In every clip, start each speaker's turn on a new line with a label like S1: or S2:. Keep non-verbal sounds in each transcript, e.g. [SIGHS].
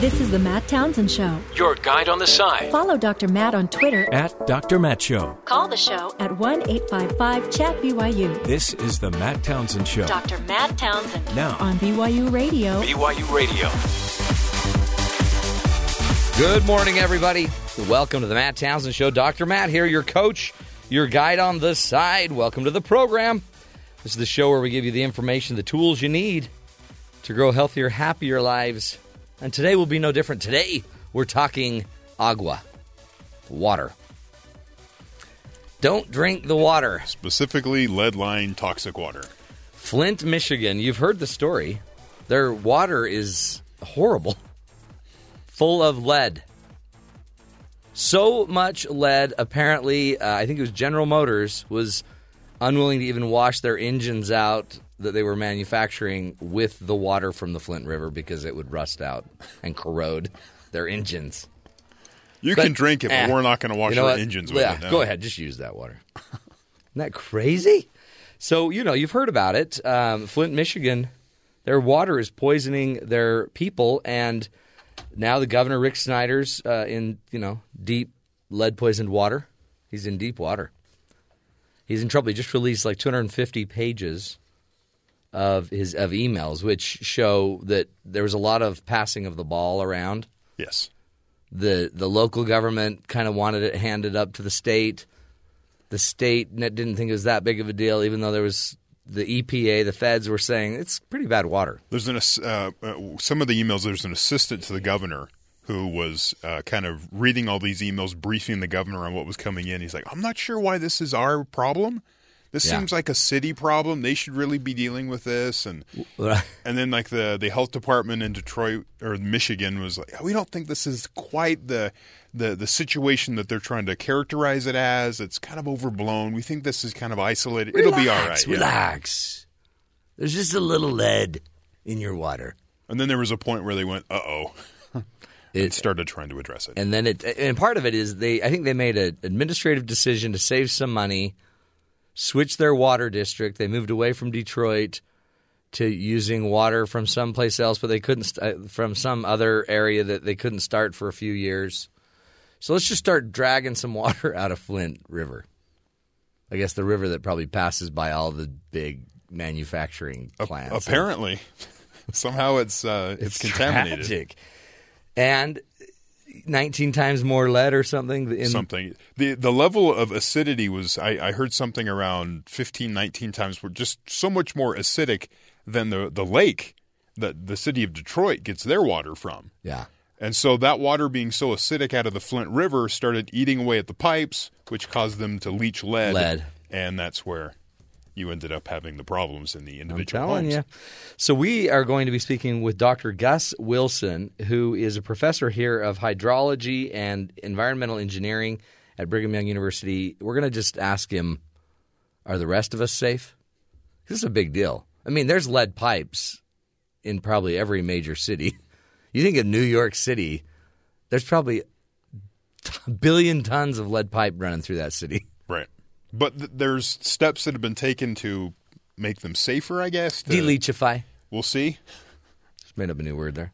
S1: This is the Matt Townsend Show.
S2: Your guide on the side.
S1: Follow Dr. Matt on Twitter.
S2: At Dr. Matt Show.
S1: Call the show at 1 855 Chat BYU.
S2: This is the Matt Townsend Show.
S1: Dr. Matt Townsend.
S2: Now.
S1: On BYU Radio.
S2: BYU Radio.
S3: Good morning, everybody. Welcome to the Matt Townsend Show. Dr. Matt here, your coach, your guide on the side. Welcome to the program. This is the show where we give you the information, the tools you need to grow healthier, happier lives. And today will be no different. Today, we're talking agua, water. Don't drink the water.
S4: Specifically, lead line toxic water.
S3: Flint, Michigan, you've heard the story. Their water is horrible, full of lead. So much lead, apparently, uh, I think it was General Motors was unwilling to even wash their engines out that they were manufacturing with the water from the Flint River because it would rust out and corrode their engines.
S4: You
S3: But-
S4: can drink it, but
S3: eh,
S4: we're not going to wash
S3: you know
S4: our
S3: what?
S4: engines with
S3: yeah,
S4: it. no.
S3: Go ahead, just use that water. [LAUGHS] Isn't that crazy? So, you know, you've heard about it. Um, Flint, Michigan, their water is poisoning their people, and now the governor, Rick Snyder's uh, in, you know, deep lead poisoned water. He's in deep water. He's in trouble. He just released like 250 pages of his of emails, which show that there was a lot of passing of the ball around
S4: Yes.
S3: the the local government kind of wanted it handed up to the state. The state didn't think it was that big of a deal, even though there was the EPA, the feds were saying it's pretty bad water.
S4: There's an uh, uh, some of the emails. There's an assistant to the governor who was uh, kind of reading all these emails, briefing the governor on what was coming in. He's like, "I'm not sure why this is our problem. This
S3: Yeah.
S4: seems like a city problem. They should really be dealing with this." And [LAUGHS] and then like the the health department in Detroit or Michigan was like, "We don't think this is quite the." The, the situation that they're trying to characterize it as it's kind of overblown. We think this is kind of isolated. It'll be all right. yeah.
S3: Relax. There's just a little lead in your water.
S4: And then there was a point where they went, "Uh oh," [LAUGHS]
S3: It,
S4: started trying to address it.
S3: and then it and part of it is they I think they made an administrative decision to save some money, switch their water district. They moved away from Detroit to using water from someplace else, but they couldn't st- uh, from some other area that they couldn't start for a few years. So let's just start dragging some [LAUGHS] water out of Flint River. I guess the river that probably passes by all the big manufacturing plants.
S4: Apparently, [LAUGHS] somehow it's uh, it's, contaminated.
S3: Tragic. And 19 times more lead or something in
S4: Something the the level of acidity was I, I heard something around 15, 19 times were just so much more acidic than the the lake that the city of Detroit gets their water from.
S3: Yeah.
S4: And so that water being so acidic out of the Flint River started eating away at the pipes, which caused them to leach lead.
S3: Lead.
S4: And that's where you ended up having the problems in the
S3: I'm
S4: individual
S3: telling
S4: homes.
S3: you. So we are going to be speaking with Dr. Gus Wilson, who is a professor here of hydrology and environmental engineering at Brigham Young University. We're going to just ask him, are the rest of us safe? This is a big deal. I mean, there's lead pipes in probably every major city. [LAUGHS] You think of New York City, there's probably a billion tons of lead pipe running through that city.
S4: Right. But th- there's steps that have been taken to make them safer, I guess. to-
S3: Deleachify.
S4: We'll see.
S3: Just made up a new word there.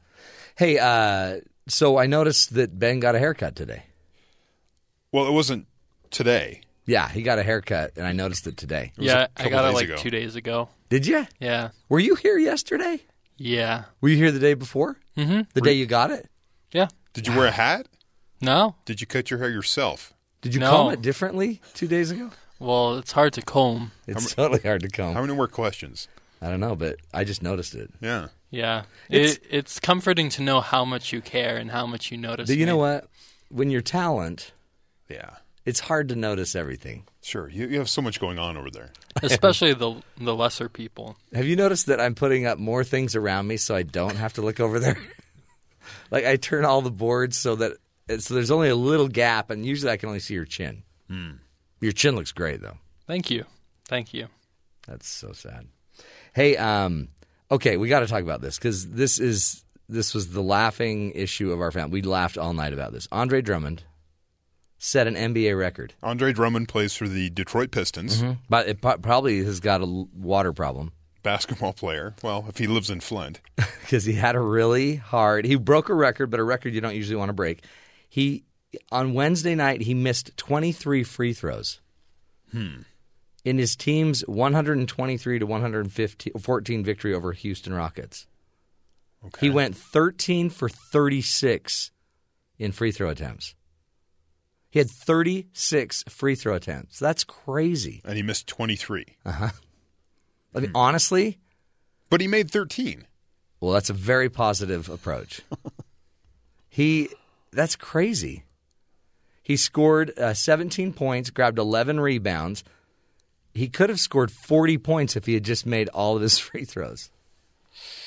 S3: Hey, uh, so I noticed that Ben got a haircut today.
S4: Well, it wasn't today.
S3: Yeah, he got a haircut, and I noticed it today.
S4: was
S5: yeah,
S4: a
S5: I
S4: couple
S5: got it like
S4: ago.
S5: two days ago.
S3: Did you?
S5: Yeah,
S3: Were you here yesterday?
S5: yeah,
S3: Were you here the day before?
S5: mm-hmm.
S3: The day you got it?
S5: yeah.
S4: Did you wear a hat?
S5: No,
S4: Did you cut your hair yourself?
S3: Did you
S5: No.
S3: comb it differently two days ago?
S5: Well, it's hard to comb.
S3: It's totally hard to comb.
S4: How many more questions?
S3: I don't know, but I just noticed it.
S4: Yeah.
S5: Yeah,
S3: It's-
S5: it, it's comforting to know how much you care and how much you notice.
S3: But you know what? When you're talent,
S4: Yeah.
S3: it's hard to notice everything.
S4: Sure. You, you have so much going on over there. [LAUGHS]
S5: Especially the the lesser people.
S3: Have you noticed that I'm putting up more things around me so I don't have to look over there? [LAUGHS] like I turn all the boards so that so there's only a little gap, and usually I can only see your chin. Hmm. Your chin looks great though.
S5: Thank you, thank you.
S3: That's so sad. Hey, um, okay, we got to talk about this because this is this was the laughing issue of our family. We laughed all night about this. Andre Drummond set an NBA record,
S4: Andre Drummond plays for the Detroit Pistons.
S3: but it po- probably has got a l- water problem.
S4: basketball player. Well, if he lives in Flint. [LAUGHS]
S3: because he had a really hard. He broke a record, but a record you don't usually want to break. He on Wednesday night he missed 23 free throws. Hmm. In his team's 123 to 114 victory over Houston Rockets,
S4: Okay.
S3: he went 13 for 36 in free throw attempts. He had 36 free throw attempts. That's crazy.
S4: and he missed 23. Uh huh.
S3: I mean, honestly,
S4: But he made 13.
S3: Well, that's a very positive approach. [LAUGHS] he, that's crazy. He scored uh, 17 points, grabbed 11 rebounds. He could have scored 40 points if he had just made all of his [LAUGHS] free throws.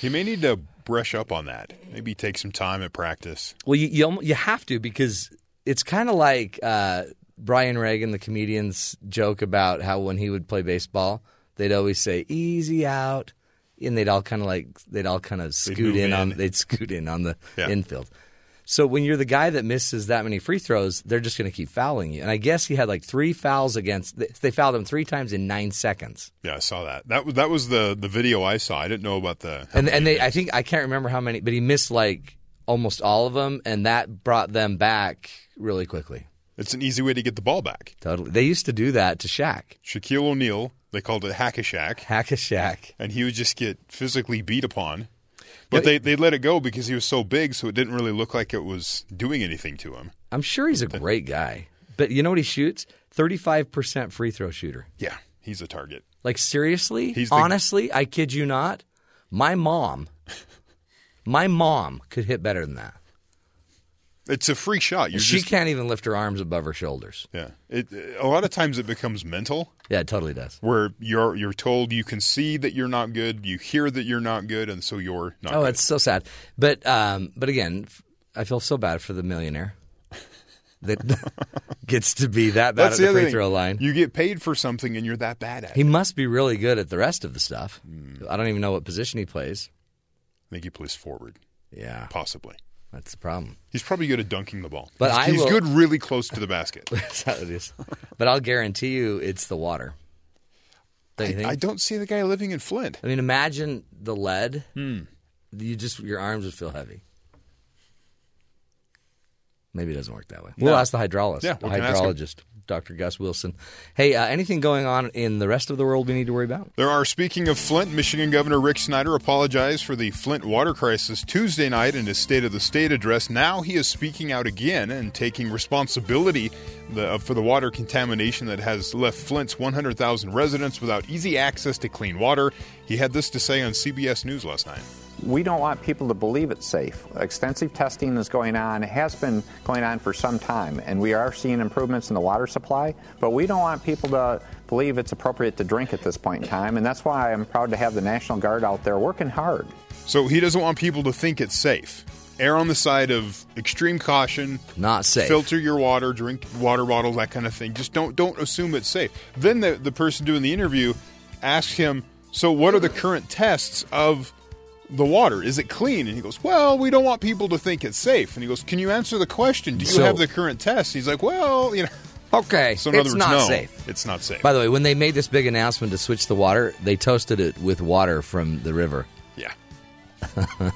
S4: He may need to brush up on that. Maybe take some time at practice.
S3: Well, you you, you have to because it's kind of like uh, Brian Regan, the comedian's joke about how when he would play baseball, they'd always say "easy out," and they'd all kind of like they'd all kind of scoot
S4: move
S3: in, on they'd scoot in on the
S4: Yeah.
S3: infield. So when you're the guy that misses that many free throws, they're just going to keep fouling you. And I guess he had like three fouls against. they- fouled him three times in nine seconds.
S4: Yeah, I saw that. That was that was the the video I saw. I didn't know about the.
S3: And and they. I think I can't remember how many, but he missed like almost all of them, and that brought them back really quickly.
S4: it's an easy way to get the ball back.
S3: Totally. They used to do that to Shaq.
S4: Shaquille O'Neal, they called it hack a Shaq,
S3: Hack a Shaq.
S4: and he would just get physically beat upon. But they they let it go because he was so big, so it didn't really look like it was doing anything to him.
S3: I'm sure he's a [LAUGHS] great guy. But you know what he shoots? 35% free throw shooter.
S4: Yeah, he's a target.
S3: Like seriously?
S4: He's the-
S3: Honestly, I kid you not. My mom [LAUGHS] my mom could hit better than that.
S4: It's a free shot. You're
S3: she
S4: just,
S3: can't even lift her arms above her shoulders.
S4: Yeah, it, a lot of times it becomes mental.
S3: Yeah, it totally does.
S4: where you're you're told you can see that you're not good, you hear that you're not good, and so you're not.
S3: Oh,
S4: good.
S3: it's so sad. But um, but again, I feel so bad for the millionaire [LAUGHS] that [LAUGHS] gets to be that bad
S4: that's
S3: at the,
S4: other
S3: free throw line.
S4: You get paid for something, and you're that bad at.
S3: he
S4: it.
S3: must be really good at the rest of the stuff.
S4: Hmm.
S3: I don't even know what position he plays.
S4: I think he plays forward,
S3: Yeah,
S4: possibly.
S3: That's the problem.
S4: He's probably good at dunking the ball.
S3: But
S4: he's,
S3: I
S4: he's
S3: will-
S4: good really close to the basket. [LAUGHS]
S3: That's how it is. But I'll guarantee you, it's the water. Don't think?
S4: I don't see the guy living in Flint.
S3: I mean, imagine the lead.
S4: Hmm.
S3: You just your arms would feel heavy. Maybe it doesn't work that way. We'll ask the hydrologist.
S4: Yeah,
S3: the
S4: we can ask him.
S3: hydrologist, Dr. Gus Wilson. Hey, uh, anything going on in the rest of the world we need to worry about?
S4: There are, speaking of Flint, Michigan Governor Rick Snyder apologized for the Flint water crisis Tuesday night in his State of the State address. Now he is speaking out again and taking responsibility the, for the water contamination that has left Flint's 100,000 residents without easy access to clean water. He had this to say on CBS News last night.
S6: We don't want people to believe it's safe. Extensive testing is going on, has been going on for some time, and we are seeing improvements in the water supply, but we don't want people to believe it's appropriate to drink at this point in time, and that's why I'm proud to have the National Guard out there working hard.
S4: So he doesn't want people to think it's safe. Err on the side of extreme caution.
S3: Not safe.
S4: Filter your water, drink water bottles, that kind of thing. Just don't don't assume it's safe. Then the the person doing the interview asks him, "So what are the current tests of the water? Is it clean?" And he goes, "Well, we don't want people to think it's safe." And he goes, "Can you answer the question? Do you
S3: So-
S4: have the current tests?" He's like, "Well, you know." [LAUGHS]
S3: Okay,
S4: So in
S3: it's
S4: other words,
S3: not
S4: no,
S3: safe.
S4: it's not safe.
S3: By the way, when they made this big announcement to switch the water, they toasted it with water from the river.
S4: Yeah. [LAUGHS]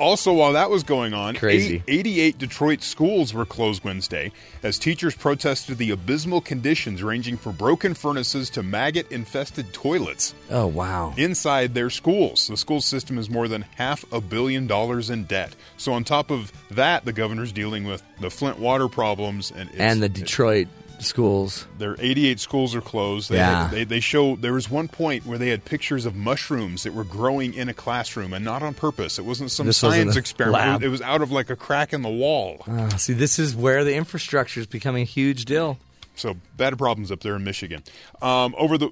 S4: also, while that was going on,
S3: Crazy.
S4: 88 Detroit schools were closed Wednesday as teachers protested the abysmal conditions ranging from broken furnaces to maggot infested toilets
S3: Oh wow!
S4: inside their schools. The school system is more than half a billion dollars in debt. So, on top of that, the governor's dealing with the Flint water problems and it's,
S3: and the Detroit schools.
S4: their 88 schools are closed. They,
S3: Yeah.
S4: they, they show there was one point where they had pictures of mushrooms that were growing in a classroom and not on purpose. It wasn't some
S3: This wasn't
S4: science
S3: a
S4: experiment.
S3: lab.
S4: It was out of like a crack in the wall.
S3: Uh, see, this is where the infrastructure is becoming a huge deal.
S4: So bad problems up there in Michigan. Um, over the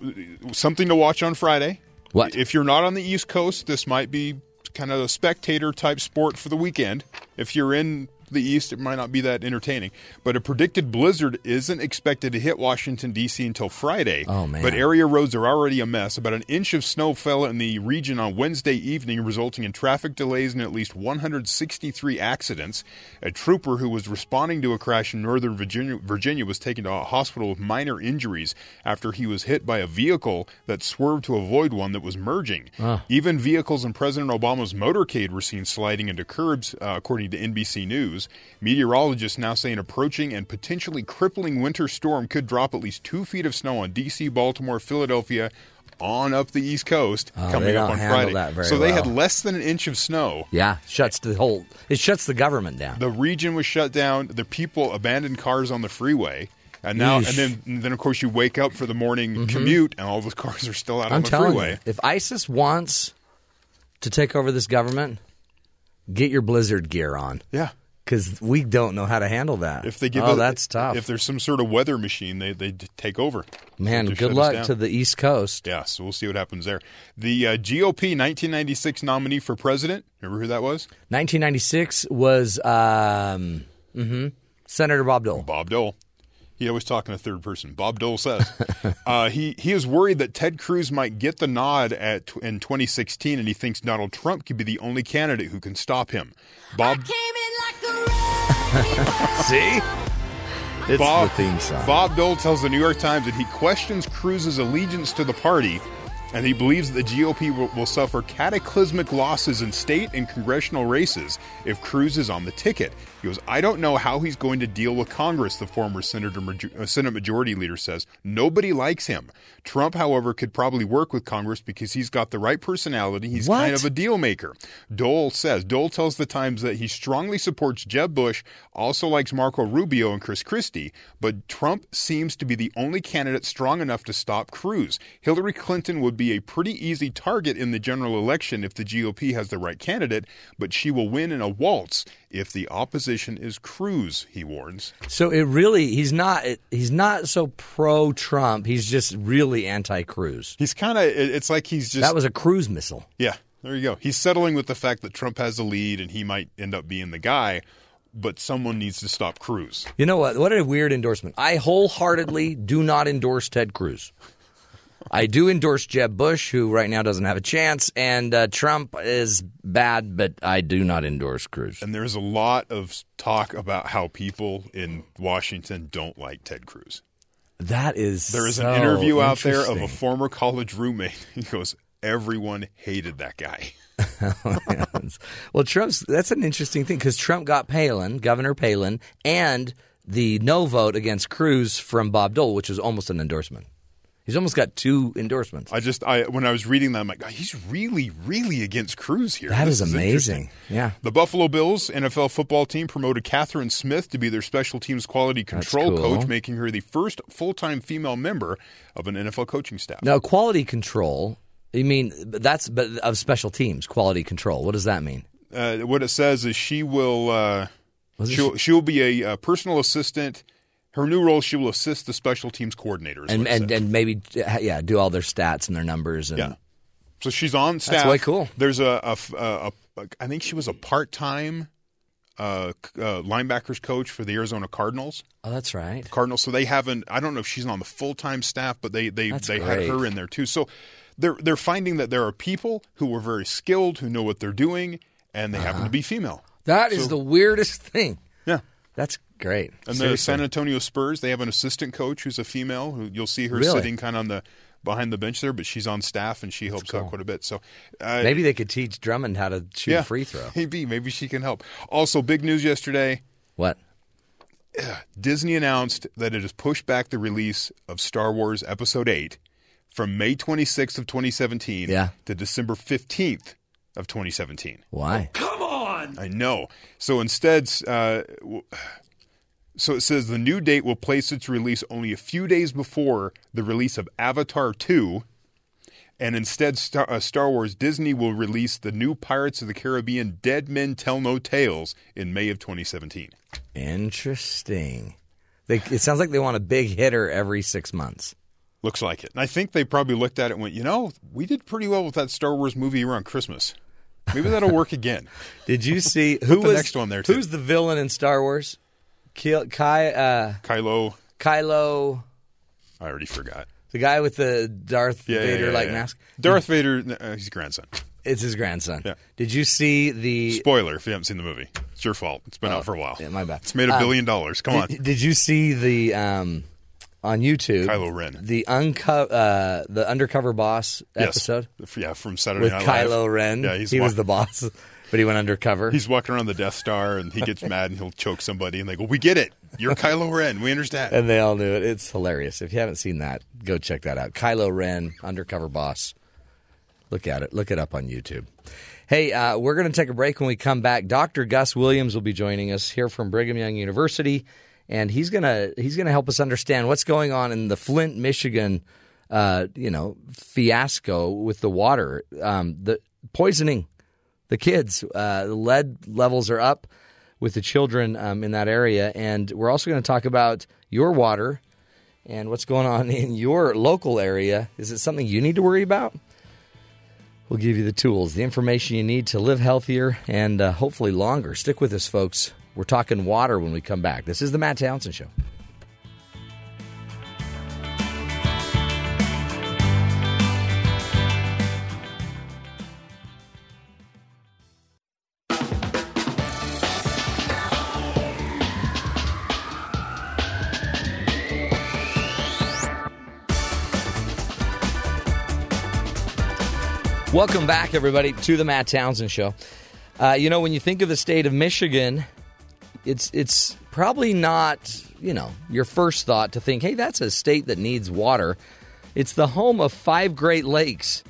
S4: something to watch on Friday.
S3: What?
S4: If you're not on the East Coast, this might be kind of a spectator type sport for the weekend. If you're in the east, it might not be that entertaining. But a predicted blizzard isn't expected to hit Washington, D.C. until Friday.
S3: Oh, man.
S4: But area roads are already a mess. About an inch of snow fell in the region on Wednesday evening, resulting in traffic delays and at least 163 accidents. A trooper who was responding to a crash in Northern Virginia, Virginia was taken to a hospital with minor injuries after he was hit by a vehicle that swerved to avoid one that was merging. Even vehicles in President Obama's motorcade were seen sliding into curbs, uh, according to NBC News. Meteorologists now say an approaching and potentially crippling winter storm could drop at least two feet of snow on D.C., Baltimore, Philadelphia, on up the East Coast
S3: Oh,
S4: coming up on Friday. so they had less than an inch of snow.
S3: Yeah, shuts the whole. It shuts the government down.
S4: The region was shut down. The people abandoned cars on the freeway. And now,
S3: Yeesh.
S4: and then, and then of course, you wake up for the morning mm-hmm. commute, and all those [LAUGHS] cars are still out
S3: I'm
S4: on the
S3: telling
S4: freeway.
S3: you, if ISIS wants to take over this government, get your Blizzard gear on
S4: Yeah,
S3: because we don't know how to handle that.
S4: if they give,
S3: oh,
S4: it-
S3: that's tough.
S4: If there's some sort of weather machine, they they take over.
S3: Man,
S4: To
S3: good luck to the East Coast.
S4: Yeah, so we'll see what happens there. The uh, GOP 1996 nominee for president. Remember who that was?
S3: 1996 was um, mhm, Senator Bob Dole.
S4: Bob Dole. He always talk in a third person. Bob Dole says [LAUGHS] uh, he he is worried that Ted Cruz might get the nod at in 2016, and he thinks Donald Trump could be the only candidate who can stop him. Bob [LAUGHS]
S3: See, it's
S4: Bob,
S3: the theme song.
S4: Bob Dole tells the New York Times that he questions Cruz's allegiance to the party, and he believes that the GOP will, will suffer cataclysmic losses in state and congressional races if Cruz is on the ticket. He goes, I don't know how he's going to deal with Congress, the former Senator, uh, Senate Majority Leader says. Nobody likes him. Trump, however, could probably work with Congress because he's got the right personality. He's kind of a deal maker. Dole says, Dole tells the Times that he strongly supports Jeb Bush, also likes Marco Rubio and Chris Christie, but Trump seems to be the only candidate strong enough to stop Cruz. Hillary Clinton would be a pretty easy target in the general election if the GOP has the right candidate, but she will win in a waltz if the opposition is Cruz, he warns.
S3: So it really he's not he's not so pro Trump. He's just really anti Cruz.
S4: He's kind of, it's like he's just.
S3: That was a cruise missile.
S4: Yeah, there you go. He's settling with the fact that Trump has the lead and he might end up being the guy, but someone needs to stop Cruz.
S3: You know what? What a weird endorsement. I wholeheartedly do not endorse Ted Cruz. I do endorse Jeb Bush, who right now doesn't have a chance, and uh, Trump is bad, but I do not endorse Cruz.
S4: And there's a lot of talk about how people in Washington don't like Ted Cruz.
S3: That is
S4: There is
S3: so
S4: an interview out there of a former college roommate. [LAUGHS] He goes, Everyone hated that guy. [LAUGHS] [LAUGHS]
S3: well, Trump's that's an interesting thing because Trump got Palin, Governor Palin, and the no vote against Cruz from Bob Dole, which was almost an endorsement. He's almost got two endorsements.
S4: I just, I when I was reading that, I'm like, "God, he's really, really against Cruz here.
S3: That is
S4: interesting."
S3: amazing. Yeah.
S4: The Buffalo Bills NFL football team promoted Kathryn Smith to be their special teams quality control
S3: cool.
S4: coach, making her the first full time female member of an NFL coaching staff.
S3: Now, quality control. You mean that's but of special teams quality control? What does that mean?
S4: Uh, what it says is she will uh, she'll, she'll be a, uh personal assistant. Her new role, she will assist the special teams coordinator. is
S3: and and and maybe yeah, do all their stats and their numbers and
S4: Yeah. So she's on staff.
S3: way cool.
S4: There's a, a, a, a I think she was a part time uh, uh, linebackers coach for the Arizona Cardinals.
S3: oh, that's right.
S4: Cardinals. So they haven't. I don't know if she's on the full time staff, but they they
S3: That's
S4: they had her in there too. So they're they're finding that there are people who are very skilled, who know what they're doing, and they
S3: Uh-huh.
S4: happen to be female.
S3: That is
S4: So-
S3: the weirdest thing.
S4: Yeah.
S3: That's great.
S4: And the San Antonio Spurs, they have an assistant coach who's a female. Who you'll see her
S3: Really?
S4: sitting kind of on the behind the bench there, but she's on staff and she helps out quite a bit. So uh,
S3: maybe they could teach Drummond how to shoot
S4: yeah,
S3: a free throw. [LAUGHS]
S4: Maybe maybe she can help. Also, big news yesterday.
S3: What? [SIGHS]
S4: Disney announced that it has pushed back the release of Star Wars Episode 8 from May 26th of 2017
S3: Yeah.
S4: to December 15th of 2017.
S3: Why? Oh, come on.
S4: I know. So instead, uh, w- so it says the new date will place its release only a few days before the release of Avatar 2. And instead, Star, uh, Star Wars Disney will release the new Pirates of the Caribbean Dead Men Tell No Tales in May of 2017.
S3: Interesting. They, it sounds like they want a big hitter every six months.
S4: Looks like it. And I think they probably looked at it and went, you know, we did pretty well with that Star Wars movie around Christmas. Maybe that'll work again. [LAUGHS]
S3: Did you see who
S4: the
S3: was
S4: next one there, too.
S3: Who's the villain in Star Wars? Ki- Kai, uh,
S4: Kylo,
S3: Kylo,
S4: I already forgot.
S3: the guy with the Darth
S4: Yeah, yeah,
S3: Vader like
S4: yeah.
S3: mask.
S4: Darth Vader, uh, he's grandson.
S3: It's his grandson.
S4: Yeah.
S3: Did you see the?
S4: Spoiler if you haven't seen the movie. It's your fault. It's been out for a while.
S3: Oh, yeah, my bad.
S4: It's made a
S3: Um,
S4: billion dollars. Come on.
S3: Did, did you see the um, on YouTube?
S4: Kylo Ren.
S3: The unco- uh, the undercover boss
S4: Yes.
S3: episode
S4: Yeah, from Saturday
S3: with
S4: Night Live.
S3: Kylo Ren.
S4: Yeah, he's
S3: he was the boss, but he went undercover.
S4: He's walking around the Death Star and he gets mad and he'll choke somebody and they go, "We get it. You're Kylo Ren. We understand."
S3: and they all knew it. It's hilarious. If you haven't seen that, go check that out. Kylo Ren, undercover boss. Look at it. Look it up on YouTube. Hey, uh, we're going to take a break. When we come back, Dr. Gus Williams will be joining us here from Brigham Young University, and he's gonna he's gonna help us understand what's going on in the Flint, Michigan, uh, you know, fiasco with the water, um, the poisoning the kids. Uh, the lead levels are up with the children um, in that area, and we're also going to talk about your water and what's going on [LAUGHS] in your local area. Is it something you need to worry about? We'll give you the tools, the information you need to live healthier and uh, hopefully longer. Stick with us, folks. We're talking water when we come back. This is the Matt Townsend Show. Welcome back, everybody, to the Matt Townsend Show. Uh, you know, when you think of the state of Michigan, it's it's probably not you know your first thought to think, hey, that's a state that needs water. It's the home of five Great Lakes.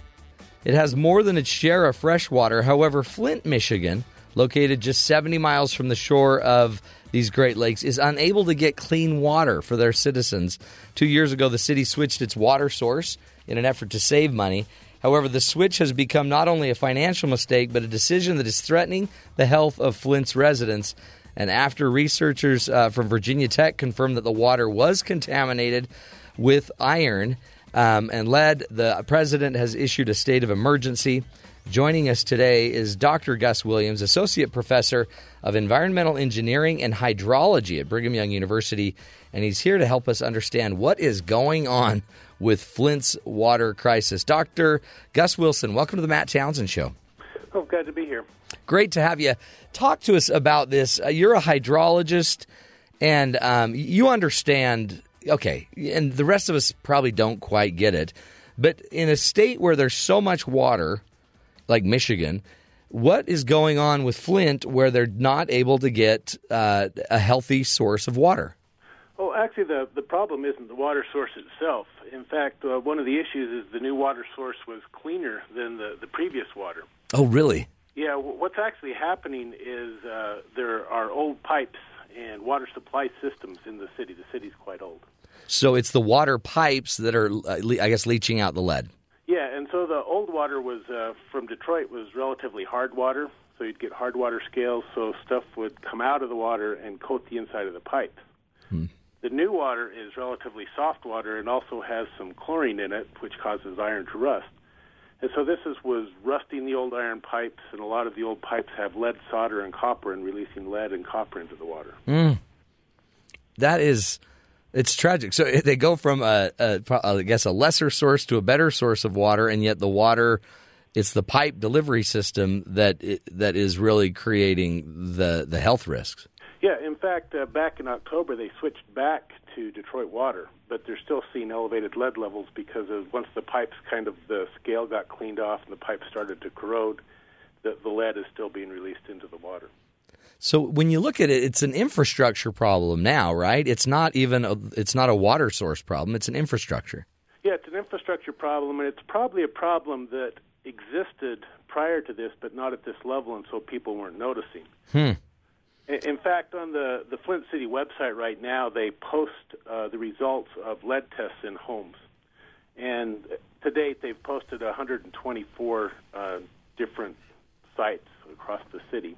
S3: It has more than its share of fresh water. However, Flint, Michigan, located just 70 miles from the shore of these Great Lakes, is unable to get clean water for their citizens. Two years ago, the city switched its water source in an effort to save money. However, the switch has become not only a financial mistake, but a decision that is threatening the health of Flint's residents. And after researchers uh, from Virginia Tech confirmed that the water was contaminated with iron um, and lead, the president has issued a state of emergency. Joining us today is Dr. Gus Williams, Associate Professor of Environmental Engineering and Hydrology at Brigham Young University, and he's here to help us understand what is going on with Flint's water crisis. Dr. Gus Wilson, welcome to the Matt Townsend Show.
S7: Oh, glad to be here.
S3: Great to have you. Talk to us about this. Uh, you're a hydrologist, and um, you understand. Okay, and the rest of us probably don't quite get it. But in a state where there's so much water, like Michigan, what is going on with Flint where they're not able to get uh, a healthy source of water?
S7: Oh, actually, the the problem isn't the water source itself. In fact, uh, one of the issues is the new water source was cleaner than the the previous water.
S3: Oh, really?
S7: Yeah, what's actually happening is uh, there are old pipes and water supply systems in the city. The city's quite old.
S3: So it's the water pipes that are, uh, le- I guess, leaching out the lead.
S7: Yeah, and so the old water was uh, from Detroit was relatively hard water, so you'd get hard water scales, so stuff would come out of the water and coat the inside of the pipe. The new water is relatively soft water and also has some chlorine in it, which causes iron to rust. And so this is, was rusting the old iron pipes, and a lot of the old pipes have lead solder and copper and releasing lead and copper into the water. Mm.
S3: That is, it's tragic. So [LAUGHS] they go from a, a, I guess, a lesser source to a better source of water, and yet the water, it's the pipe delivery system that that is really creating the the health risks.
S7: Yeah, in fact, uh, back in October they switched back to Detroit water, but they're still seeing elevated lead levels because of once the pipes kind of the scale got cleaned off and the pipes started to corrode, the, the lead is still being released into the water.
S3: So when you look at it, it's an infrastructure problem now, right? It's not even a, it's not a water source problem. It's an infrastructure.
S7: Yeah, it's an infrastructure problem, and it's probably a problem that existed prior to this, but not at this level, and so people weren't noticing.
S3: Hmm.
S7: In fact, on the, the Flint City website right now, they post uh, the results of lead tests in homes. And to date, they've posted 124 uh, different sites across the city.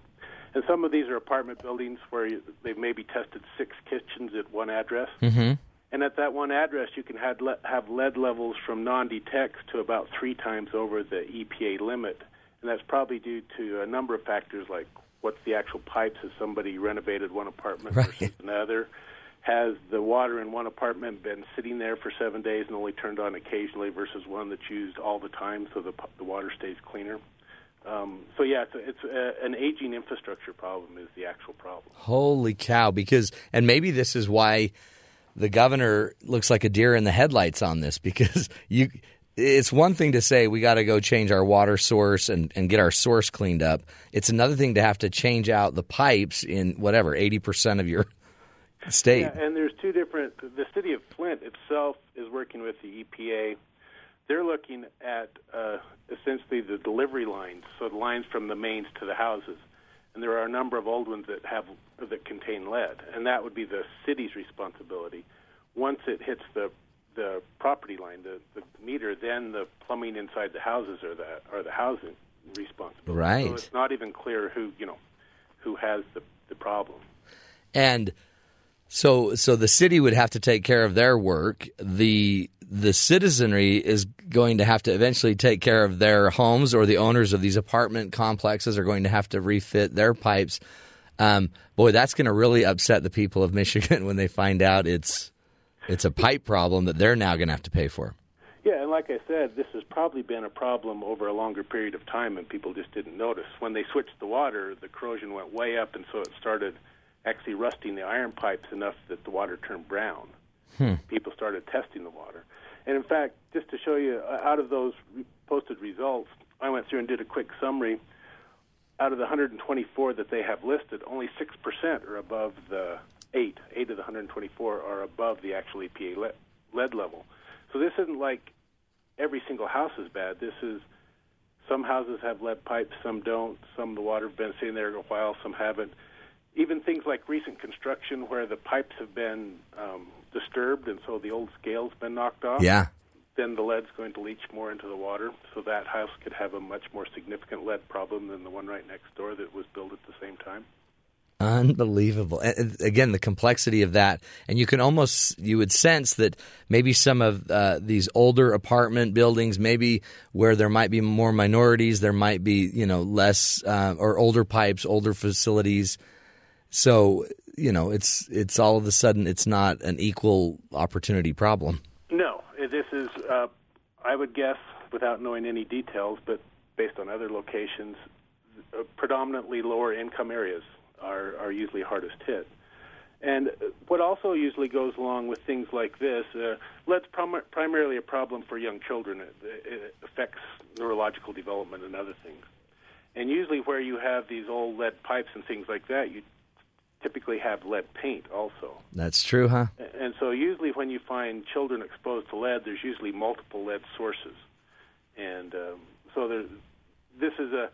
S7: And some of these are apartment buildings where you, they've maybe tested six kitchens at one address.
S3: Mm-hmm.
S7: And at that one address, you can have, le- have lead levels from non-detects to about three times over the EPA limit. and that's probably due to a number of factors like what's the actual pipes? Has somebody renovated one apartment
S3: Right.
S7: versus another? Has the water in one apartment been sitting there for seven days and only turned on occasionally versus one that's used all the time so the, the water stays cleaner? Um, so, yeah, it's, a, it's a, an aging infrastructure problem is the actual problem.
S3: Holy cow! Because and maybe this is why the governor looks like a deer in the headlights on this because [LAUGHS] you. It's one thing to say we got to go change our water source and, and get our source cleaned up. It's another thing to have to change out the pipes in whatever eighty percent of your [LAUGHS] state.
S7: Yeah, and there's two different. The city of Flint itself is working with the EPA. They're looking at uh, essentially the delivery lines, so the lines from the mains to the houses. And there are a number of old ones that have that contain lead, and that would be the city's responsibility. Once it hits the the property line, the, the meter, then the plumbing inside the houses are the are the housing responsibility.
S3: Right.
S7: So it's not even clear who you know who has the the problem.
S3: And so so the city would have to take care of their work. The the citizenry is going to have to eventually take care of their homes or the owners of these apartment complexes are going to have to refit their pipes. Um, boy, that's going to really upset the people of Michigan [LAUGHS] when they find out it's it's a pipe problem that they're now going to have to pay for.
S7: Yeah, and like I said, this has probably been a problem over a longer period of time, and people just didn't notice. When they switched the water, the corrosion went way up, and so it started actually rusting the iron pipes enough that the water turned brown. People started testing the water. And in fact, just to show you, uh, out of those posted results, I went through and did a quick summary. Out of the 124 that they have listed, only 6% are above the 8. 8 of the 124 are above the actual EPA le- lead level. So this isn't like every single house is bad. This is some houses have lead pipes, some don't. Some the water have been sitting there a while, some haven't. Even things like recent construction where the pipes have been um, disturbed and so the old scale's been knocked off.
S3: Yeah.
S7: Then the lead's going to leach more into the water, so that house could have a much more significant lead problem than the one right next door that was built at the same time.
S3: Unbelievable. And again, the complexity of that, and you can almost you would sense that maybe some of uh, these older apartment buildings, maybe where there might be more minorities, there might be you know less uh, or older pipes, older facilities. So you know, it's it's all of a sudden it's not an equal opportunity problem.
S7: No, this is, uh, I would guess, without knowing any details, but based on other locations, uh, predominantly lower income areas are, are usually hardest hit. And what also usually goes along with things like this, uh, lead's prim- primarily a problem for young children. It, it affects neurological development and other things. And usually, where you have these old lead pipes and things like that, you typically have lead paint also.
S3: That's true, huh?
S7: And so, usually, when you find children exposed to lead, there's usually multiple lead sources. And um, so, there, this is a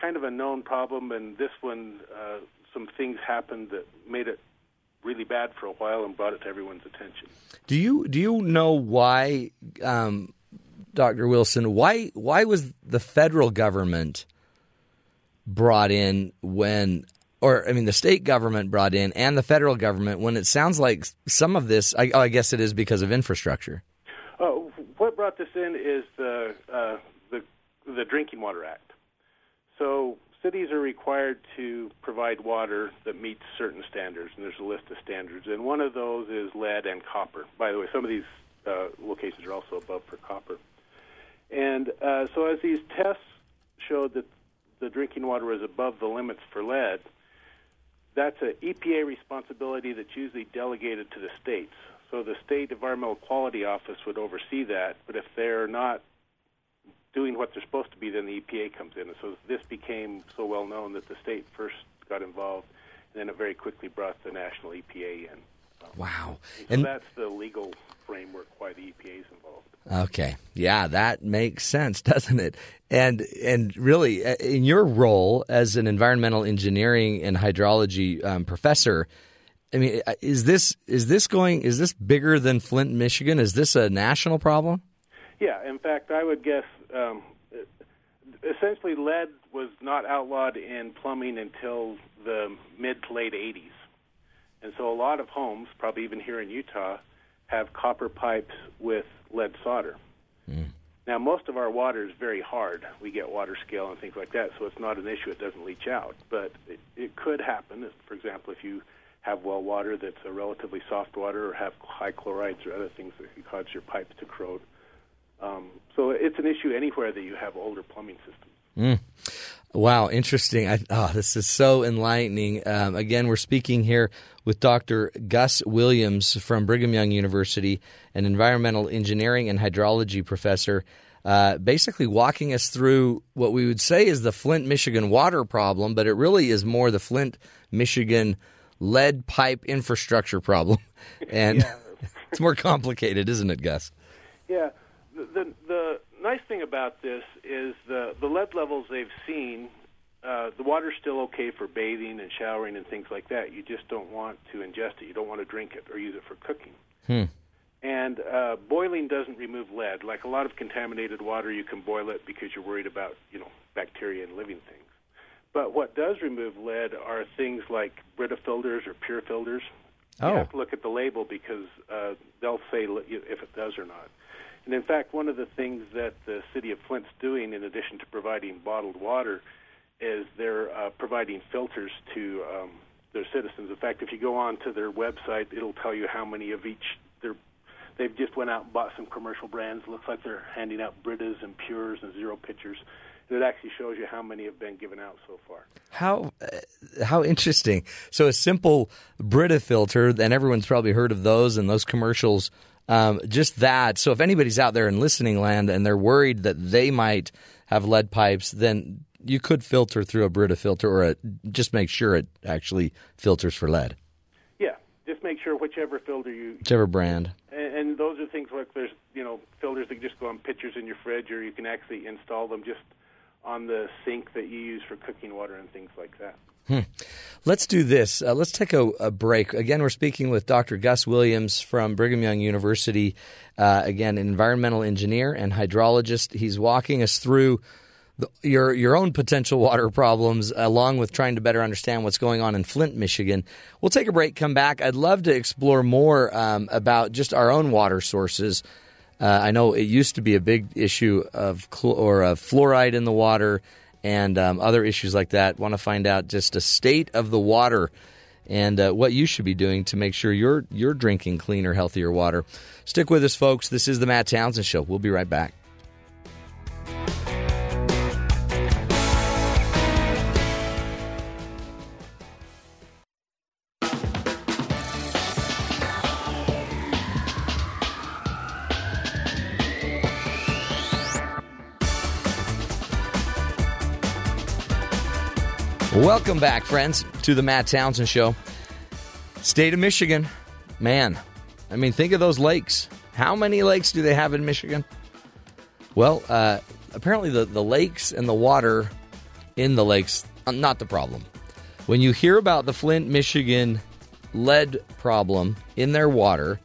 S7: kind of a known problem. And this one, uh, some things happened that made it really bad for a while and brought it to everyone's attention.
S3: Do you do you know why, um, Doctor Wilson? Why why was the federal government brought in when, or I mean, the state government brought in and the federal government when it sounds like some of this? I, I guess it is because of infrastructure.
S7: Uh, what brought this in is the uh, the the Drinking Water Act. So cities are required to provide water that meets certain standards, and there's a list of standards. And one of those is lead and copper. By the way, some of these uh, locations are also above for copper. And uh, so as these tests showed that the drinking water was above the limits for lead, that's an EPA responsibility that's usually delegated to the states. So the state environmental quality office would oversee that, but if they're not doing what they're supposed to be, then the EPA comes in. And so this became so well known that the state first got involved, and then it very quickly brought the national EPA in.
S3: Wow.
S7: So
S3: And
S7: that's the legal framework why the EPA is involved.
S3: Okay. Yeah, that makes sense, [LAUGHS] doesn't it? And and really, uh, in your role as an environmental engineering and hydrology um, professor, I mean, uh, is this is this going is this bigger than Flint, Michigan? Is this a national problem?
S7: Yeah, in fact, I would guess um, essentially lead was not outlawed in plumbing until the mid to late 80s. And so a lot of homes, probably even here in Utah, have copper pipes with lead solder. Now, most of our water is very hard. We get water scale and things like that, so it's not an issue. It doesn't leach out. But it, it could happen. For example, if you have well water that's a relatively soft water or have high chlorides or other things that can cause your pipes to corrode. Um, so it's an issue anywhere that you have older plumbing systems.
S3: Mm. Wow, interesting. I, oh, this is so enlightening. Um, again, we're speaking here with Dr. Gus Williams from Brigham Young University, an environmental engineering and hydrology professor, uh, basically walking us through what we would say is the Flint, Michigan water problem, but it really is more the Flint, Michigan lead pipe infrastructure problem. [LAUGHS] And
S7: Yeah. [LAUGHS]
S3: it's more complicated, isn't it, Gus?
S7: Yeah, the, the the nice thing about this is the the lead levels they've seen. Uh, the water's still okay for bathing and showering and things like that. You just don't want to ingest it. You don't want to drink it or use it for cooking.
S3: Hmm.
S7: And uh, boiling doesn't remove lead. Like a lot of contaminated water, you can boil it because you're worried about you know bacteria and living things. But what does remove lead are things like Brita filters or PUR filters.
S3: Oh.
S7: You have to look at the label because uh, they'll say if it does or not. And in fact, one of the things that the city of Flint's doing, in addition to providing bottled water, is they're uh, providing filters to um, their citizens. In fact, if you go on to their website, it'll tell you how many of each. They're, they've just went out and bought some commercial brands. Looks like they're handing out Britas and PURs and Zero Pitchers. It actually shows you how many have been given out so far.
S3: How uh, how interesting. So a simple Brita filter, and everyone's probably heard of those and those commercials. Um, just that. So if anybody's out there in listening land and they're worried that they might have lead pipes, then you could filter through a Brita filter, or a, just make sure it actually filters for lead,
S7: Yeah, just make sure whichever filter you
S3: whichever brand.
S7: And, and those are things like there's you know filters that just go on pitchers in your fridge, or you can actually install them just on the sink that you use for cooking water and things like that.
S3: Let's do this. Uh, let's take a, a break. Again, we're speaking with Dr. Gus Williams from Brigham Young University. Uh, again, an environmental engineer and hydrologist. He's walking us through the, your your own potential water problems, along with trying to better understand what's going on in Flint, Michigan. We'll take a break. Come back. I'd love to explore more um, about just our own water sources. Uh, I know it used to be a big issue of chl- or of fluoride in the water and um, other issues like that. Want to find out just a state of the water and uh, what you should be doing to make sure you're you're drinking cleaner, healthier water. Stick with us, folks. This is the Matt Townsend Show. We'll be right back. Welcome back, friends, to the Matt Townsend Show. State of Michigan, man. I mean, think of those lakes. How many lakes do they have in Michigan? Well, uh, apparently the, the lakes and the water in the lakes not the problem. When you hear about the Flint, Michigan lead problem in their water,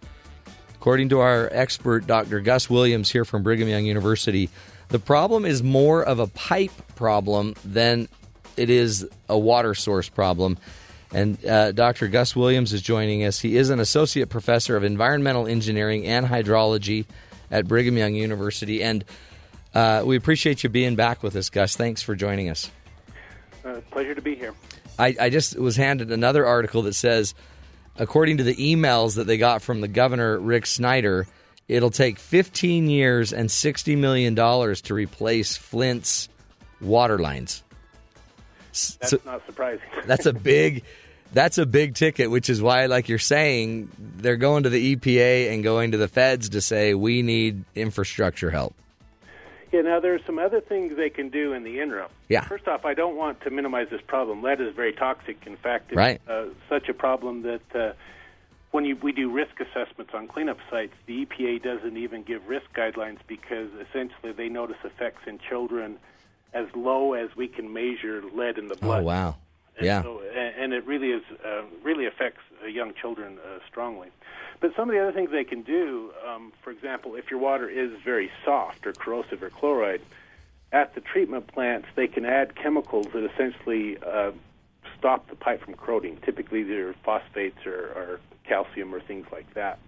S3: according to our expert, Dr. Gus Williams here from Brigham Young University, the problem is more of a pipe problem than it is a water source problem. And uh, Dr. Gus Williams is joining us. He is an associate professor of environmental engineering and hydrology at Brigham Young University. And uh, we appreciate you being back with us, Gus. Thanks for joining us.
S7: Uh, pleasure to be here.
S3: I, I just was handed another article that says, according to the emails that they got from the governor, Rick Snyder, it'll take 15 years and $60 million to replace Flint's water lines.
S7: That's
S3: so-
S7: not surprising. [LAUGHS]
S3: that's a big that's a big ticket which is why like you're saying they're going to the EPA and going to the feds to say we need infrastructure help
S7: Yeah, now there's some other things they can do in the interim.
S3: Yeah.
S7: First off, I don't want to minimize this problem. Lead is very toxic. In fact, it's
S3: Right.
S7: uh, such a problem that uh, when you, we do risk assessments on cleanup sites, the EPA doesn't even give risk guidelines because essentially they notice effects in children as low as we can measure lead in the blood.
S3: oh wow
S7: And
S3: yeah
S7: So, and, and it really is uh, really affects uh, young children uh, strongly. But some of the other things they can do, um, for example, if your water is very soft or corrosive or chloride, at the treatment plants they can add chemicals that essentially uh, stop the pipe from corroding. Typically, they're phosphates or, or calcium or things like that.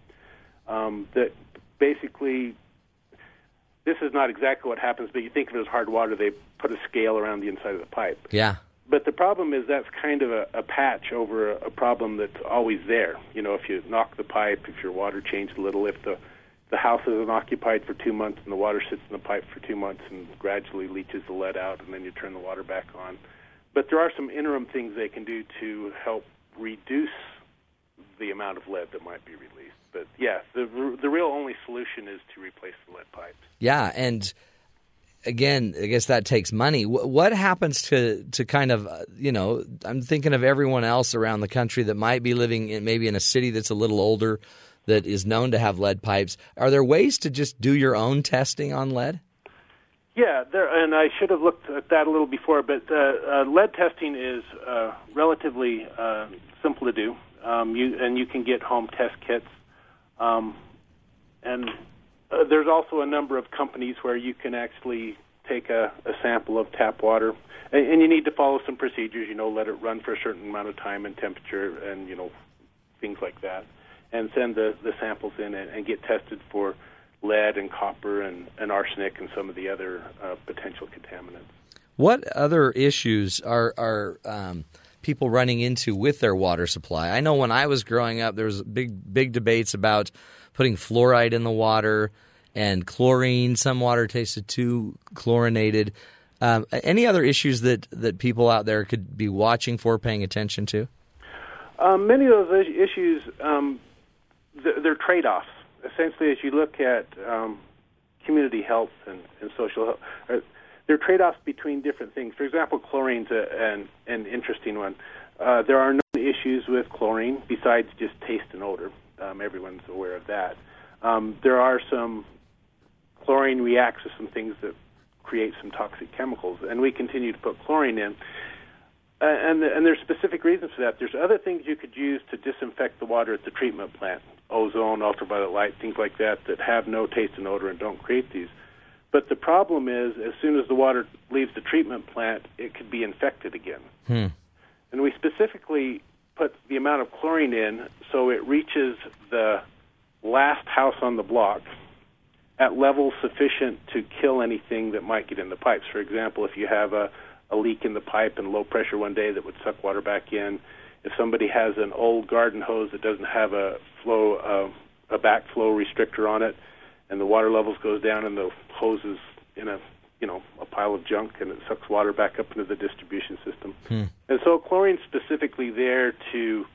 S7: Um, that basically this is not exactly what happens, but you think of it as hard water. They put a scale around the inside of the pipe.
S3: Yeah.
S7: But the problem is that's kind of a, a patch over a, a problem that's always there. You know, if you knock the pipe, if your water changed a little, if the the house isn't occupied for two months and the water sits in the pipe for two months and gradually leaches the lead out, and then you turn the water back on. But there are some interim things they can do to help reduce the amount of lead that might be released. But yeah, the the real only solution is to replace the lead pipes.
S3: Yeah, and again, I guess that takes money. Wh- What happens to to kind of uh, you know? I'm thinking of everyone else around the country that might be living in maybe in a city that's a little older that is known to have lead pipes. Are there ways to just do your own testing on lead?
S7: Yeah, there, and I should have looked at that a little before, but uh, uh, lead testing is uh, relatively uh, simple to do. Um, you and you can get home test kits, um, and uh, there's also a number of companies where you can actually take a, a sample of tap water, and, and you need to follow some procedures. You know, let it run for a certain amount of time and temperature, and you know, things like that, and send the the samples in and, and get tested for lead and copper and, and arsenic and some of the other uh, potential contaminants.
S3: What other issues are are um, people running into with their water supply? I know when I was growing up, there was big big debates about putting fluoride in the water and chlorine. Some water tasted too chlorinated. Um, any other issues that, that people out there could be watching for, paying attention to?
S7: Um, many of those issues, um, th- they're trade-offs. Essentially, as you look at um, community health and, and social health, uh, there are trade-offs between different things. For example, chlorine's a, an, an interesting one. Uh, there are no issues with chlorine besides just taste and odor. Um, everyone's aware of that. Um, there are some chlorine reacts with some things that create some toxic chemicals, and we continue to put chlorine in. Uh, and and there's specific reasons for that. There's other things you could use to disinfect the water at the treatment plant, ozone, ultraviolet light, things like that, that have no taste and odor and don't create these. But the problem is, as soon as the water leaves the treatment plant, it could be infected again.
S3: Hmm.
S7: And we specifically put the amount of chlorine in so it reaches the last house on the block at levels sufficient to kill anything that might get in the pipes. For example, if you have a, a leak in the pipe and low pressure one day that would suck water back in, if somebody has an old garden hose that doesn't have a flow uh, a backflow restrictor on it, and the water levels goes down and the hose is in a you know a pile of junk and it sucks water back up into the distribution system. And so chlorine's specifically there to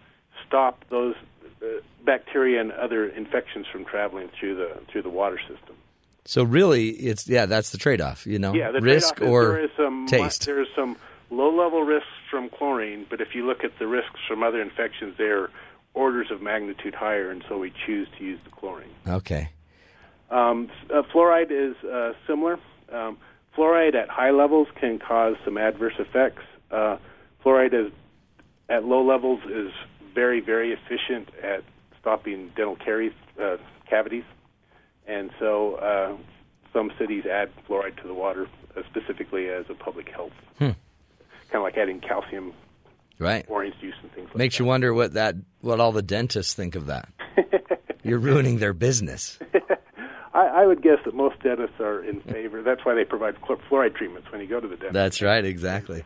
S7: stop those uh, bacteria and other infections from traveling through the through the water system.
S3: So really, it's yeah, that's the trade off. You know,
S7: Yeah, the
S3: risk
S7: trade-off is
S3: or
S7: there is some
S3: taste.
S7: there is some low level risks from chlorine, but if you look at the risks from other infections, they're orders of magnitude higher, and so we choose to use the chlorine.
S3: Okay.
S7: Um, uh, fluoride is uh, similar. Um, fluoride at high levels can cause some adverse effects. Uh, fluoride is at low levels is very very efficient at stopping dental caries uh, cavities, and so uh, some cities add fluoride to the water uh, specifically as a public health,
S3: Hmm.
S7: kind of like adding calcium,
S3: Right.
S7: orange juice, and things like
S3: Makes
S7: that.
S3: you wonder what that what all the dentists think of that. [LAUGHS] You're ruining their business. [LAUGHS]
S7: I, I would guess that most dentists are in favor. That's why they provide fluoride treatments when you go to the dentist.
S3: That's right, exactly.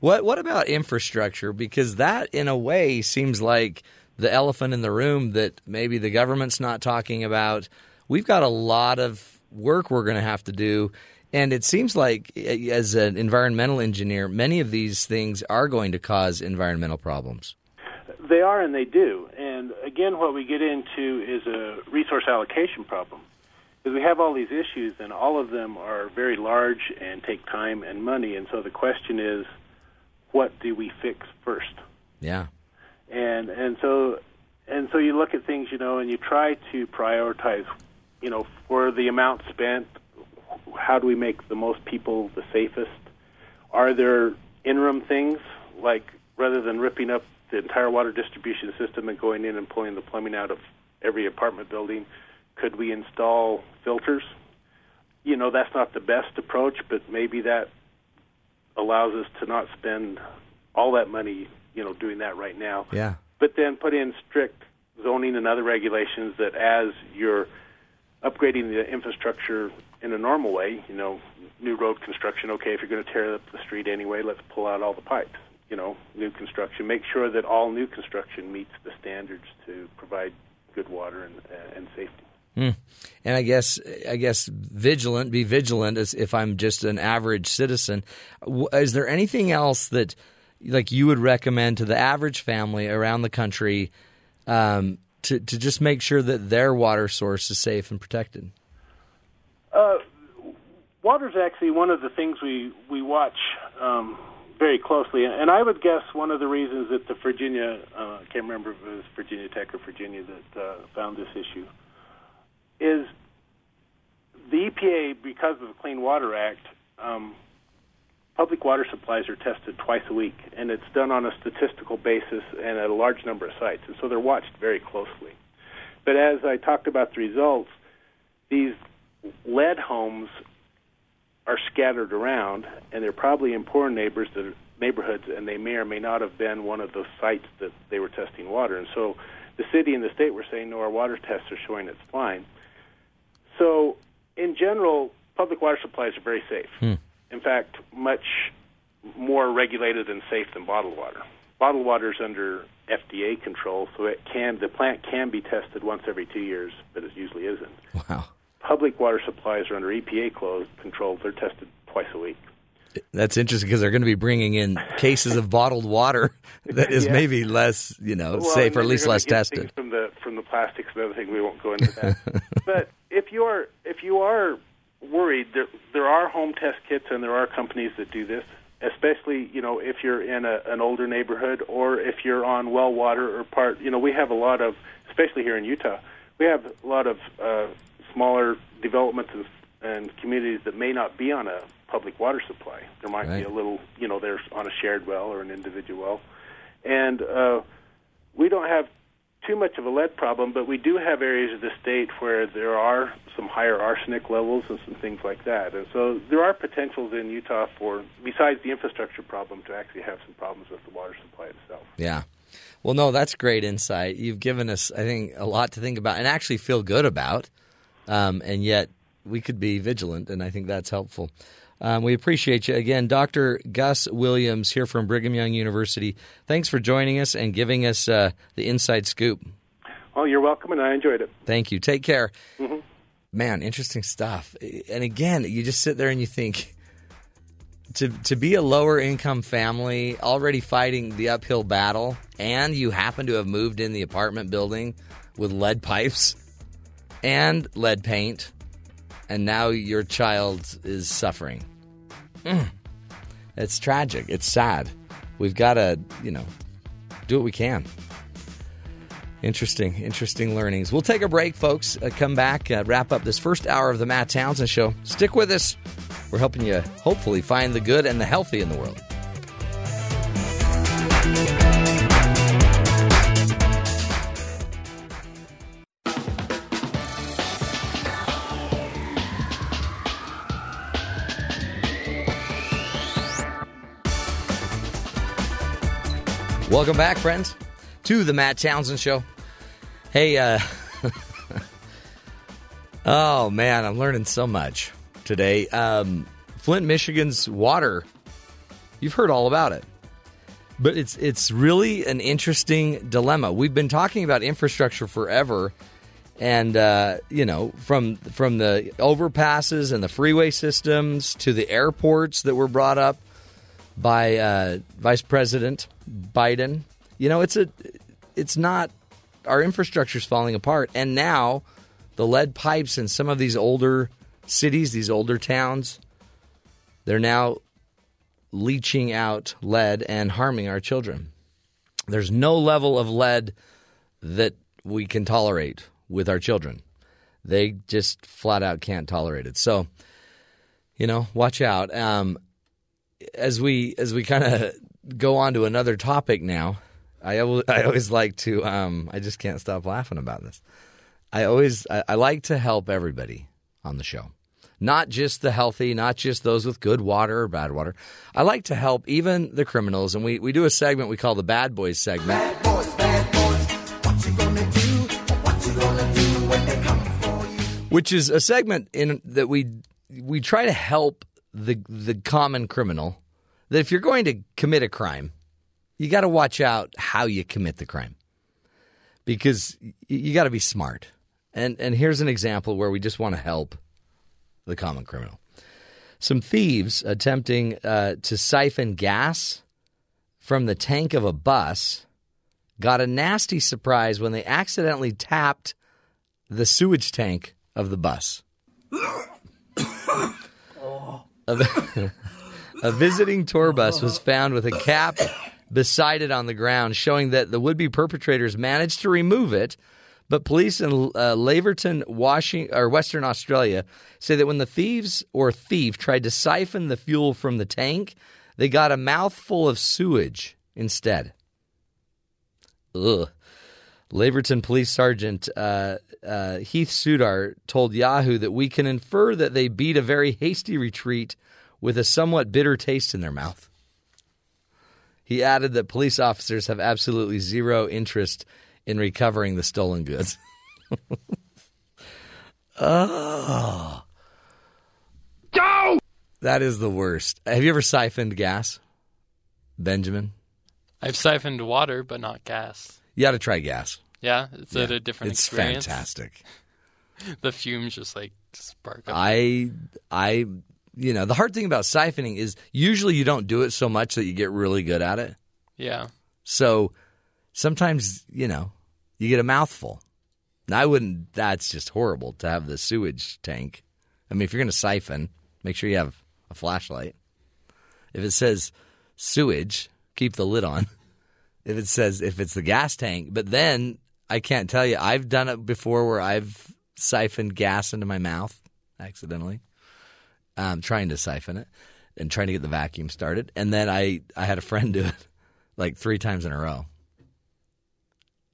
S3: What what about infrastructure? Because that, in a way, seems like the elephant in the room that maybe the government's not talking about. We've got a lot of work we're going to have to do, and it seems like, eh, as an environmental engineer, many of these things are going to cause environmental problems.
S7: They are and they do. And again, what we get into is a resource allocation problem. Because we have all these issues, and all of them are very large and take time and money. And so the question is, what do we fix first?
S3: Yeah.
S7: And and so and so you look at things, you know, and you try to prioritize, you know, for the amount spent. How do we make the most people the safest? Are there interim things like rather than ripping up the entire water distribution system and going in and pulling the plumbing out of every apartment building, could we install filters? You know, that's not the best approach, but maybe that allows us to not spend all that money, you know, doing that right now
S3: Yeah.
S7: but then put in strict zoning and other regulations that as you're upgrading the infrastructure in a normal way. You know, new road construction. Okay, if you're going to tear up the street anyway, let's pull out all the pipes. You know, new construction. Make sure that all new construction meets the standards to provide good water and, uh, and safety.
S3: And I guess I guess vigilant, be vigilant as if I'm just an average citizen. Is there anything else that like you would recommend to the average family around the country um, to to just make sure that their water source is safe and protected?
S7: Uh, water's actually one of the things we we watch um, very closely, and I would guess one of the reasons that the Virginia uh, I can't remember if it was Virginia Tech or Virginia that uh, found this issue is the EPA because of the Clean Water Act. Um, public water supplies are tested twice a week, and it's done on a statistical basis and at a large number of sites, and so they're watched very closely. But as I talked about the results, these lead homes are scattered around, and they're probably in poor neighbors that are, neighborhoods, and they may or may not have been one of those sites that they were testing water. And so, the city and the state were saying, no, our water tests are showing it's fine. So, in general, public water supplies are very safe. Hmm. In fact, much more regulated and safe than bottled water. Bottled water is under FDA control, so it can the plant can be tested once every two years, but it usually isn't.
S3: Wow,
S7: Public water supplies are under EPA closed control; they're tested twice a week.
S3: that's interesting because they're going to be bringing in cases of bottled water [LAUGHS] that is [LAUGHS]
S7: Yeah.
S3: maybe less you know
S7: Well,
S3: safe or at least less tested.
S7: From the from the plastics and other things, we won't go into that. [LAUGHS] but if you are if you are worried, there there are home test kits and there are companies that do this. Especially, you know, if you're in a, an older neighborhood or if you're on well water or part, you know, we have a lot of, especially here in Utah, we have a lot of uh, smaller developments and, and communities that may not be on a public water supply. There might
S3: Right.
S7: be a little, you know, they're on a shared well or an individual well, and uh, we don't have too much of a lead problem, but we do have areas of the state where there are some higher arsenic levels and some things like that. And so there are potentials in Utah for, besides the infrastructure problem, to actually have some problems with the water supply itself.
S3: Yeah. Well, no, that's great insight. You've given us, I think, a lot to think about and actually feel good about. Um, and yet, we could be vigilant, and I think that's helpful. Um, we appreciate you again, Dr. Gus Williams here from Brigham Young University. Thanks for joining us and giving us uh, the inside scoop.
S7: Oh, you're welcome, and I enjoyed it.
S3: Thank you. Take care. Man, interesting stuff. And again, you just sit there and you think to to be a lower income family already fighting the uphill battle and you happen to have moved in the apartment building with lead pipes and lead paint and now your child is suffering. Mm. It's tragic. It's sad. We've got to, you know, do what we can. Interesting, interesting learnings. We'll take a break, folks. Uh, come back, uh, wrap up this first hour of the Matt Townsend Show. Stick with us. We're helping you hopefully find the good and the healthy in the world. Welcome back, friends, to the Matt Townsend Show. Hey, uh, [LAUGHS] oh man, I'm learning so much today. Um, Flint, Michigan's water, you've heard all about it. But it's it's really an interesting dilemma. We've been talking about infrastructure forever, and uh, you know, from from the overpasses and the freeway systems to the airports that were brought up by uh, Vice President Biden. You know, it's a it's not our infrastructure is falling apart, and now the lead pipes in some of these older cities, these older towns, they're now leaching out lead and harming our children. There's no level of lead that we can tolerate with our children. They just flat out can't tolerate it. So, you know, watch out. Um, as we as we kind of go on to another topic now, I I always like to um, I just can't stop laughing about this. I always I, I like to help everybody on the show, not just the healthy, not just those with good water or bad water. I like to help even the criminals, and we we do a segment we call the Bad Boys segment. which is a segment in that we we try to help the the common criminal. That if you're going to commit a crime, you got to watch out how you commit the crime because you got to be smart. And and here's an example where we just want to help the common criminal. Some thieves attempting uh, to siphon gas from the tank of a bus got a nasty surprise when they accidentally tapped the sewage tank of the bus. A, [LAUGHS] a visiting tour bus was found with a cap beside it on the ground, showing that the would-be perpetrators managed to remove it. But police in uh, Laverton, Washington, or Western Australia, say that when the thieves or thief tried to siphon the fuel from the tank, they got a mouthful of sewage instead. Ugh. Laverton Police Sergeant uh, uh, Heath Sudar told Yahoo that we can infer that they beat a very hasty retreat with a somewhat bitter taste in their mouth. He added that police officers have absolutely zero interest in recovering the stolen goods. [LAUGHS] oh. That is the worst. Have you ever siphoned gas, Benjamin?
S5: I've siphoned water, but not gas.
S3: You ought to try gas.
S5: Yeah, it's a different
S3: it's
S5: experience.
S3: fantastic. [LAUGHS]
S5: The fumes just like spark up.
S3: I, I, you know, the hard thing about siphoning is usually you don't do it so much that you get really good at it.
S5: yeah.
S3: So sometimes, you know, you get a mouthful. Now, I wouldn't, that's just horrible to have the sewage tank. I mean, if you're going to siphon, make sure you have a flashlight. If it says sewage, keep the lid on. [LAUGHS] If it says, if it's the gas tank, but then I can't tell you, I've done it before where I've siphoned gas into my mouth accidentally, um, trying to siphon it and trying to get the vacuum started. And then I, I had a friend do it like three times in a row.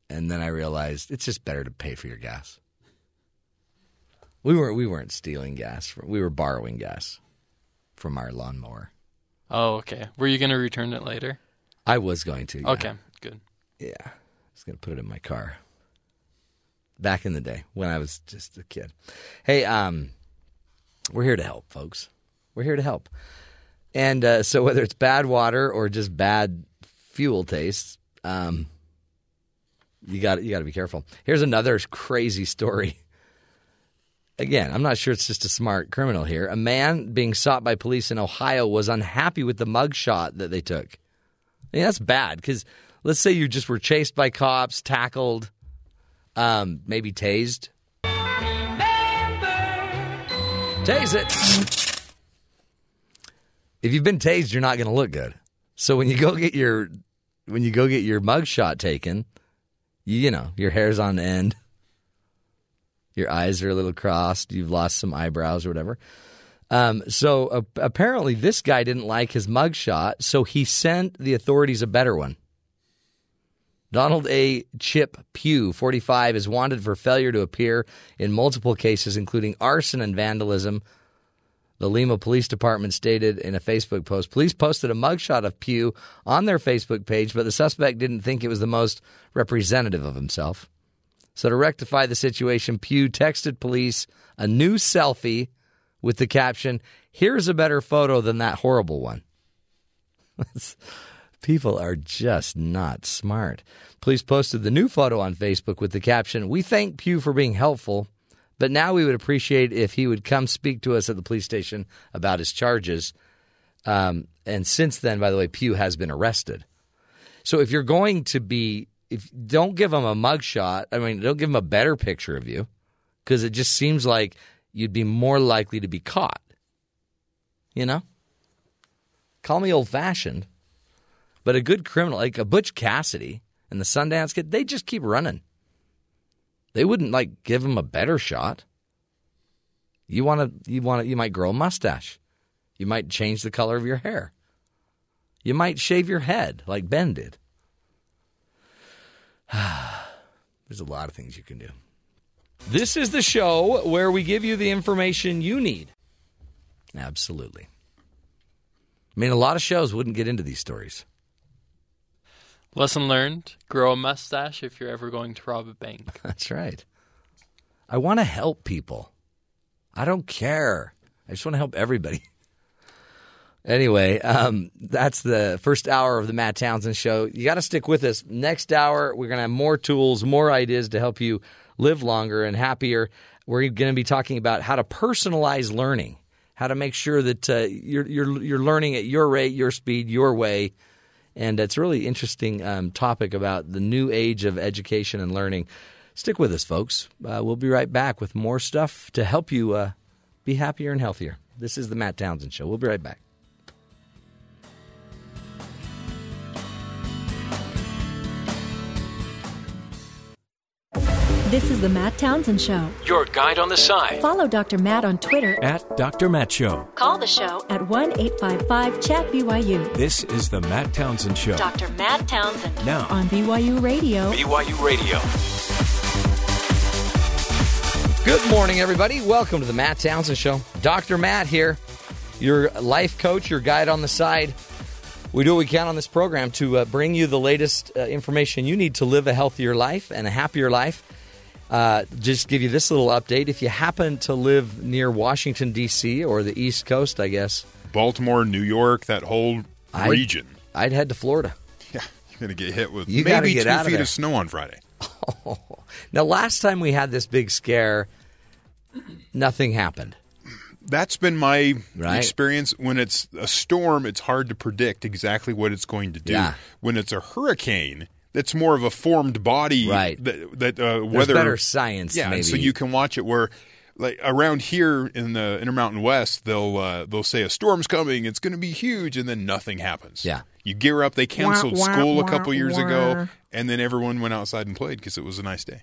S3: And then I realized it's just better to pay for your gas. We weren't we weren't stealing gas. From, we were borrowing gas from our lawnmower.
S5: Oh, okay. Were you going to return it later?
S3: I was going to. yeah.
S5: Okay, good.
S3: Yeah. Going to put it in my car. Back in the day when I was just a kid. Hey, um, we're here to help, folks. We're here to help. And uh, so whether it's bad water or just bad fuel taste, um, you got you got to be careful. Here's another crazy story. Again, I'm not sure it's just a smart criminal here. A man being sought by police in Ohio was unhappy with the mugshot that they took. I mean, that's bad because let's say you just were chased by cops, tackled, um, maybe tased. Tase it. If you've been tased, you're not going to look good. So when you go get your when you go get your mugshot taken, you, you know your hair's on end, your eyes are a little crossed, you've lost some eyebrows or whatever. Um, so uh, apparently, this guy didn't like his mugshot, so he sent the authorities a better one. Donald A. Chip Pugh, 45, is wanted for failure to appear in multiple cases, including arson and vandalism. The Lima Police Department stated in a Facebook post. Police posted a mugshot of Pugh on their Facebook page, but the suspect didn't think it was the most representative of himself. So, to rectify the situation, Pugh texted police a new selfie with the caption, Here's a better photo than that horrible one. [LAUGHS] People are just not smart. Police posted the new photo on Facebook with the caption, We thank Pugh for being helpful, but now we would appreciate if he would come speak to us at the police station about his charges. Um, and since then, by the way, Pugh has been arrested. So if you're going to be, if don't give him a mugshot, I mean, don't give him a better picture of you, because it just seems like you'd be more likely to be caught. You know? Call me old fashioned, but a good criminal, like a Butch Cassidy and the Sundance Kid, they just keep running. They wouldn't like give him a better shot. You want to, you want to, you might grow a mustache. You might change the color of your hair. You might shave your head like Ben did. [SIGHS] There's a lot of things you can do. This is the show where we give you the information you need. Absolutely. I mean, a lot of shows wouldn't get into these stories.
S5: Lesson learned: grow a mustache if you're ever going to rob a bank. [LAUGHS]
S3: That's right. I want to help people. I don't care. I just want to help everybody. [LAUGHS] Anyway, um, that's the first hour of the Matt Townsend Show. You got to stick with us. Next hour, we're going to have more tools, more ideas to help you live longer and happier. We're going to be talking about how to personalize learning, how to make sure that uh, you're, you're you're learning at your rate, your speed, your way. And it's a really interesting um, topic about the new age of education and learning. Stick with us, folks. Uh, we'll be right back with more stuff to help you uh, be happier and healthier. This is the Matt Townsend Show. We'll be right back.
S1: This is the Matt Townsend Show.
S2: Your guide on the side.
S1: Follow Dr. Matt on Twitter.
S2: At Dr. Matt Show.
S1: Call the show at 1 855 Chat BYU.
S2: This is the Matt Townsend Show.
S1: Dr. Matt Townsend
S2: Now,
S1: on BYU Radio.
S2: BYU Radio.
S3: Good morning, everybody. Welcome to the Matt Townsend Show. Dr. Matt here, your life coach, your guide on the side. We do what we can on this program to uh, bring you the latest uh, information you need to live a healthier life and a happier life. Uh, just give you this little update. If you happen to live near Washington, D.C., or the East Coast, I guess,
S4: Baltimore, New York, that whole
S3: I'd-
S4: region.
S3: I'd head to Florida. [LAUGHS]
S4: Yeah, you're going to get hit with
S3: You
S4: maybe two
S3: of
S4: feet
S3: there.
S4: of snow on Friday. [LAUGHS]
S3: Now, last time we had this big scare, nothing happened.
S4: That's been my
S3: Right.
S4: experience. When it's a storm, it's hard to predict exactly what it's going to do.
S3: Yeah.
S4: When it's a hurricane, that's more of a formed body.
S3: Right.
S4: That, that uh,
S3: There's better science,
S4: Yeah,
S3: maybe.
S4: so you can watch it where. Like around here in the Intermountain West, they'll uh, they'll say a storm's coming, it's going to be huge, and then nothing happens.
S3: Yeah.
S4: you gear up. They canceled
S3: Wah, wah,
S4: school a couple years
S3: wah.
S4: ago, and then everyone went outside and played because it was a nice day.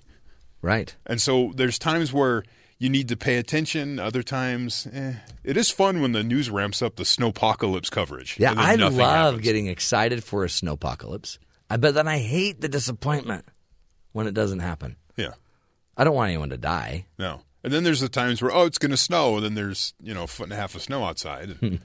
S3: Right.
S4: And so there's times where you need to pay attention. Other times, eh. it is fun when the news ramps up the snowpocalypse coverage.
S3: Yeah, I love
S4: happens.
S3: getting excited for a snowpocalypse. I but then I hate the disappointment when it doesn't happen.
S4: Yeah,
S3: I don't want anyone to die.
S4: no. And then there's the times where oh, it's going to snow, and then there's you know a foot and a half of snow outside. [LAUGHS]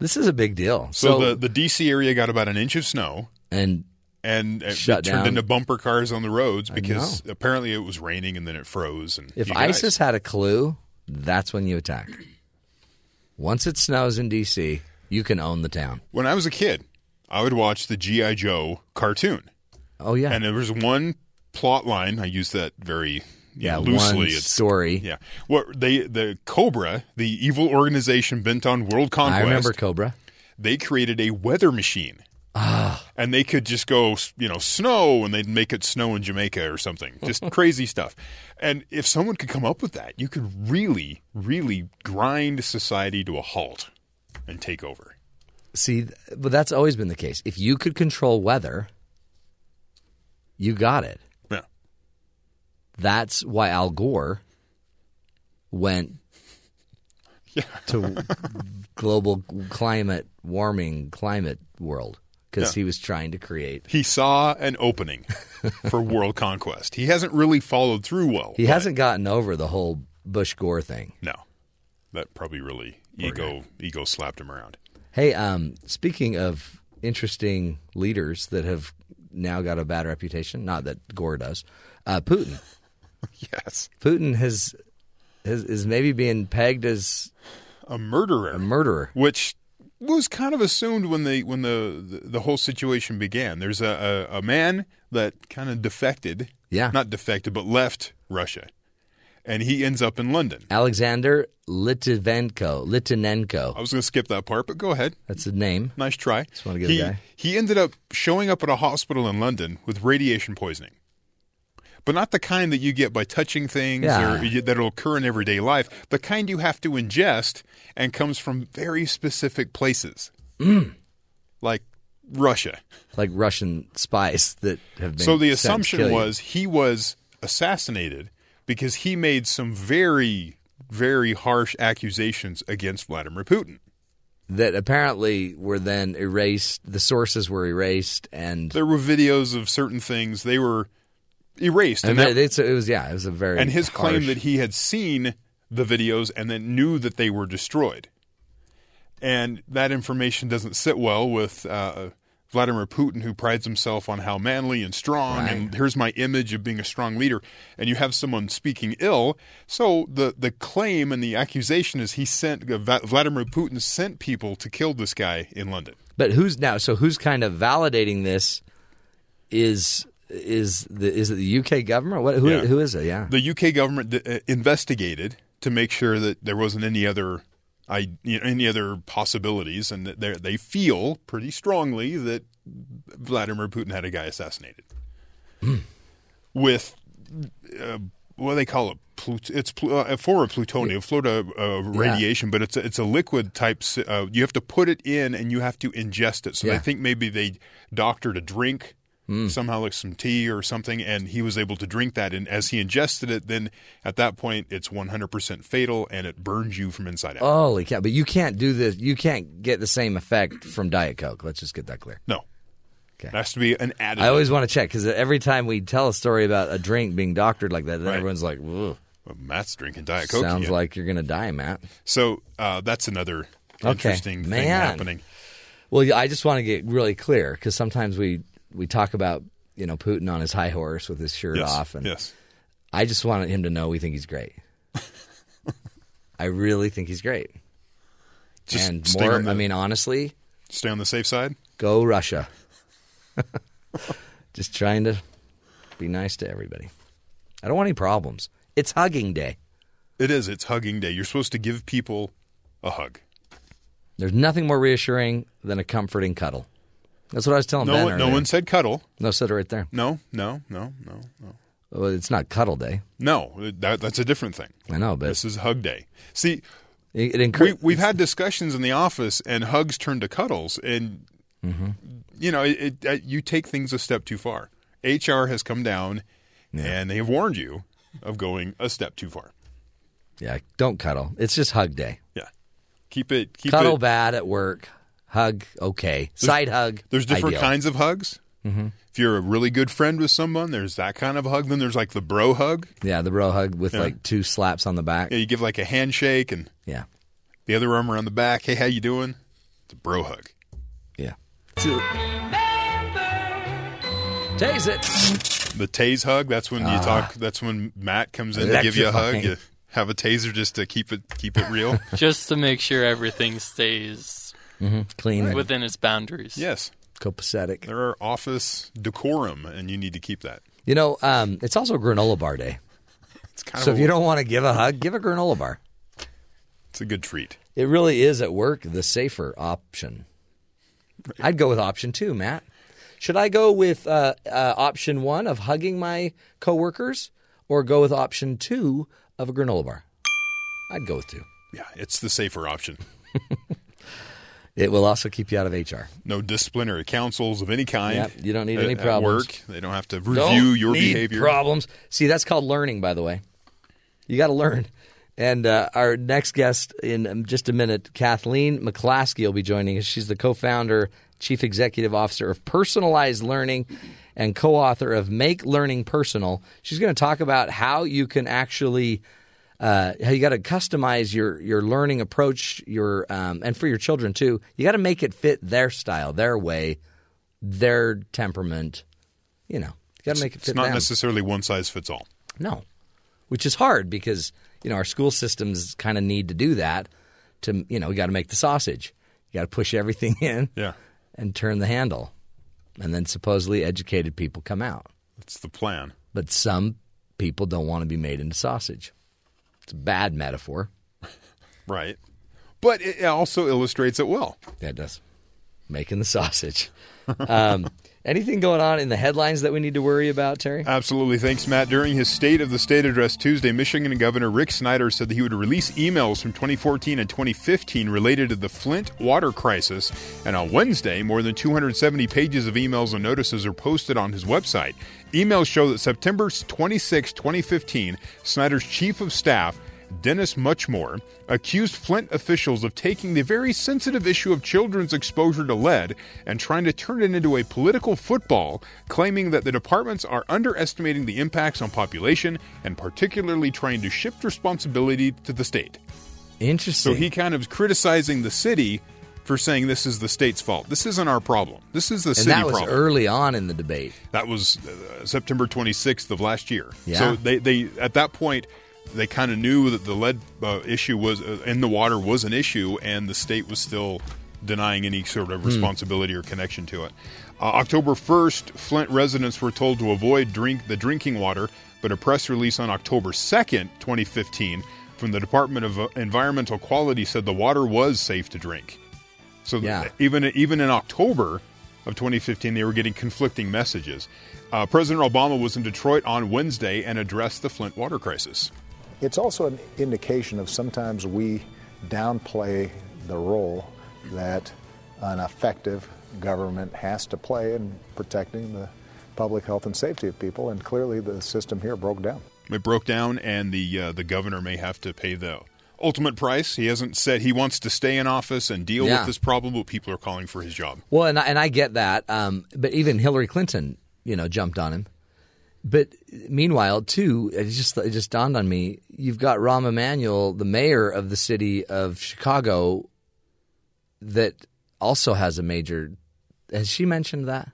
S3: This is a big deal.
S4: so
S3: So,
S4: the the DC area got about an inch of snow.
S3: and
S4: And it
S3: Shut
S4: turned
S3: down.
S4: into bumper cars on the roads because apparently it was raining and then it froze. And
S3: if ISIS had a clue, that's when you attack. Once it snows in DC, you can own the town.
S4: when I was a kid, I would watch the GI Joe cartoon.
S3: Oh yeah,
S4: And there was one plot line. I use that very
S3: yeah.
S4: know, loosely. It's
S3: story.
S4: yeah. What they the Cobra, the evil organization bent on world conquest.
S3: I remember Cobra.
S4: they created a weather machine.
S3: Ah.
S4: And they could just go, you know, snow, and they'd make it snow in Jamaica or something. Just [LAUGHS] crazy stuff. And if someone could come up with that, you could really, really grind society to a halt and take over.
S3: See, but that's always been the case. If you could control weather, you got it.
S4: Yeah.
S3: That's why Al Gore went to [LAUGHS] global climate warming climate world because
S4: Yeah.
S3: he was trying to create.
S4: He saw an opening for [LAUGHS] world conquest. He hasn't really followed through well.
S3: He hasn't gotten over the whole Bush Gore thing.
S4: No. That probably really ego ego slapped him around.
S3: Hey, um, speaking of interesting leaders that have now got a bad reputation, not that Gore does, uh, Putin. [LAUGHS]
S4: Yes.
S3: Putin has, has is maybe being pegged as
S4: A murderer.
S3: a murderer.
S4: which was kind of assumed when the when the the, whole situation began. There's a, a, a man that kind of defected,
S3: Yeah.
S4: not defected, but left Russia, and he ends up in London.
S3: Alexander Litvinenko. Litvinenko.
S4: I was going to skip that part, but go ahead.
S3: That's the name.
S4: Nice try.
S3: Just wanna give
S4: he,
S3: a guy.
S4: he ended up showing up at a hospital in London with radiation poisoning. But not the kind that you get by touching things
S3: Yeah.
S4: or that'll occur in everyday life. The kind you have to ingest and comes from very specific places.
S3: Mm.
S4: Like Russia.
S3: Like Russian spies that have been.
S4: So the
S3: to
S4: assumption was he was assassinated because he made some very, very harsh accusations against Vladimir Putin.
S3: that apparently were then erased. The sources were erased, and
S4: There were videos of certain things they were erased,
S3: and
S4: and, that-
S3: it's, it was yeah, it was a very
S4: and his claim that he had seen the videos and then knew that they were destroyed, and that information doesn't sit well with uh, Vladimir Putin, who prides himself on how manly and strong, and here's my image of being a strong leader, and you have someone speaking ill. So the the claim and the accusation is he sent uh, Vladimir Putin sent people to kill this guy in London.
S3: But who's now? So who's kind of validating this? Is is the is it the UK government? What who
S4: Yeah.
S3: who is it? Yeah.
S4: The UK government uh, investigated to make sure that there wasn't any other. I, you know, any other possibilities, and they they feel pretty strongly that Vladimir Putin had a guy assassinated with uh, what do they call it. Plut- it's pl- uh, for a plutonium, float a, uh radiation, but it's a, it's a liquid type. Uh, you have to put it in, and you have to ingest it. So
S3: Yeah.
S4: I think maybe they doctored a drink somehow like some tea or something, and he was able to drink that. And as he ingested it, then at that point it's 100% fatal, and it burns you from inside out.
S3: Holy cow! But you can't do this. You can't get the same effect from Diet Coke. Let's just get that clear.
S4: no,
S3: Okay.
S4: it has to be an additive.
S3: I always want to check because every time we tell a story about a drink being doctored like that, then
S4: Right.
S3: everyone's like,
S4: Well, Matt's drinking Diet Coke.
S3: "Sounds
S4: again.
S3: like you're going to die, Matt."
S4: so. Uh, that's another
S3: Okay.
S4: interesting thing
S3: Man.
S4: happening.
S3: Well, I just want to get really clear because sometimes we we talk about you know Putin on his high horse with his shirt
S4: Yes,
S3: off, and
S4: yes.
S3: I just wanted him to know we think he's great. [LAUGHS] I really think he's great.
S4: Just
S3: and more,
S4: the-
S3: I mean, honestly,
S4: Stay on the safe side.
S3: go Russia. [LAUGHS] just trying to be nice to everybody. I don't want any problems. It's hugging day.
S4: It is. It's hugging day. You're supposed to give people a hug.
S3: There's nothing more reassuring than a comforting cuddle. That's what I was telling
S4: No
S3: Ben
S4: one, no one said cuddle.
S3: No, said it right there.
S4: No, no, no, no, no.
S3: Well, it's not cuddle day.
S4: No, that, that's a different thing.
S3: I know, but
S4: This is hug day. See,
S3: it, it
S4: we, we've had discussions in the office, and hugs turn to cuddles, and
S3: Mm-hmm.
S4: you know, it, it, uh, you take things a step too far. HR has come down, and they have warned you of going a step too far.
S3: yeah, don't cuddle. It's just hug day.
S4: Yeah, keep it. Keep it.
S3: Cuddle bad at work. Hug okay. Side hug.
S4: There's different
S3: ideal.
S4: kinds of hugs. Mm-hmm. If you're a really good friend with someone, there's that kind of hug. Then there's like the bro hug.
S3: Yeah, the bro hug with
S4: Yeah.
S3: like two slaps on the back.
S4: Yeah, you give like a handshake and
S3: Yeah,
S4: the other arm around the back. Hey, how you doing? It's a bro hug.
S3: yeah. Tase it.
S4: The tase hug. That's when you
S3: Ah.
S4: talk. That's when Matt comes in to give you a hug. You have a taser just to keep it keep it real. [LAUGHS]
S5: just to make sure everything stays
S3: Clean.
S5: within its boundaries.
S4: yes,
S3: Copacetic.
S4: there are office decorum, and you need to keep that.
S3: You know, um, it's also granola bar day.
S4: It's kind
S3: So
S4: of
S3: if you don't want to give a hug, give a granola bar.
S4: it's a good treat.
S3: It really is at work the safer option. I'd go with option two, Matt. Should I go with uh, uh, option one of hugging my coworkers, or go with option two of a granola bar? I'd go with two.
S4: Yeah, it's the safer option. [LAUGHS]
S3: It will also keep you out of HR.
S4: No disciplinary councils of any kind.
S3: Yep, you don't need
S4: at-
S3: any
S4: at
S3: problems.
S4: work. They don't have to review
S3: Don't
S4: your
S3: need
S4: behavior.
S3: Problems. See, that's called learning, by the way. You got to learn. And uh, our next guest in um, just a minute, Kathleen McClaskey, will be joining us. She's the co-founder, chief executive officer of Personalized Learning, and co-author of Make Learning Personal. She's going to talk about how you can actually. Uh, how you got to customize your your learning approach, your um, and for your children too. You got to make it fit their style, their way, their temperament. You know, you got to make it Fit It's
S4: not
S3: them.
S4: necessarily one size fits all.
S3: No, which is hard because you know our school systems kind of need to do that. To you know, we got to make the sausage. You got to push everything [LAUGHS] in
S4: Yeah,
S3: and turn the handle, and then supposedly educated people come out.
S4: that's the plan.
S3: But some people don't want to be made into sausage. It's a bad metaphor.
S4: Right. But it also illustrates it well.
S3: That does. Making the sausage. [LAUGHS] um, anything going on in the headlines that we need to worry about, Terry?
S4: Absolutely. Thanks, Matt. During his State of the State address Tuesday, Michigan Governor Rick Snyder said that he would release emails from 2014 and 2015 related to the Flint water crisis. And on Wednesday, more than 270 pages of emails and notices are posted on his website. Emails show that September 26, 2015, Snyder's chief of staff Dennis Muchmore accused Flint officials of taking the very sensitive issue of children's exposure to lead and trying to turn it into a political football, claiming that the departments are underestimating the impacts on population and particularly trying to shift responsibility to the state.
S3: Interesting.
S4: So he kind of criticizing the city for saying this is the state's fault. This isn't our problem. This is the
S3: And
S4: city
S3: that was
S4: problem.
S3: early on in the debate.
S4: That was uh, September 26th of last year.
S3: Yeah.
S4: So they, they at that point they kind of knew that the lead uh, issue was uh, in the water was an issue, and the state was still denying any sort
S3: Hmm.
S4: of responsibility or connection to it. Uh, October 1st, Flint residents were told to avoid drink the drinking water, but a press release on October 2nd, 2015, from the Department of uh, Environmental Quality said the water was safe to drink. So th- even even in October of 2015, they were getting conflicting messages. Uh, President Obama was in Detroit on Wednesday and addressed the Flint water crisis.
S8: It's also an indication of sometimes we downplay the role that an effective government has to play in protecting the public health and safety of people, and clearly the system here broke down.
S4: It broke down, and the uh, the governor may have to pay the ultimate price. He hasn't said he wants to stay in office and deal
S3: Yeah.
S4: with this problem, but people are calling for his job.
S3: Well, and I, and I get that, um, but even Hillary Clinton, you know, jumped on him. But meanwhile, too, it just it just dawned on me: you've got Rahm Emanuel, the mayor of the city of Chicago, that also has a major. Has she mentioned that?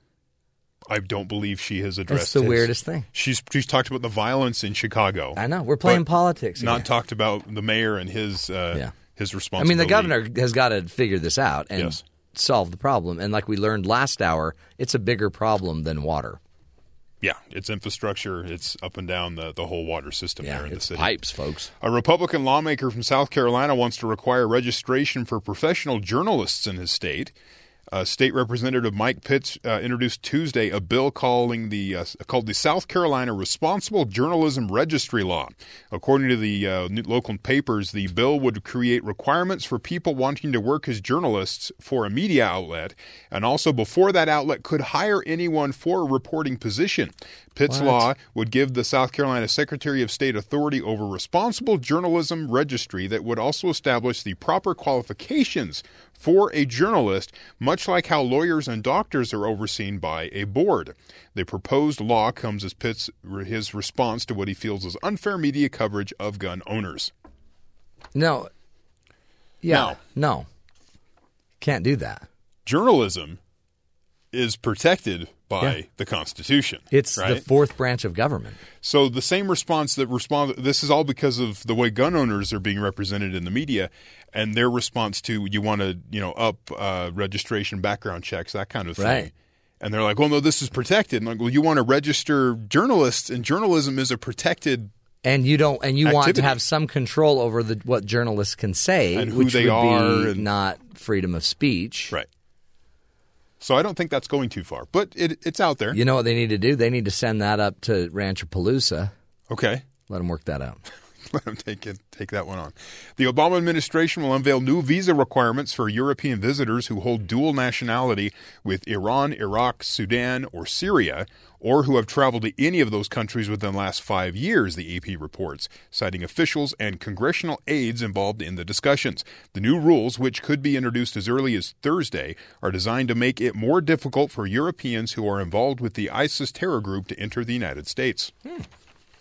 S4: I don't believe she has addressed.
S3: That's the
S4: his-
S3: weirdest thing.
S4: She's she's talked about the violence in Chicago.
S3: I know we're playing politics.
S4: Not
S3: again.
S4: talked about the mayor and his uh,
S3: Yeah.
S4: his
S3: I mean, the governor has got to figure this out and
S4: Yes.
S3: solve the problem. And like we learned last hour, it's a bigger problem than water.
S4: Yeah, it's infrastructure. It's up and down the, the whole water system
S3: Yeah,
S4: there in the city.
S3: pipes, folks.
S4: A Republican lawmaker from South Carolina wants to require registration for professional journalists in his state. Uh, State Representative Mike Pitts uh, introduced Tuesday a bill calling the uh, called the South Carolina Responsible Journalism Registry Law. According to the uh, new- local papers, the bill would create requirements for people wanting to work as journalists for a media outlet, and also before that outlet could hire anyone for a reporting position. Pitts' law would give the South Carolina Secretary of State authority over responsible journalism registry that would also establish the proper qualifications for a journalist, much like how lawyers and doctors are overseen by a board. The proposed law comes as Pitt's his response to what he feels is unfair media coverage of gun owners.
S3: No. Yeah. No. Can't do that.
S4: Journalism is protected by
S3: Yeah.
S4: the Constitution.
S3: It's
S4: right?
S3: the fourth branch of government.
S4: So the same response that respond this is all because of the way gun owners are being represented in the media and their response to you want to, you know, up uh, registration background checks, that kind of thing.
S3: Right.
S4: And they're like, "Well, no, this is protected." And I'm like, "Well, you want to register journalists and journalism is a protected
S3: And you don't, and you want to have some control over the what journalists can say,
S4: And who
S3: which
S4: they
S3: would
S4: are
S3: be
S4: and-
S3: not freedom of speech.
S4: right." So I don't think that's going too far, but it, it's out there.
S3: You know what they need to do? They need to send that up to Rancherpalooza.
S4: Okay.
S3: Let them work that out. [LAUGHS] [LAUGHS]
S4: Let him take it, take that one on. The Obama administration will unveil new visa requirements for European visitors who hold dual nationality with Iran, Iraq, Sudan, or Syria, or who have traveled to any of those countries within the last five years, the AP reports, citing officials and congressional aides involved in the discussions. The new rules, which could be introduced as early as Thursday, are designed to make it more difficult for Europeans who are involved with the ISIS terror group to enter the United States. Hmm.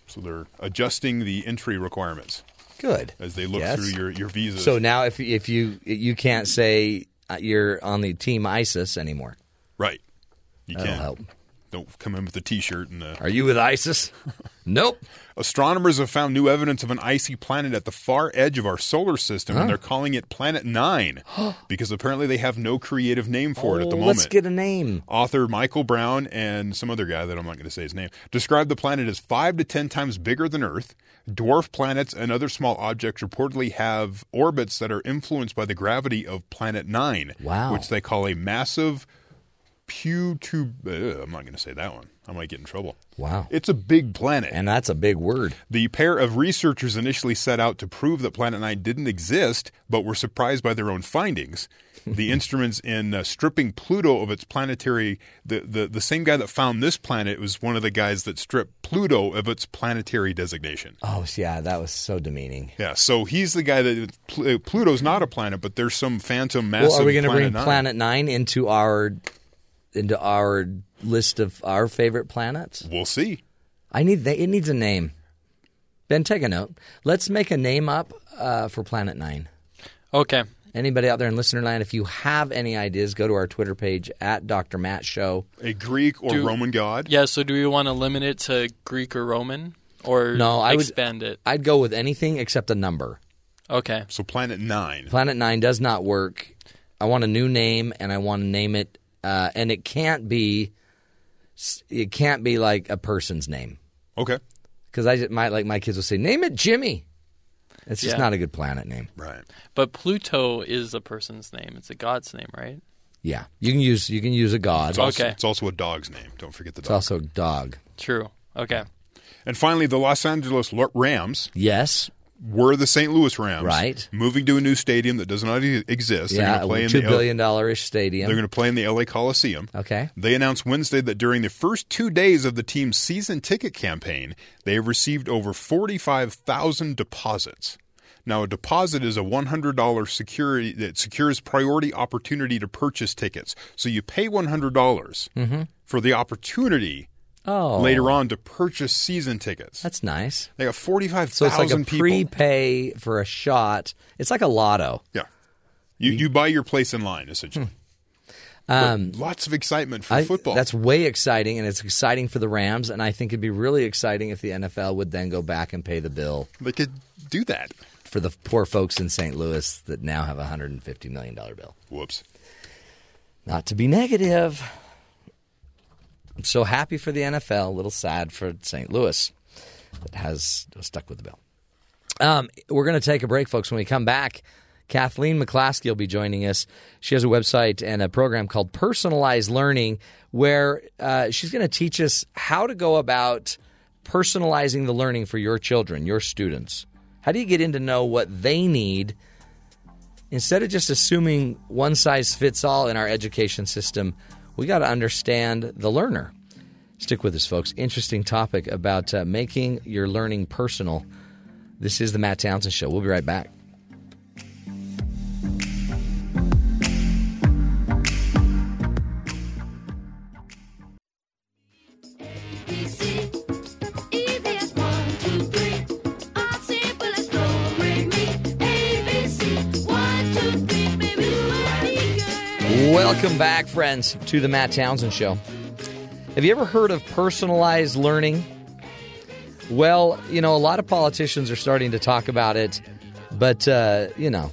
S4: So they're adjusting the entry requirements
S3: Good.
S4: as they look
S3: Yes.
S4: through your, your visas.
S3: So now, if if you you can't say uh, you're on the team ISIS anymore,
S4: right, you
S3: that'll
S4: can
S3: help.
S4: Don't come in with a T-shirt and a
S3: Are you with ISIS? [LAUGHS] nope.
S4: Astronomers have found new evidence of an icy planet at the far edge of our solar system, and they're calling it Planet Nine [GASPS] because apparently they have no creative name for it at the
S3: Oh,
S4: moment.
S3: Let's get a name.
S4: Author Michael Brown and some other guy that I'm not going to say his name described the planet as five to ten times bigger than Earth. Dwarf planets and other small objects reportedly have orbits that are influenced by the gravity of Planet Nine,
S3: Wow.
S4: which they call a massive perturber. Uh, I'm not going to say that one. I might get in trouble.
S3: Wow.
S4: It's a big planet.
S3: And that's a big word.
S4: The pair of researchers initially set out to prove that Planet Nine didn't exist, but were surprised by their own findings. [LAUGHS] The instruments in uh, stripping Pluto of its planetary, the, the, the same guy that found this planet was one of the guys that stripped Pluto of its planetary designation.
S3: Oh, yeah, that was so demeaning.
S4: Yeah, so he's the guy that Pl- Pluto's not a planet, but there's some phantom massive.
S3: well, are we going to bring
S4: Nine.
S3: Planet Nine into our into our list of our favorite planets?
S4: We'll see.
S3: I need it needs a name. Ben, take a note. Let's make a name up uh, for Planet Nine.
S5: Okay.
S3: Anybody out there in listener land, if you have any ideas, go to our Twitter page at Dr. Matt Show.
S4: A Greek or
S5: Do-
S4: Roman god?
S5: Yeah, so do we want to limit it to Greek or Roman? Or
S3: No, I would-
S5: expand it?
S3: I'd go with anything except a number.
S5: Okay.
S4: So Planet Nine.
S3: Planet Nine does not work. I want a new name, and I want to name it, uh, and it can't be, it can't be like a person's name
S4: Okay.
S3: because I just, my like my kids will say, name it Jimmy. It's just
S5: Yeah.
S3: not a good planet name.
S4: Right.
S5: But Pluto is a person's name. It's a god's name, right?
S3: Yeah, you can use you can use a god.
S4: It's also,
S5: Okay.
S4: it's also a dog's name. Don't forget the dog.
S3: It's
S4: dog.
S3: also dog.
S5: True. Okay.
S4: and finally, the Los Angeles Rams
S3: Yes,
S4: were the St. Louis Rams.
S3: Right.
S4: Moving to a new stadium that does not exist. They're
S3: yeah,
S4: to play
S3: a
S4: in
S3: two
S4: the
S3: billion dollar ish stadium.
S4: They're going to play in the LA Coliseum.
S3: okay,
S4: They announced Wednesday that during the first two days of the team's season ticket campaign, they have received over 45,000 deposits. Now, a deposit is a $100 security that secures priority opportunity to purchase tickets. So you pay $100 for the opportunity
S3: oh,
S4: later on to purchase season tickets.
S3: that's nice.
S4: they got 45,000 people.
S3: So it's like a
S4: people.
S3: prepay for a shot. It's like a lotto.
S4: yeah. You, you buy your place in line, essentially.
S3: Um,
S4: lots of excitement for
S3: I-
S4: football.
S3: That's way exciting, and it's exciting for the Rams. And I think it'd be really exciting if the NFL would then go back and pay the bill
S4: they could do that.
S3: for the poor folks in St. Louis that now have a hundred and fifty million dollar bill.
S4: Whoops.
S3: Not to be negative. I'm so happy for the NFL. A little sad for St. Louis that has stuck with the bill. Um, we're going to take a break, folks. When we come back, Kathleen McClaskey will be joining us. She has a website and a program called Personalized Learning, where uh, she's going to teach us how to go about personalizing the learning for your children, your students. How do you get in to know what they need instead of just assuming one size fits all in our education system? We got to understand the learner. Stick with us, folks. Interesting topic about uh, making your learning personal. This is the Matt Townsend Show. We'll be right back. Welcome back, friends, to the Matt Townsend Show. Have you ever heard of personalized learning? Well, you know, a lot of politicians are starting to talk about it, but, uh, you know,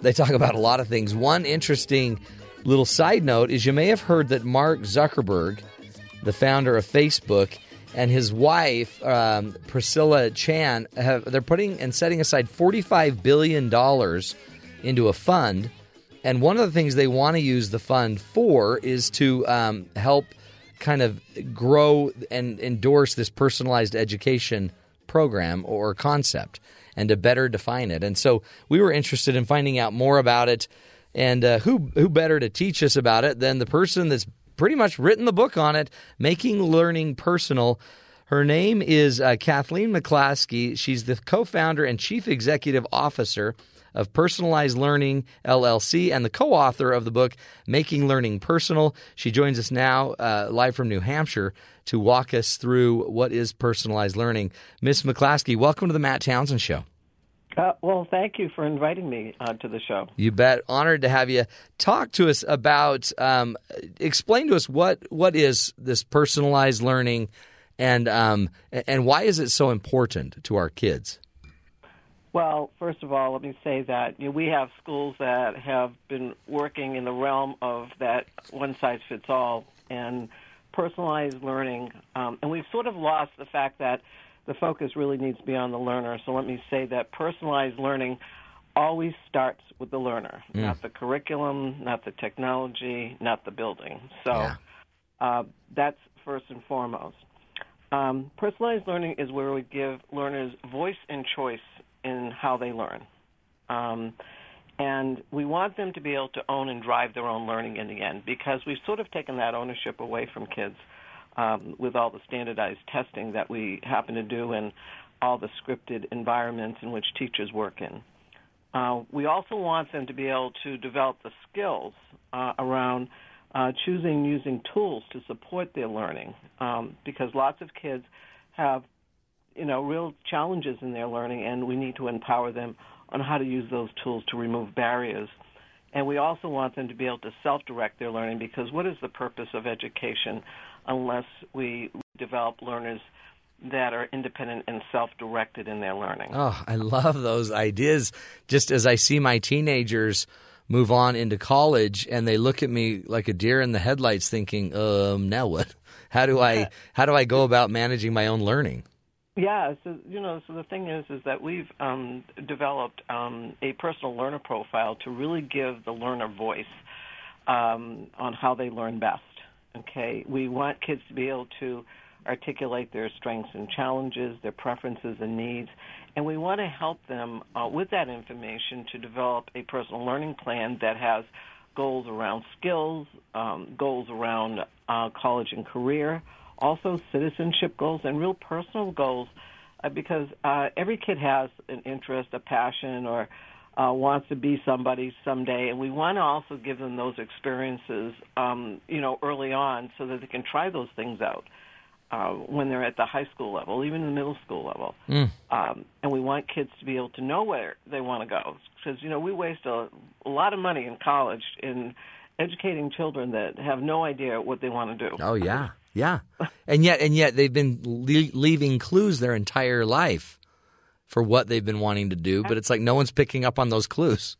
S3: they talk about a lot of things. One interesting little side note is you may have heard that Mark Zuckerberg, the founder of Facebook, and his wife um, Priscilla Chan have they're putting and setting aside forty five billion dollars into a fund, and one of the things they want to use the fund for is to um, help kind of grow and endorse this personalized education program or concept and to better define it. And so we were interested in finding out more about it. And uh, who who better to teach us about it than the person that's pretty much written the book on it, Making Learning Personal. Her name is uh, Kathleen McClaskey. She's the co-founder and chief executive officer of Personalized Learning LLC and the co author of the book Making Learning Personal. She joins us now uh, live from New Hampshire to walk us through what is personalized learning. Miss McClaskey, welcome to the Matt Townsend Show.
S9: Uh, well, thank you for inviting me uh, to the show.
S3: You bet. Honored to have you. Talk to us about, um, explain to us what, what is this personalized learning and, um, and why is it so important to our kids?
S9: Well, first of all, let me say that you know, we have schools that have been working in the realm of that one size fits all and personalized learning, um, and we've sort of lost the fact that the focus really needs to be on the learner. So let me say that personalized learning always starts with the learner, not the curriculum, not the technology, not the building. So
S3: Yeah.
S9: uh, that's first and foremost. Um, personalized learning is where we give learners voice and choice in how they learn. Um, and we want them to be able to own and drive their own learning in the end because we've sort of taken that ownership away from kids um, with all the standardized testing that we happen to do and all the scripted environments in which teachers work in. Uh, we also want them to be able to develop the skills uh, around uh, choosing using tools to support their learning um, because lots of kids have you know real challenges in their learning and we need to empower them on how to use those tools to remove barriers. And we also want them to be able to self-direct their learning because what is the purpose of education unless we develop learners that are independent and self-directed in their learning?
S3: Oh, I love those ideas. Just as I see my teenagers move on into college and they look at me like a deer in the headlights thinking, um, now what? [LAUGHS] How do I [LAUGHS] how do I go about managing my own learning?
S9: Yeah, so you know, so the thing is, is that we've um, developed um, a personal learner profile to really give the learner voice um, on how they learn best. Okay, we want kids to be able to articulate their strengths and challenges, their preferences and needs, and we want to help them uh, with that information to develop a personal learning plan that has goals around skills, um, goals around uh, college and career, also citizenship goals and real personal goals, uh, because uh, every kid has an interest, a passion, or uh, wants to be somebody someday, and we want to also give them those experiences, um, you know, early on, so that they can try those things out uh, when they're at the high school level, even the middle school level.
S3: Mm.
S9: Um, and we want kids to be able to know where they want to go, because you know we waste a, a lot of money in college in educating children that have no idea what they want to do.
S3: Oh yeah, yeah, [LAUGHS] and yet and yet they've been le- leaving clues their entire life for what they've been wanting to do, but it's like no one's picking up on those clues.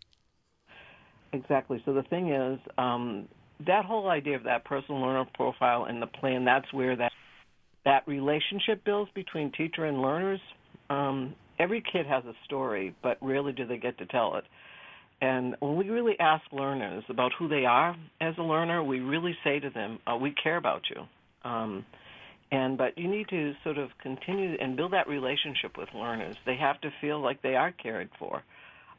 S9: Exactly. So the thing is, um, that whole idea of that personal learner profile and the plan, that's where that that relationship builds between teacher and learners. Um, every kid has a story, but rarely do they get to tell it. And when we really ask learners about who they are as a learner, we really say to them, uh, "We care about you." Um, and but you need to sort of continue and build that relationship with learners. They have to feel like they are cared for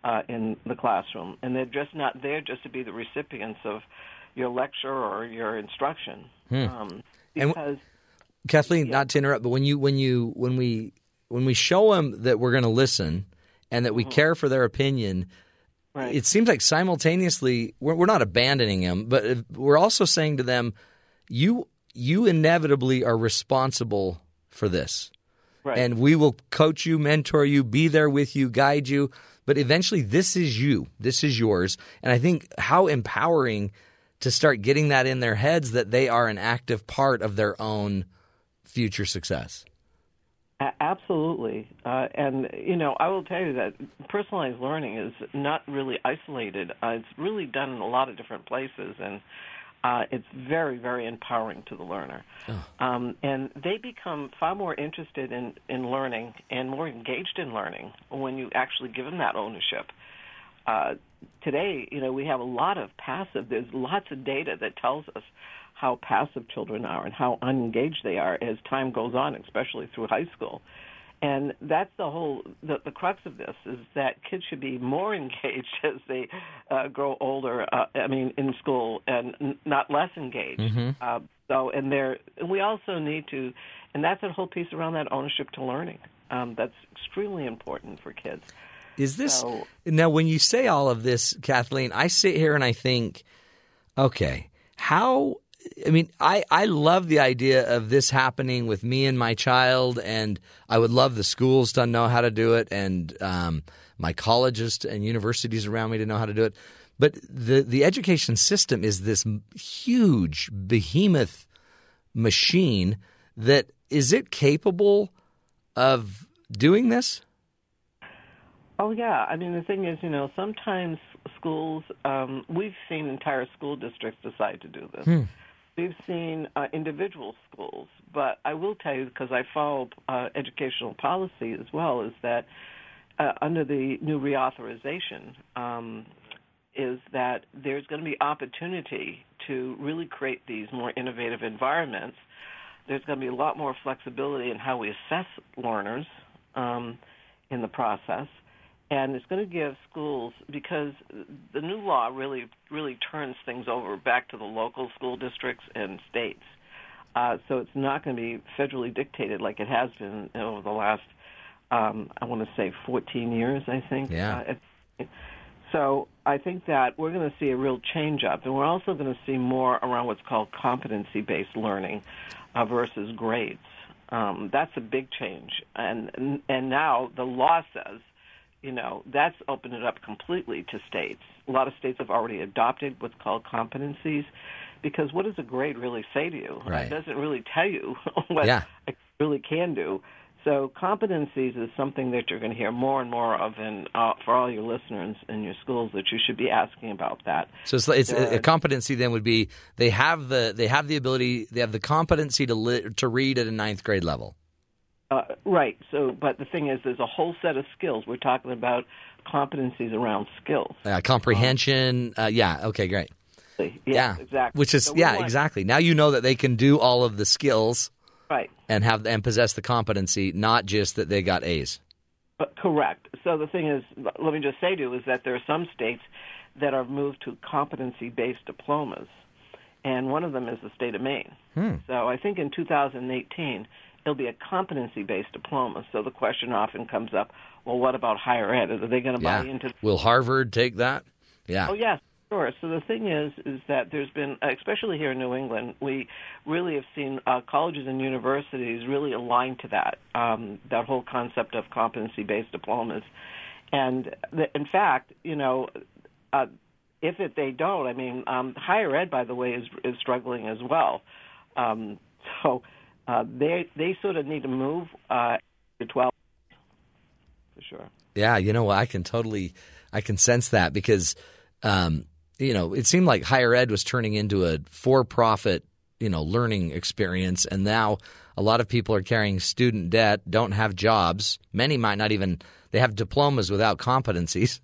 S9: uh, in the classroom, and they're just not there just to be the recipients of your lecture or your instruction.
S3: Hmm.
S9: Um, because
S3: Kathleen, not to interrupt, but when you when you when we when we show them that we're going to listen and that we care for their opinion,
S9: Right.
S3: it seems like simultaneously we're, we're not abandoning them, but we're also saying to them, you you inevitably are responsible for this.
S9: Right.
S3: And we will coach you, mentor you, be there with you, guide you. But eventually, this is you. This is yours. And I think how empowering to start getting that in their heads that they are an active part of their own future success.
S9: Absolutely. Uh, and, you know, I will tell you that personalized learning is not really isolated. Uh, it's really done in a lot of different places, and uh, it's very, very empowering to the learner. Um, and they become far more interested in, in learning and more engaged in learning when you actually give them that ownership. Uh, today, you know, we have a lot of passive, there's lots of data that tells us how passive children are and how unengaged they are as time goes on, especially through high school. And that's the whole the, the crux of this is that kids should be more [LAUGHS] engaged as they uh, grow older. Uh, I mean, in school and n- not less engaged. Uh, so, and there, and we also need to, and that's a whole piece around that ownership to learning. Um, that's extremely important for kids.
S3: Is this
S9: So-
S3: now when you say all of this, Kathleen? I sit here and I think, okay, how? I mean, I I love the idea of this happening with me and my child, and I would love the schools to know how to do it, and um, my colleges and universities around me to know how to do it. But the the education system is this huge behemoth machine that is it capable of doing this?
S9: Oh yeah, I mean the thing is, you know, sometimes schools um, we've seen entire school districts decide to do this. We've seen uh, individual schools, but I will tell you because I follow uh, educational policy as well, is that uh, under the new reauthorization, um, is that there's going to be opportunity to really create these more innovative environments. There's going to be a lot more flexibility in how we assess learners um, in the process, and it's going to give schools because the new law really really turns things over back to the local school districts and states. Uh, so it's not going to be federally dictated like it has been over the last, um, I want to say, 14 years. I think.
S3: Yeah.
S9: Uh, so I think that we're going to see a real change up, and we're also going to see more around what's called competency-based learning uh, versus grades. Um, that's a big change, and and now the law says you know, that's opened it up completely to states. A lot of states have already adopted what's called competencies because what does a grade really say to you?
S3: Right.
S9: It doesn't really tell you [LAUGHS] what
S3: Yeah.
S9: it really can do. So competencies is something that you're going to hear more and more of, and uh, for all your listeners in your schools, that you should be asking about that.
S3: So it's, it's a, a competency. Then would be they have the they have the ability they have the competency to li- to read at a ninth grade level.
S9: Uh, right. So, but the thing is, there's a whole set of skills. We're talking about competencies around skills.
S3: Uh, comprehension. Uh, yeah. Okay. Great.
S9: Yeah,
S3: yeah.
S9: exactly.
S3: Which is
S9: So
S3: yeah
S9: want-
S3: exactly. Now you know that they can do all of the skills
S9: Right.
S3: and have and possess the competency, not just that they got A's.
S9: But correct. So the thing is, let me just say to you, is that there are some states that are moved to competency-based diplomas, and one of them is the state of Maine.
S3: Hmm.
S9: So I think in 2018 it'll be a competency-based diploma. So the question often comes up, well, what about higher ed? Are they going to
S3: Yeah.
S9: buy into?
S3: Will Harvard take that? Yeah.
S9: Oh yes, sure. So the thing is, is that there's been, especially here in New England, we really have seen uh, colleges and universities really aligned to that um, that whole concept of competency-based diplomas, and the, in fact, you know. Uh, if it, they don't, I mean, um, higher ed, by the way, is is struggling as well. Um, so uh, they they sort of need to move uh, to twelve for sure.
S3: Yeah, you know what? I can totally, I can sense that because, um, you know, it seemed like higher ed was turning into a for-profit, you know, learning experience, and now a lot of people are carrying student debt, don't have jobs. Many might not even they have diplomas without competencies,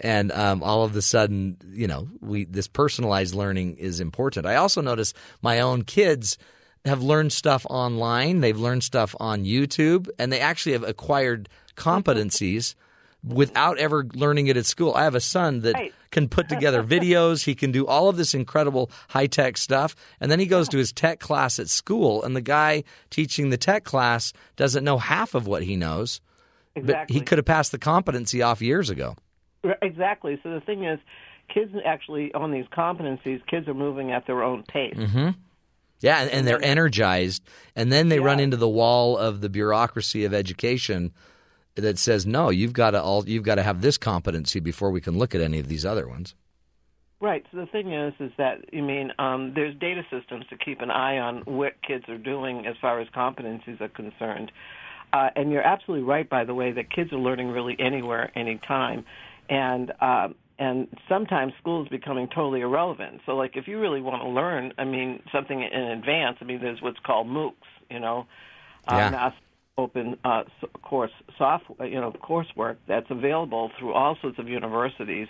S3: and um, all of a sudden, you know, we this personalized learning is important. I also notice my own kids have learned stuff online. They've learned stuff on YouTube, and they actually have acquired competencies without ever learning it at school. I have a son that
S9: Right.
S3: can put together [LAUGHS] videos. He can do all of this incredible high tech stuff. And then he goes to his tech class at school, and the guy teaching the tech class doesn't know half of what he knows. But
S9: Exactly.
S3: he could have passed the competency off years ago.
S9: Exactly. So the thing is, kids actually on these competencies, kids are moving at their own pace.
S3: Mm-hmm. Yeah, and, and they're energized. And then they run into the wall of the bureaucracy of education that says, no, you've got to all you've got to have this competency before we can look at any of these other ones.
S9: Right. So the thing is, is that you mean um, there's data systems to keep an eye on what kids are doing as far as competencies are concerned. Uh, and you're absolutely right, by the way, that kids are learning really anywhere, anytime, and um, and sometimes school is becoming totally irrelevant. So, like, if you really want to learn, I mean, something in advance, I mean, there's what's called MOOCs, you know,
S3: Yeah.
S9: uh, mass open uh, course software, you know, coursework that's available through all sorts of universities.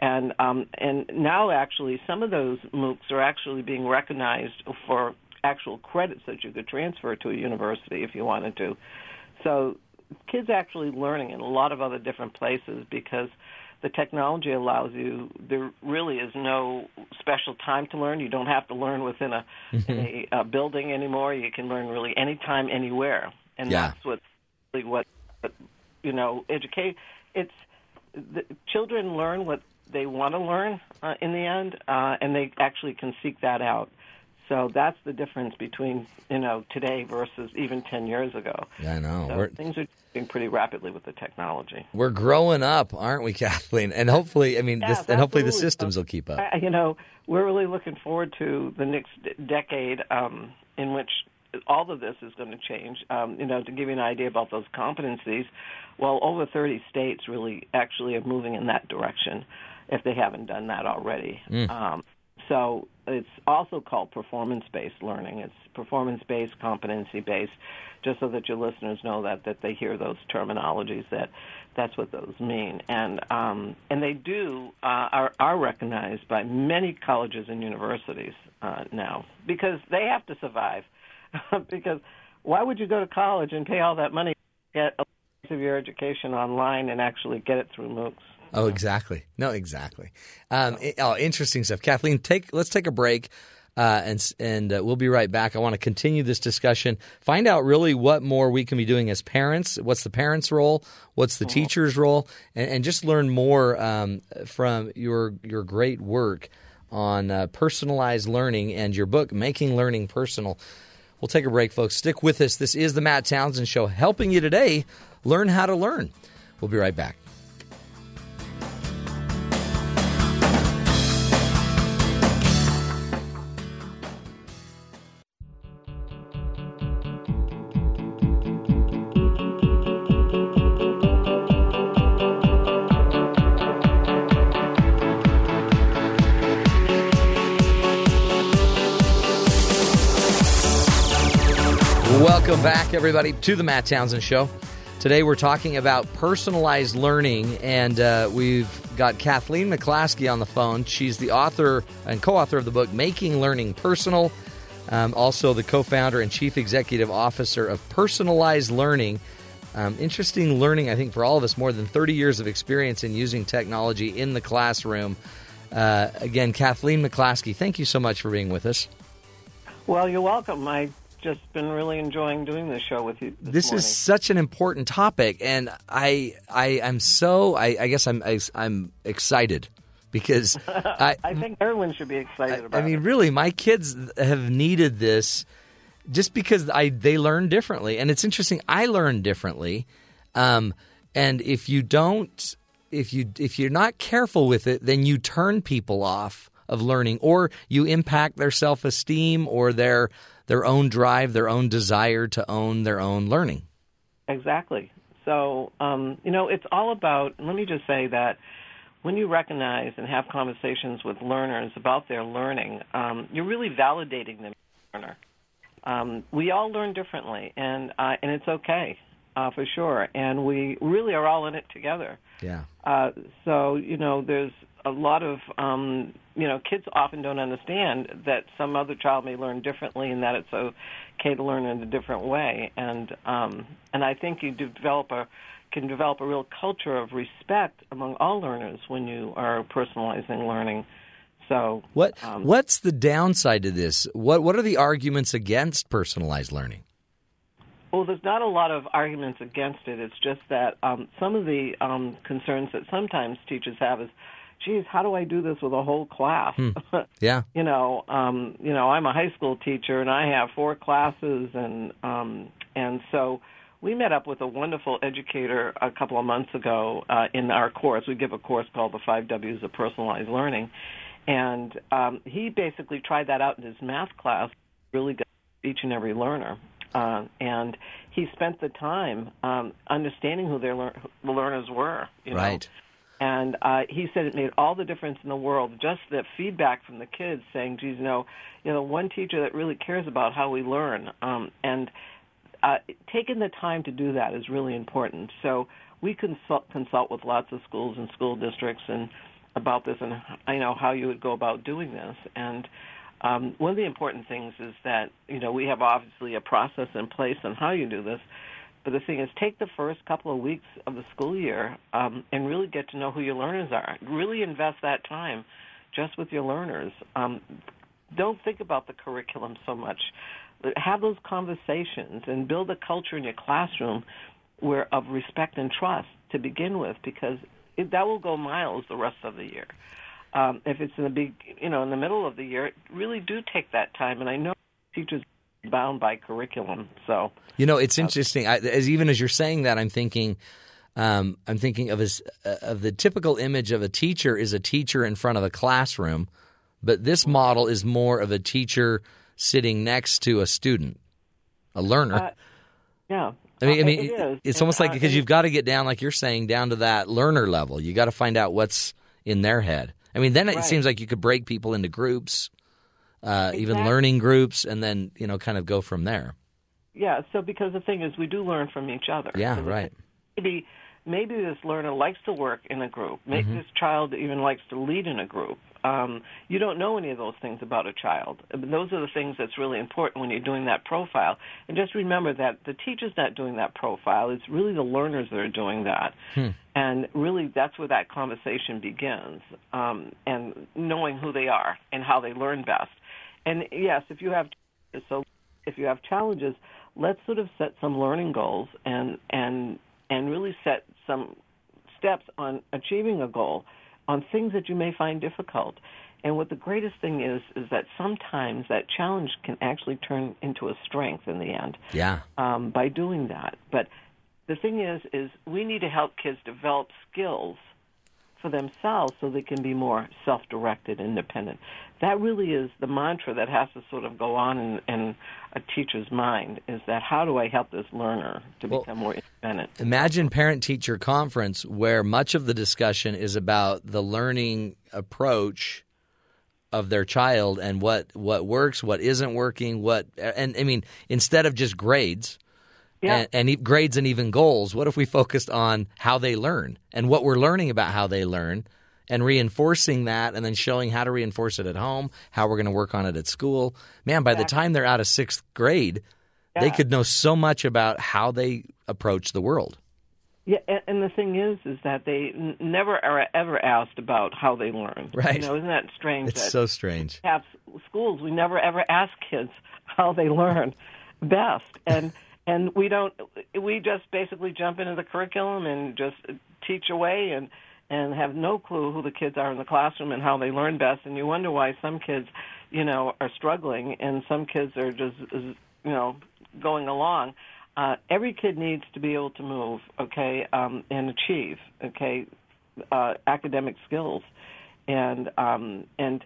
S9: And um, and now actually some of those MOOCs are actually being recognized for actual credits that you could transfer to a university if you wanted to. So kids actually learning in a lot of other different places because the technology allows you there really is no special time to learn. You don't have to learn within a, in a, a building anymore. You can learn really anytime anywhere. And
S3: Yeah.
S9: that's what really what what, you know educate it's the children learn what they want to learn uh, in the end uh, and they actually can seek that out so that's the difference between you know today versus even 10 years ago
S3: Yeah, I know.
S9: so
S3: We're
S9: things are changing pretty rapidly with the technology
S3: we're growing up, aren't we, [LAUGHS] Kathleen? And hopefully, I mean, this, and hopefully the systems will keep up.
S9: I- you know, we're really looking forward to the next d- decade um, in which all of this is going to change. Um, you know, to give you an idea about those competencies, well, over 30 states really actually are moving in that direction if they haven't done that already. Um, so it's also called performance-based learning. It's performance-based, competency-based, just so that your listeners know that that they hear those terminologies that that's what those mean. And um, and they do uh, are are recognized by many colleges and universities uh, now because they have to survive. [LAUGHS] because why would you go to college and pay all that money to get a piece of your education online and actually get it through MOOCs?
S3: Oh, exactly. No, exactly. Um, i- oh, interesting stuff. Kathleen, take let's take a break, uh, and and uh, we'll be right back. I want to continue this discussion. Find out really what more we can be doing as parents. What's the parents' role? What's the teacher's role? And, and just learn more um, from your your great work on uh, personalized learning and your book, Making Learning Personal. We'll take a break, folks. Stick with us. This is the Matt Townsend Show, helping you today learn how to learn. We'll be right back. Everybody, to the Matt Townsend Show. Today we're talking about personalized learning, and uh, we've got Kathleen McClaskey on the phone. She's the author and co author of the book Making Learning Personal, um, also the co founder and chief executive officer of Personalized Learning. Um, interesting learning, I think, for all of us, more than 30 years of experience in using technology in the classroom. Uh, again, Kathleen McClaskey, thank you so much for being with us.
S9: Well, you're welcome. I just been really enjoying doing this show with you. This,
S3: this is such an important topic, and I, I, I'm so, I, I guess I'm, I, I'm excited because [LAUGHS] I,
S9: I think everyone should be excited
S3: I,
S9: about
S3: I mean,
S9: it.
S3: really, my kids have needed this just because I they learn differently, and it's interesting. I learn differently, um, and if you don't, if you if you're not careful with it, then you turn people off of learning, or you impact their self esteem or their their own drive, their own desire to own their own learning.
S9: Exactly. So, um, you know, it's all about, let me just say that when you recognize and have conversations with learners about their learning, um, you're really validating them learner. Um, we all learn differently, and uh, and it's okay uh, for sure. And we really are all in it together.
S3: Yeah.
S9: Uh, so you know, there's a lot of um, you know, kids often don't understand that some other child may learn differently, and that it's okay to learn in a different way. And um, and I think you develop a can develop a real culture of respect among all learners when you are personalizing learning. So
S3: What
S9: um,
S3: what's the downside to this? What what are the arguments against personalized learning?
S9: Well, there's not a lot of arguments against it. It's just that um, some of the um, concerns that sometimes teachers have is, geez, how do I do this with a whole class? [LAUGHS]
S3: Yeah.
S9: you know, um, you know, I'm a high school teacher and I have four classes, and um, and so we met up with a wonderful educator a couple of months ago uh, in our course. We give a course called the Five W's of Personalized Learning, and um, he basically tried that out in his math class. Really got each and every learner, uh, and he spent the time um, understanding who their lear- the learners were. You know?
S3: Right.
S9: And uh, he said it made all the difference in the world. Just the feedback from the kids saying, "Geez, you know, you know, one teacher that really cares about how we learn." Um, and uh, taking the time to do that is really important. So we consult consult with lots of schools and school districts and about this, and I know how you would go about doing this. And um, one of the important things is that you know we have obviously a process in place on how you do this. But the thing is, take the first couple of weeks of the school year um, and really get to know who your learners are. Really invest that time just with your learners. Um, don't think about the curriculum so much. Have those conversations and build a culture in your classroom where of respect and trust to begin with, because it, that will go miles the rest of the year. Um, if it's in the big, you know, in the middle of the year, really do take that time. And I know teachers bound by curriculum, so
S3: You know, it's interesting. I, as even as you're saying that, I'm thinking, um, I'm thinking of as uh, of the typical image of a teacher is a teacher in front of a classroom, but this model is more of a teacher sitting next to a student, a learner.
S9: Uh, yeah.
S3: I mean, I
S9: Uh,
S3: mean,
S9: it is.
S3: it's almost like
S9: uh,
S3: because
S9: and
S3: you've got to get down, like you're saying, down to that learner level. You got to find out what's in their head. I mean, then it
S9: Right.
S3: seems like you could break people into groups, uh, even learning groups, and then you know, kind of go from there.
S9: Yeah, so because the thing is, we do learn from each other.
S3: Yeah,
S9: So
S3: right.
S9: Maybe, maybe this learner likes to work in a group. Maybe
S3: Mm-hmm.
S9: this child even likes to lead in a group. Um, you don't know any of those things about a child. But those are the things that's really important when you're doing that profile. And just remember that the teacher's not doing that profile. It's really the learners that are doing that. And really, that's where that conversation begins. Um, and knowing who they are and how they learn best. And yes, if you have so if you have challenges, let's sort of set some learning goals and and and really set some steps on achieving a goal on things that you may find difficult. And what the greatest thing is is that sometimes that challenge can actually turn into a strength in the end
S3: Yeah.
S9: um, by doing that. But the thing is, is we need to help kids develop skills for themselves so they can be more self-directed, independent. That really is the mantra that has to sort of go on in, in a teacher's mind: is that how do I help this learner to
S3: Well-
S9: become more independent?
S3: Imagine parent teacher conference where much of the discussion is about the learning approach of their child and what what works, what isn't working, what and I mean instead of just grades.
S9: Yeah.
S3: And, and e- grades and even goals. What if we focused on how they learn and what we're learning about how they learn, and reinforcing that, and then showing how to reinforce it at home, how we're going to work on it at school. Man, by the time they're out of sixth grade, they could know so much about how they approach the world.
S9: Yeah, and, the thing is, is that they n- never are ever asked about how they learn.
S3: Right.
S9: You know, isn't that strange?
S3: It's
S9: that
S3: so strange.
S9: have s- schools we never ever ask kids how they learn best, and and we don't. We just basically jump into the curriculum and just teach away and and have no clue who the kids are in the classroom and how they learn best. And you wonder why some kids, you know, are struggling and some kids are just, you know, going along. Uh, every kid needs to be able to move, okay, um, and achieve, okay, uh, academic skills, and um, and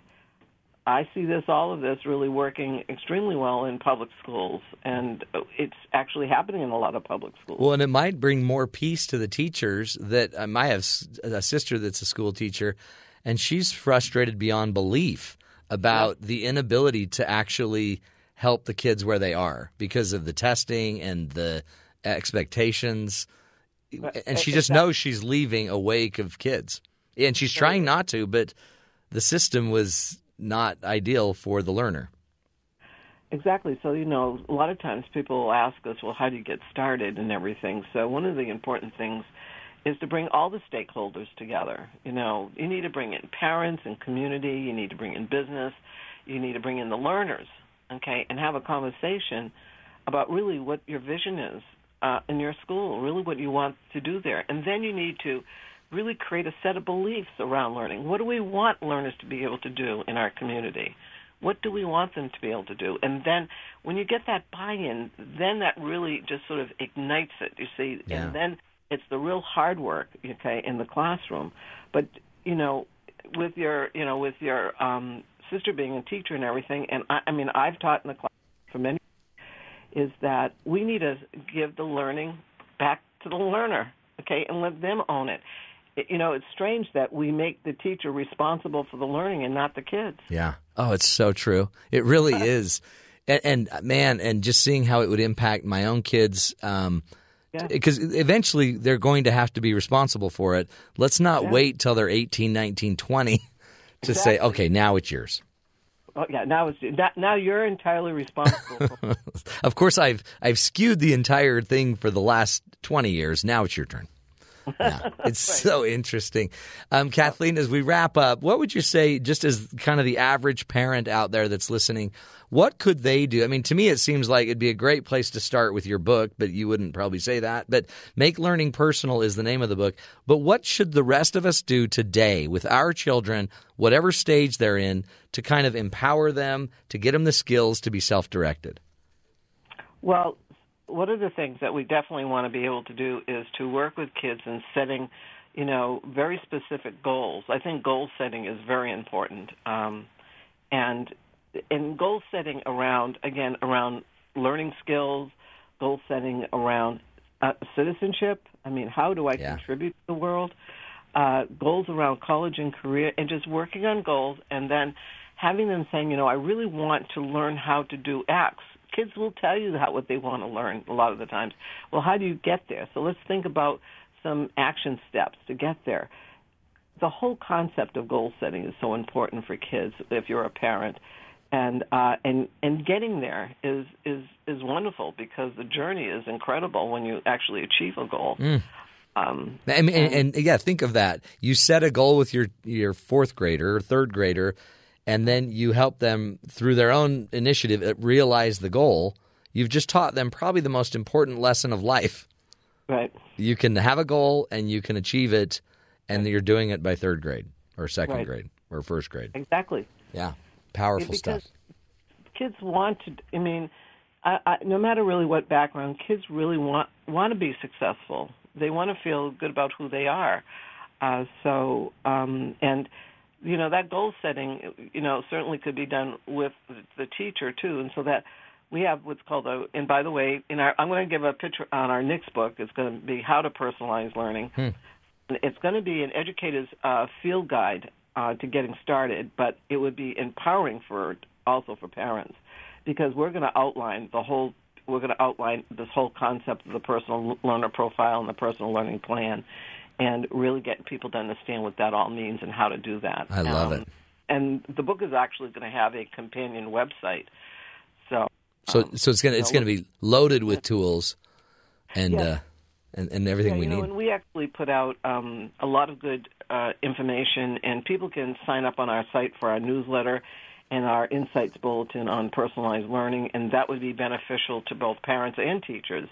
S9: I see this, all of this, really working extremely well in public schools, and it's actually happening in a lot of public schools.
S3: Well, and it might bring more peace to the teachers. That um, I have a sister that's a school teacher, and she's frustrated beyond belief about the inability to actually help the kids where they are because of the testing and the expectations. And she just knows she's leaving a wake of kids, and she's trying not to, but the system was not ideal for the learner.
S9: Exactly. So, you know, a lot of times people will ask us, well, how do you get started and everything? So, one of the important things is to bring all the stakeholders together. You know, you need to bring in parents and community, you need to bring in business, you need to bring in the learners, okay, and have a conversation about really what your vision is uh, in your school, really what you want to do there. And then you need to really create a set of beliefs around learning. What do we want learners to be able to do in our community? What do we want them to be able to do? And then when you get that buy-in, then that really just sort of ignites it, you see.
S3: Yeah.
S9: And then it's the real hard work, okay, in the classroom. But, you know, with your, you know, with your um, sister being a teacher and everything, and I, I mean, I've taught in the class for many is that we need to give the learning back to the learner, okay, and let them own it. It. You know, it's strange that we make the teacher responsible for the learning and not the kids.
S3: Yeah. Oh, it's so true. It really [LAUGHS] is. And, and man, and just seeing how it would impact my own kids, um,
S9: Yeah.
S3: because eventually they're going to have to be responsible for it. Let's not
S9: Yeah.
S3: wait till they're 18, 19, 20 [LAUGHS] to say, okay, now it's yours.
S9: Oh, yeah, now it's now you're entirely responsible. [LAUGHS]
S3: Of course, I've I've skewed the entire thing for the last 20 years. Now it's your turn. Yeah, [LAUGHS] it's so interesting. Um, Kathleen, as we wrap up, what would you say, just as kind of the average parent out there that's listening, what could they do? I mean, to me, it seems like it'd be a great place to start with your book, but you wouldn't probably say that. But Make Learning Personal is the name of the book. But what should the rest of us do today with our children, whatever stage they're in, to kind of empower them, to get them the skills to be self directed?
S9: Well, one of the things that we definitely want to be able to do is to work with kids in setting, you know, very specific goals. I think goal setting is very important, um, and in goal setting around again around learning skills, goal setting around uh, citizenship. I mean, how do I
S3: Yeah.
S9: contribute to the world? Uh, goals around college and career, and just working on goals, and then having them saying, you know, I really want to learn how to do X. Kids will tell you how, what they want to learn a lot of the times. Well, how do you get there? So let's think about some action steps to get there. The whole concept of goal setting is so important for kids if you're a parent. And uh, and and getting there is is is wonderful because the journey is incredible when you actually achieve a goal. Um,
S3: I mean, and, and yeah, think of that. You set a goal with your your fourth grader or third grader, and then you help them through their own initiative uh, realize the goal. You've just taught them probably the most important lesson of life.
S9: right.
S3: You can have a goal and you can achieve it, and you're doing it by third grade or second
S9: Right.
S3: grade or first grade.
S9: Exactly.
S3: Yeah, powerful
S9: because
S3: stuff.
S9: kids want to. I mean, I, I, no matter really what background, kids really want want to be successful. They want to feel good about who they are. Uh, so, um, and you know that goal setting, you know, certainly could be done with the teacher too, and so that we have what's called a. And by the way, in our, I'm going to give a picture on our next book. It's going to be how to personalize learning. It's going to be an educator's uh, field guide uh, to getting started, but it would be empowering for also for parents because we're going to outline the whole we're going to outline this whole concept of the personal learner profile and the personal learning plan and really get people to understand what that all means and how to do that.
S3: I love it.
S9: And the book is actually going to have a companion website. So
S3: So
S9: um,
S3: so it's gonna it's gonna be loaded with tools and
S9: Yeah.
S3: uh, and, and everything
S9: yeah,
S3: we
S9: you know,
S3: need.
S9: and we actually put out um, a lot of good uh, information, and people can sign up on our site for our newsletter and our insights bulletin on personalized learning, and that would be beneficial to both parents and teachers.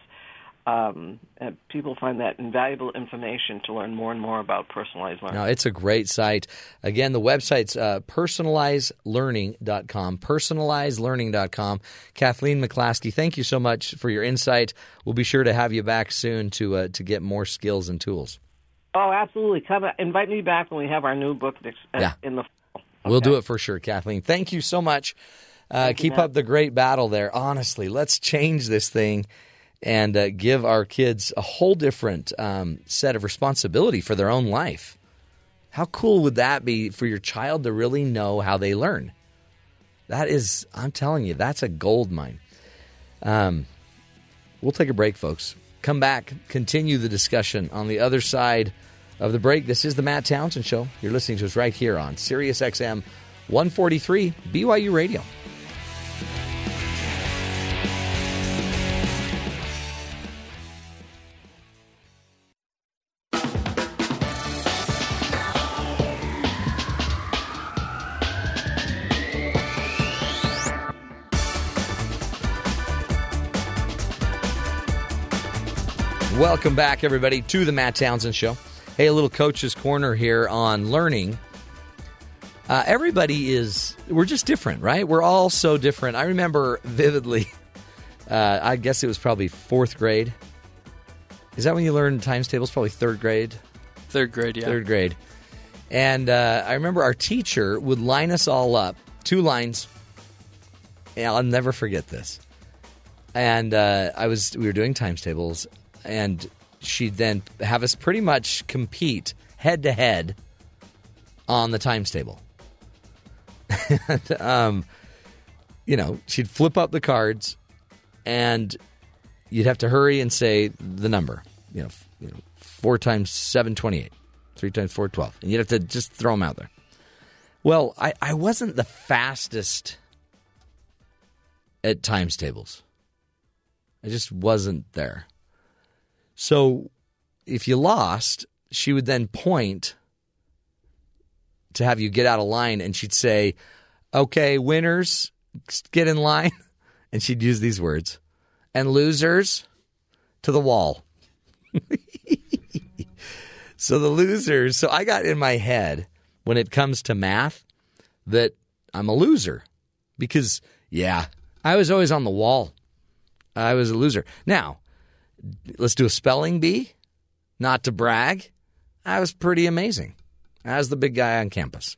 S9: Um, and people find that invaluable information to learn more and more about personalized learning.
S3: No, it's a great site. Again, the website's uh, personalizelearning.com. Personalizelearning.com. Kathleen McClaskey, thank you so much for your insight. We'll be sure to have you back soon to uh, to get more skills and tools.
S9: Oh, absolutely! Come invite me back when we have our new book uh,
S3: Yeah.
S9: in the fall.
S3: We'll do it for sure, Kathleen. Thank you so much. Uh,
S9: Thank you,
S3: keep up the great battle there. Honestly, let's change this thing and uh, give our kids a whole different um, set of responsibility for their own life. How cool would that be for your child to really know how they learn? That is, I'm telling you, that's a gold mine. Um, we'll take a break, folks. Come back, continue the discussion on the other side of the break. This is the Matt Townsend Show. You're listening to us right here on Sirius XM 143 BYU Radio. Welcome back, everybody, to the Matt Townsend Show. Hey, a little coach's corner here on learning. Uh, everybody is, we're just different, right? We're all so different. I remember vividly, [LAUGHS] uh, I guess it was probably fourth grade. Is that when you learn times tables? Probably third grade.
S5: Third grade, yeah.
S3: Third grade. And uh, I remember our teacher would line us all up, two lines. And I'll never forget this. And uh, I was, we were doing times tables, and she'd then have us pretty much compete head to head on the times table. [LAUGHS] and, um, you know, she'd flip up the cards, and you'd have to hurry and say the number. You know, you know four times seven twenty-eight, three times four twelve, and you'd have to just throw them out there. Well, I, I wasn't the fastest at times tables. I just wasn't there. So if you lost, she would then point to have you get out of line and she'd say, Okay, winners, get in line. [LAUGHS] And she'd use these words. And losers to the wall. [LAUGHS] so the losers, so I got in my head when it comes to math that I'm a loser because, yeah, I was always on the wall. I was a loser. Now, let's do a spelling bee. Not to brag, I was pretty amazing. I was the big guy on campus.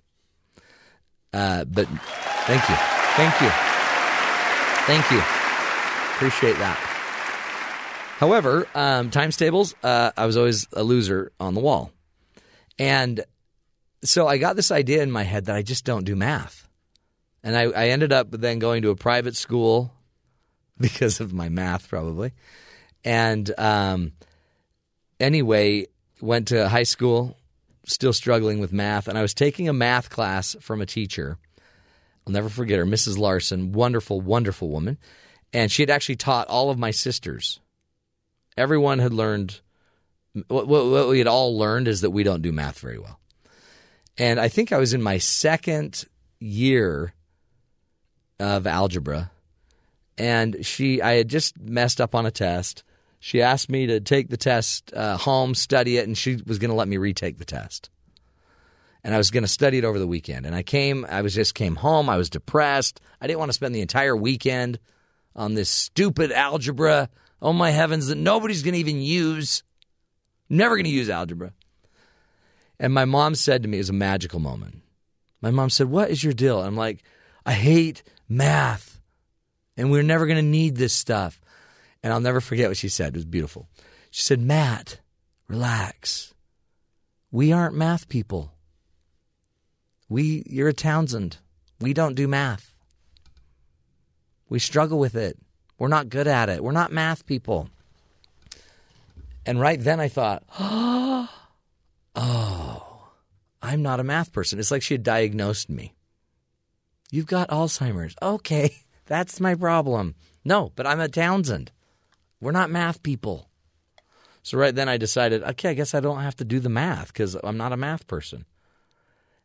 S3: Uh, but thank you. Thank you. Thank you. Appreciate that. However, um, times tables, uh, I was always a loser on the wall. And so I got this idea in my head that I just don't do math. And I, I ended up then going to a private school [LAUGHS] because of my math, probably. And um, anyway, went to high school, still struggling with math. And I was taking a math class from a teacher. I'll never forget her, Mrs. Larson, wonderful, wonderful woman. And she had actually taught all of my sisters. Everyone had learned, what, what, what we had all learned is that we don't do math very well. And I think I was in my second year of algebra. And she, I had just messed up on a test. She asked me to take the test uh, home, study it, and she was going to let me retake the test. And I was going to study it over the weekend. And I came, I was just came home. I was depressed. I didn't want to spend the entire weekend on this stupid algebra. Oh my heavens, that nobody's going to even use. Never going to use algebra. And my mom said to me, it was a magical moment. My mom said, What is your deal? I'm like, I hate math. And we're never going to need this stuff. And I'll never forget what she said. It was beautiful. She said, Matt, relax. We aren't math people. We, you're a Townsend. We don't do math. We struggle with it. We're not good at it. We're not math people. And right then I thought, [GASPS] oh, I'm not a math person. It's like she had diagnosed me. You've got Alzheimer's. Okay, [LAUGHS] that's my problem. No, but I'm a Townsend. We're not math people. So right then I decided, okay, I guess I don't have to do the math because I'm not a math person.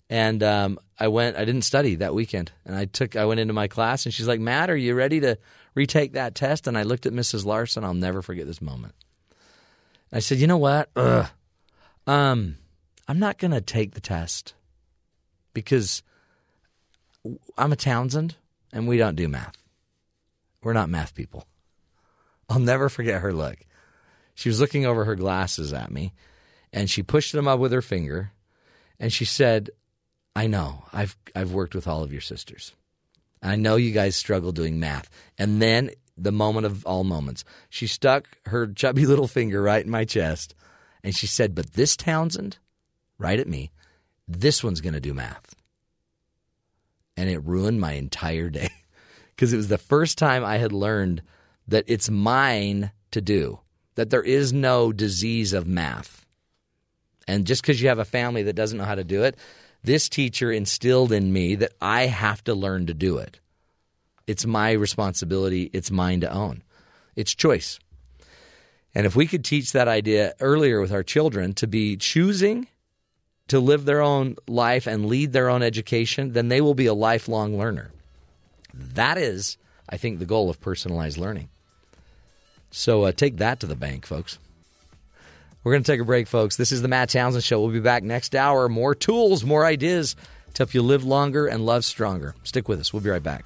S3: And um, I went. I didn't study that weekend, and I took. I went into my class, and she's like, "Matt, are you ready to retake that test?" And I looked at Mrs. Larson. I'll never forget this moment. I said, "You know what? Ugh. Um, I'm not going to take the test because I'm a Townsend, and we don't do math. We're not math people." I'll never forget her look. She was looking over her glasses at me, and she pushed them up with her finger, and she said, I know. I've I've worked with all of your sisters. I know you guys struggle doing math. And then the moment of all moments, she stuck her chubby [LAUGHS] little finger right in my chest and she said, But this Townsend, right at me, this one's going to do math. And it ruined my entire day [LAUGHS] because it was the first time I had learned that it's mine to do, that there is no disease of math. And just because you have a family that doesn't know how to do it, this teacher instilled in me that I have to learn to do it. It's my responsibility, it's mine to own. It's choice. And if we could teach that idea earlier with our children to be choosing to live their own life and lead their own education, then they will be a lifelong learner. That is, I think, the goal of personalized learning. So uh, take that to the bank, folks. We're going to take a break, folks. This is the Matt Townsend Show. We'll be back next hour. More tools, more ideas to help you live longer and love stronger. Stick with us. We'll be right back.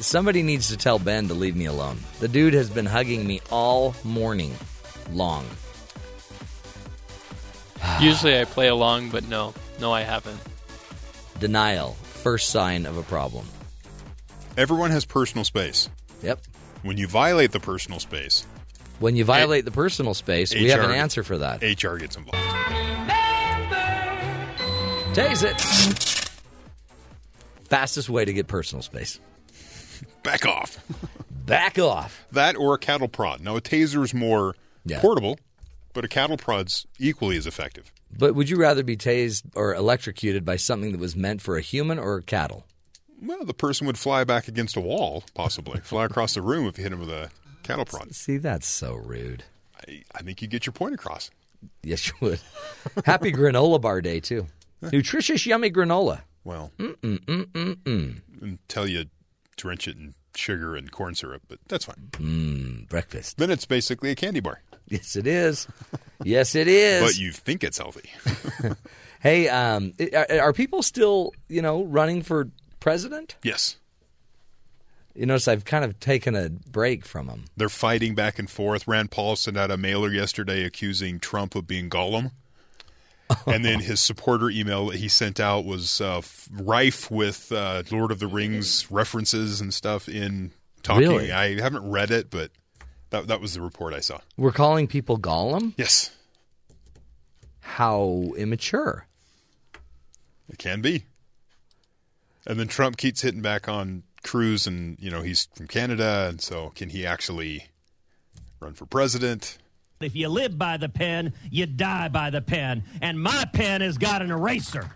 S3: somebody needs to tell Ben to leave me alone. The dude has been hugging me all morning long. [SIGHS]
S5: Usually I play along, but no, no, I haven't.
S3: Denial, first sign of a problem.
S4: Everyone has personal space.
S3: Yep.
S4: When you violate the personal space,
S3: When you violate the personal space, we have an answer for that.
S4: HR gets involved.
S3: Tase it. Fastest way to get personal space.
S4: Back off. [LAUGHS]
S3: Back off.
S4: That or a cattle prod. Now, a taser is more
S3: Yeah.
S4: portable, but a cattle prod's equally as effective.
S3: But would you rather be tased or electrocuted by something that was meant for a human or a cattle?
S4: Well, the person would fly back against a wall, possibly. [LAUGHS] fly across the room if you hit him with a cattle prod.
S3: See, that's so rude.
S4: I, I think you get your point across.
S3: Yes, you would. [LAUGHS] Happy granola bar day, too. Nutritious, yummy granola.
S4: Well,
S3: Mm-mm-mm-mm-mm.
S4: until you drench it in sugar and corn syrup, but that's fine.
S3: Mm, breakfast.
S4: Then it's basically a candy bar,
S3: Yes, it is. Yes, it is.
S4: but you think it's healthy. [LAUGHS]
S3: hey, um, are, are people still, you know, running for president?
S4: yes.
S3: You notice I've kind of taken a break from them.
S4: They're fighting back and forth. Rand Paul sent out a mailer yesterday accusing Trump of being Gollum. And then his supporter email that he sent out was uh, rife with uh, Lord of the Rings references and stuff in talking.
S3: Really?
S4: I haven't read it, but that, that was the report I saw.
S3: We're calling people Gollum?
S4: Yes,
S3: How immature.
S4: it can be. And then Trump keeps hitting back on Cruz, and you know he's from Canada, and so can he actually run for president?
S10: If you live by the pen, you die by the pen. And my pen has got an eraser.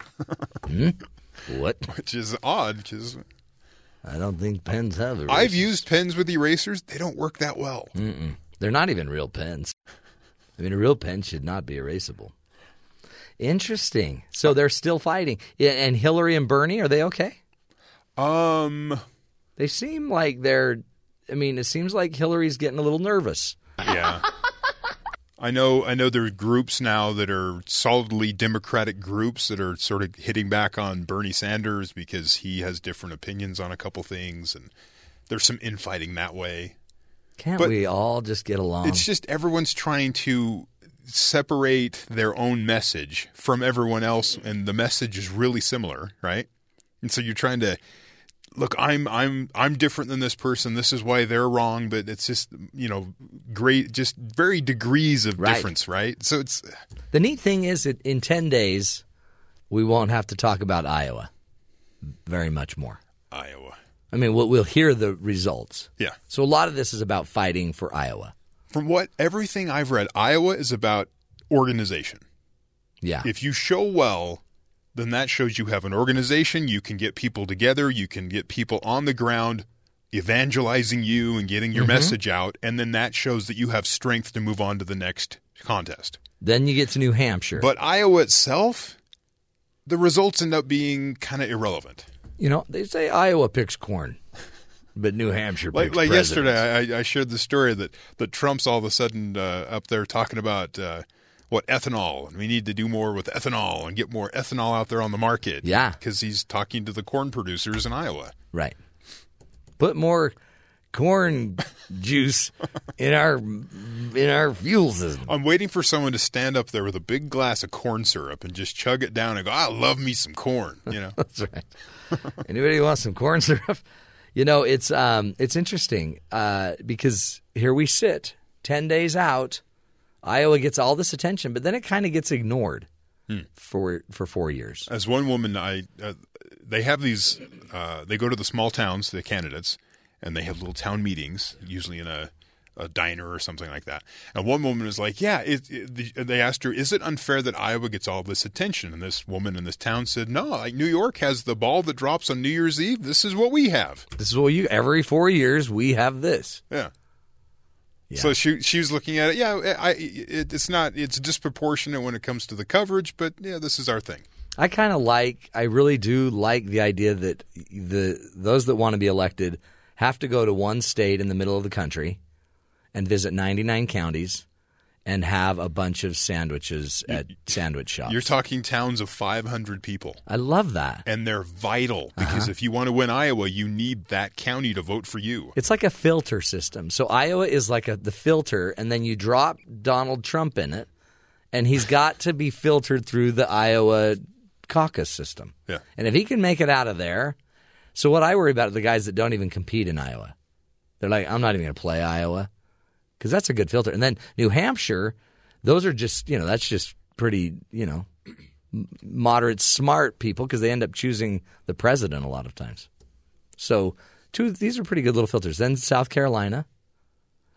S3: What?
S4: Which is odd because
S3: I don't think pens have erasers.
S4: I've used pens with erasers; they don't work that well.
S3: They're not even real pens. I mean, a real pen should not be erasable. Interesting. So they're still fighting. And Hillary and Bernie, are they okay?
S4: Um,
S3: They seem like they're. I mean, it seems like Hillary's getting a little nervous.
S4: yeah. I know I know there are groups now that are solidly Democratic groups that are sort of hitting back on Bernie Sanders because he has different opinions on a couple things and there's some infighting that way.
S3: Can't
S4: But
S3: we all just get along?
S4: It's just everyone's trying to separate their own message from everyone else and the message is really similar, right? And so you're trying to look I'm I'm I'm different than this person. This is why they're wrong, but it's just, you know, great just very degrees of
S3: Right.
S4: difference, right? So it's
S3: the neat thing is that in 10 days, we won't have to talk about Iowa very much more.
S4: Iowa.
S3: I mean, we'll, we'll hear the results.
S4: Yeah.
S3: So a lot of this is about fighting for Iowa.
S4: From what everything I've read, Iowa is about organization.
S3: Yeah.
S4: If you show well, then that shows you have an organization. You can get people together. You can get people on the ground evangelizing you and getting your
S3: Mhm.
S4: message out. And then that shows that you have strength to move on to the next contest.
S3: Then you get to New Hampshire.
S4: But Iowa itself, the results end up being kind of irrelevant.
S3: you know, they say Iowa picks corn, but New Hampshire
S4: Like, like yesterday, I, I shared the story that, that Trump's all of a sudden uh, up there talking about uh, what ethanol, and we need to do more with ethanol and get more ethanol out there on the market.
S3: Yeah.
S4: because he's talking to the corn producers in Iowa.
S3: Right. Put more corn juice in our in our fuel system.
S4: I'm waiting for someone to stand up there with a big glass of corn syrup and just chug it down and go, "I love me some corn." You know, [LAUGHS]
S3: That's right. Anybody want some corn [LAUGHS] syrup? You know, it's um, it's interesting uh, because here we sit, ten days out. Iowa gets all this attention, but then it kind of gets ignored
S4: Hmm.
S3: for for four years.
S4: As one woman, I uh, they have these. Uh, they go to the small towns, the candidates, and they have little town meetings, usually in a, a diner or something like that. And one woman is like, "Yeah." It, it, the, they asked her, "Is it unfair that Iowa gets all this attention?" And this woman in this town said, "No. Like New York has the ball that drops on New Year's Eve. This is what we have."
S3: This is what you every four years we have this.
S4: Yeah. So she she was looking at it. Yeah, I, it, it's not. It's disproportionate when it comes to the coverage, but yeah, this is our thing.
S3: I kind of like, I really do like the idea that the those that want to be elected have to go to one state in the middle of the country and visit 99 counties and have a bunch of sandwiches at sandwich shops.
S4: You're talking towns of 500 people.
S3: I love that.
S4: And they're vital because
S3: Uh-huh.
S4: if you want to win Iowa, you need that county to vote for you.
S3: It's like a filter system. So Iowa is like a, the filter, and then you drop Donald Trump in it, and he's got to be filtered through the Iowa caucus system.
S4: Yeah.
S3: And if he can make it out of there, so what I worry about are the guys that don't even compete in Iowa. They're like, I'm not even going to play Iowa because that's a good filter. And then New Hampshire, those are just, you know, that's just pretty, you know, moderate, smart people because they end up choosing the president a lot of times. So two, these are pretty good little filters. Then South Carolina.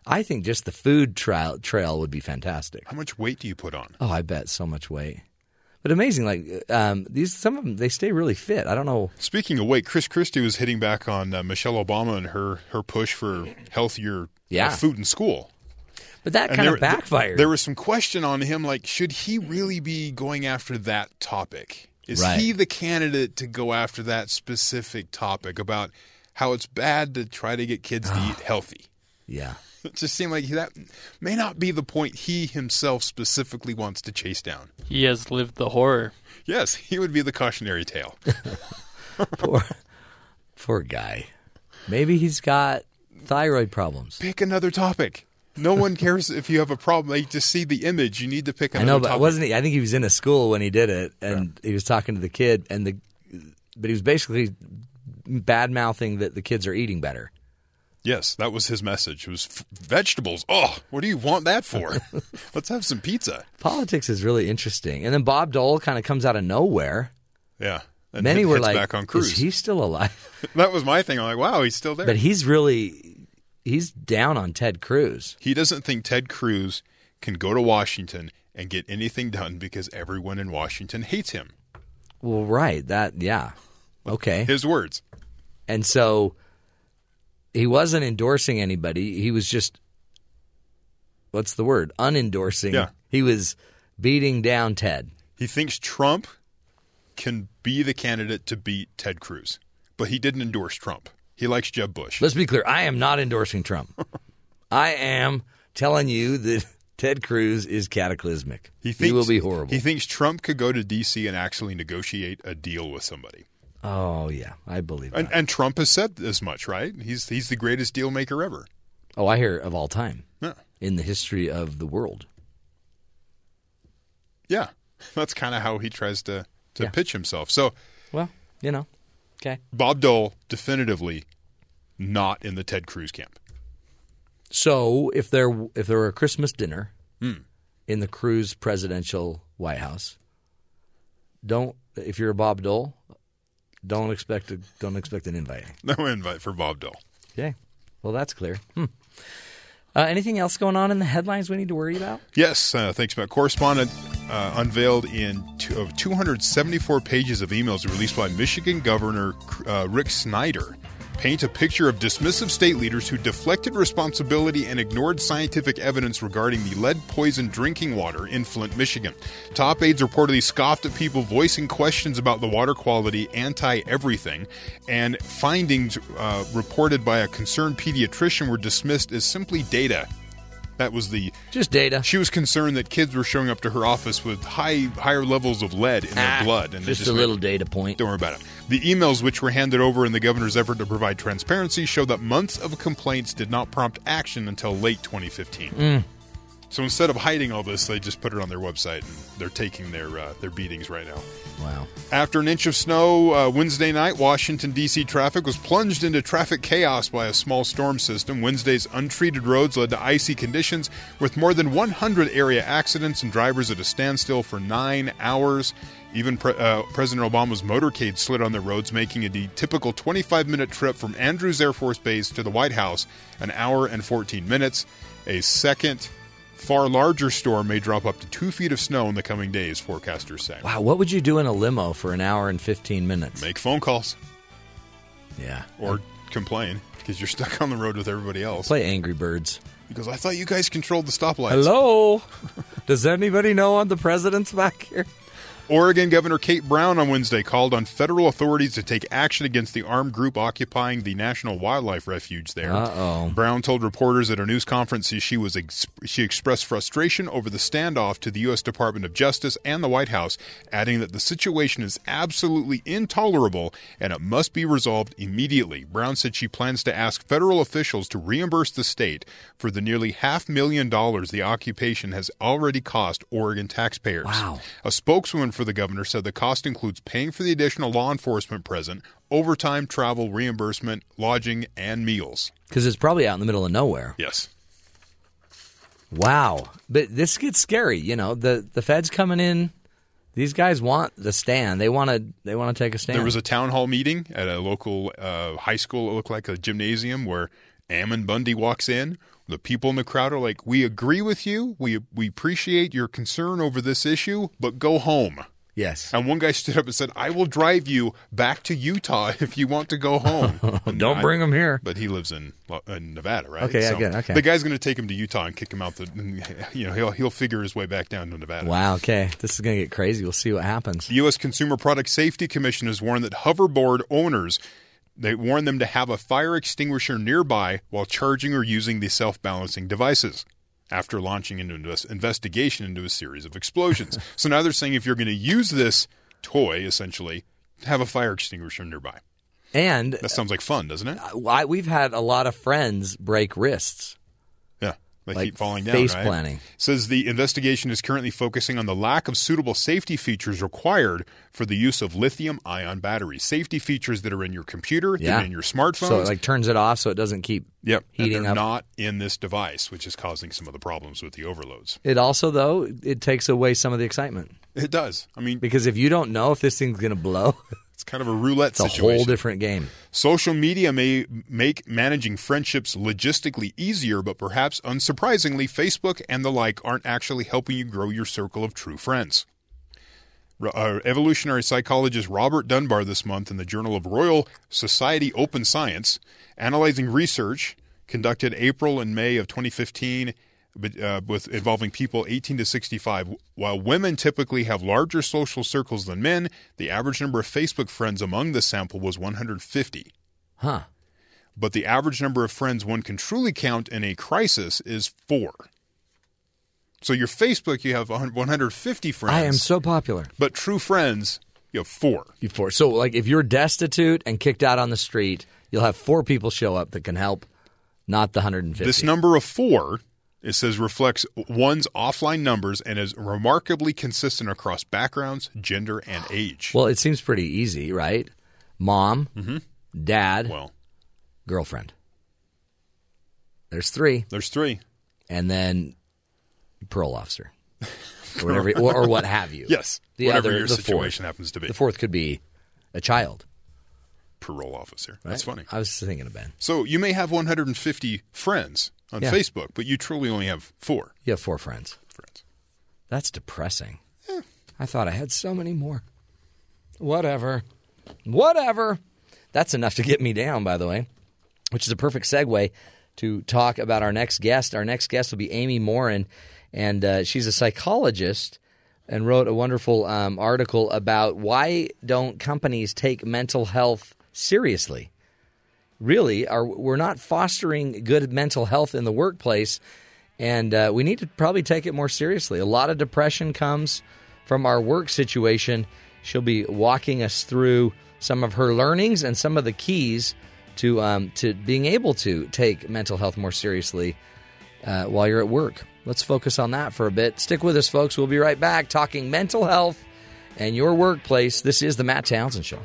S3: I think just the food trail, trail would be fantastic.
S4: How much weight do you put on?
S3: Oh, I bet so much weight. But amazing, like um, these, some of them they stay really fit. I don't know.
S4: Speaking of weight, Chris Christie was hitting back on uh, Michelle Obama and her her push for healthier uh, food in school.
S3: But that
S4: And
S3: kind
S4: there-
S3: of backfired.
S4: There was some question on him, like, should he really be going after that topic? Is
S3: Right.
S4: he the candidate to go after that specific topic about how it's bad to try to get kids to [SIGHS] eat healthy?
S3: yeah.
S4: It [LAUGHS] just seemed like that may not be the point he himself specifically wants to chase down.
S5: He has lived the horror.
S4: Yes, he would be the cautionary tale. [LAUGHS]
S3: poor, poor guy. Maybe he's got thyroid problems.
S4: Pick another topic. No one cares if you have a problem. They just see the image. You need to pick
S3: I
S4: another
S3: know, but
S4: topic.
S3: wasn't he? I think he was in a school when he did it, and he was talking to the kid, and the, but he was basically bad mouthing that the kids are eating better.
S4: Yes, that was his message. It was f- vegetables. Oh, what do you want that for? [LAUGHS] Let's have some pizza.
S3: Politics is really interesting, and then Bob Dole kind of comes out of nowhere.
S4: Yeah. And
S3: Many
S4: hit-
S3: were like,
S4: back on.
S3: "Is he still alive?" [LAUGHS]
S4: that was my thing. I'm like, wow, he's still there.
S3: But he's really he's down on Ted Cruz.
S4: he doesn't think Ted Cruz can go to Washington and get anything done because everyone in Washington hates him.
S3: Well, right. That yeah. Okay.
S4: His words.
S3: And so he wasn't endorsing anybody. He was just what's the word? Unendorsing.
S4: Yeah.
S3: He was beating down Ted.
S4: He thinks Trump can be the candidate to beat Ted Cruz, but he didn't endorse Trump. He likes Jeb Bush.
S3: Let's be clear. I am not endorsing Trump. [LAUGHS] I am telling you that Ted Cruz is cataclysmic.
S4: He,
S3: He, will be horrible.
S4: He thinks Trump could go to D.C. and actually negotiate a deal with somebody.
S3: Oh yeah, I believe that.
S4: And, and Trump has said as much, right? He's he's the greatest deal maker ever.
S3: oh, I hear of all time
S4: Yeah.
S3: in the history of the world.
S4: Yeah. That's kind of how he tries to, to
S3: Yeah.
S4: pitch himself. So
S3: Well, you know, okay.
S4: Bob Dole definitively not in the Ted Cruz camp.
S3: So if there if there were a Christmas dinner
S4: Hmm.
S3: in the Cruz presidential White House, don't if you're a Bob Dole, don't expect a, don't expect an invite. [LAUGHS]
S4: No invite for Bob Dole.
S3: Okay, well that's clear. Hmm. Uh, anything else going on in the headlines we need to worry about?
S4: Yes, uh, thanks, Matt. Correspondent uh, unveiled in two, of 274 pages of emails released by Michigan Governor uh, Rick Snyder paint a picture of dismissive state leaders who deflected responsibility and ignored scientific evidence regarding the lead poisoned drinking water in Flint, Michigan. Top aides reportedly scoffed at people voicing questions about the water quality, anti everything, and findings uh, reported by a concerned pediatrician were dismissed as simply data. That was the
S3: Just data.
S4: she was concerned that kids were showing up to her office with high higher levels of lead in their
S3: Ah,
S4: blood, and
S3: just
S4: just
S3: a
S4: went,
S3: little data point.
S4: Don't worry about it. The emails, which were handed over in the governor's effort to provide transparency, show that months of complaints did not prompt action until late 2015.
S3: Mm.
S4: So instead of hiding all this, they just put it on their website, and they're taking their uh, their beatings right now.
S3: Wow.
S4: After an inch of snow uh, Wednesday night, Washington, D.C. traffic was plunged into traffic chaos by a small storm system. Wednesday's untreated roads led to icy conditions with more than 100 area accidents and drivers at a standstill for nine hours. Even pre- uh, President Obama's motorcade slid on the roads, making the typical 25 minute trip from Andrews Air Force Base to the White House an hour and 14 minutes. A second, far larger storm may drop up to two feet of snow in the coming days, forecasters say.
S3: Wow, what would you do in a limo for an hour and 15 minutes?
S4: Make phone calls
S3: Yeah.
S4: or complain because you're stuck on the road with everybody else.
S3: Play Angry Birds.
S4: Because I thought you guys controlled the stoplights.
S3: Hello? [LAUGHS] Does anybody know on the president's back here?
S4: Oregon Governor Kate Brown on Wednesday called on federal authorities to take action against the armed group occupying the National Wildlife Refuge there.
S3: Uh-oh.
S4: Brown told reporters at a news conference she was ex- she expressed frustration over the standoff to the U.S. Department of Justice and the White House, adding that the situation is absolutely intolerable and it must be resolved immediately. Brown said she plans to ask federal officials to reimburse the state for the nearly half million dollars the occupation has already cost Oregon taxpayers.
S3: Wow.
S4: A spokeswoman for the governor said the cost includes paying for the additional law enforcement present, overtime, travel, reimbursement, lodging, and meals.
S3: Because it's probably out in the middle of nowhere.
S4: Yes.
S3: Wow. But this gets scary. You know, the, the feds coming in. These guys want the stand. They want to. They want to take a stand.
S4: There was a town hall meeting at a local uh, high school. It looked like a gymnasium where Ammon Bundy walks in. The people in the crowd are like, "We agree with you. We we appreciate your concern over this issue, but go home."
S3: yes.
S4: And one guy [LAUGHS] stood up and said, "I will drive you back to Utah [LAUGHS] if you want to go home." [LAUGHS]
S3: Don't
S4: I-
S3: bring him here.
S4: But he lives in, uh, in Nevada, right?
S3: Okay, I get okay.
S4: The guy's going to take him to Utah and kick him out. The you know he'll he'll figure his way back down to Nevada.
S3: Wow. Okay. This is going to get crazy. We'll see what happens.
S4: The U.S. Consumer Product Safety Commission has warned that hoverboard owners they warn them to have a fire extinguisher nearby while charging or using the self-balancing devices. After launching into an invest- investigation into a series of explosions, [LAUGHS] so now they're saying if you're going to use this toy, essentially, have a fire extinguisher nearby.
S3: And
S4: That sounds like fun, doesn't it?
S3: I, we've had a lot of friends break wrists.
S4: They
S3: Like
S4: keep falling down.
S3: face
S4: right?
S3: planting.
S4: Says the investigation is currently focusing on the lack of suitable safety features required for the use of lithium-ion batteries. Safety features that are in your computer,
S3: Yeah.
S4: in your smartphone.
S3: So it like turns it off so it doesn't keep
S4: yep, and
S3: heating
S4: they're
S3: up.
S4: not in this device, which is causing some of the problems with the overloads.
S3: It also though it takes away some of the excitement
S4: It does. I mean,
S3: because if you don't know if this thing's going to blow, [LAUGHS]
S4: it's kind of a roulette
S3: it's a whole different game.
S4: Social media may make managing friendships logistically easier, but perhaps unsurprisingly, Facebook and the like aren't actually helping you grow your circle of true friends. Uh, evolutionary psychologist Robert Dunbar this month in the Journal of Royal Society Open Science, analyzing research conducted April and May of 2015 but, uh, with involving people 18 to 65. While women typically have larger social circles than men, the average number of Facebook friends among the sample was 150
S3: Huh.
S4: but the average number of friends one can truly count in a crisis is four. So your Facebook, you have 150 friends.
S3: I am so popular.
S4: But true friends, you have four.
S3: You have four. So, like, if you're destitute and kicked out on the street, you'll have four people show up that can help, not the 150.
S4: This number of four, it says, reflects one's offline numbers and is remarkably consistent across backgrounds, gender, and age.
S3: Well, it seems pretty easy, right? Mom, dad,
S4: Mm-hmm. Well,
S3: girlfriend. There's three,
S4: there's three.
S3: and then parole officer, [LAUGHS] or whatever, or, or what have you.
S4: Yes.
S3: The
S4: Whatever
S3: other,
S4: your
S3: the
S4: situation
S3: fourth.
S4: happens to be.
S3: The fourth could be a child.
S4: Parole officer.
S3: Right?
S4: That's funny.
S3: I was thinking of Ben.
S4: So you may have 150 friends on
S3: Yeah.
S4: Facebook, but you truly only have four
S3: You have four friends.
S4: friends.
S3: That's depressing. Yeah. I thought I had so many more. Whatever. Whatever. That's enough to get me down, by the way, which is a perfect segue to talk about our next guest. Our next guest will be Amy Morin, and uh, she's a psychologist and wrote a wonderful um, article about why don't companies take mental health seriously really are we're not fostering good mental health in the workplace and uh, we need to probably take it more seriously. A lot of depression comes from our work situation. She'll be walking us through some of her learnings and some of the keys to um, to being able to take mental health more seriously uh, while you're at work. Let's focus on that for a bit. Stick with us folks. We'll be right back talking mental health and your workplace. This is the matt townsend show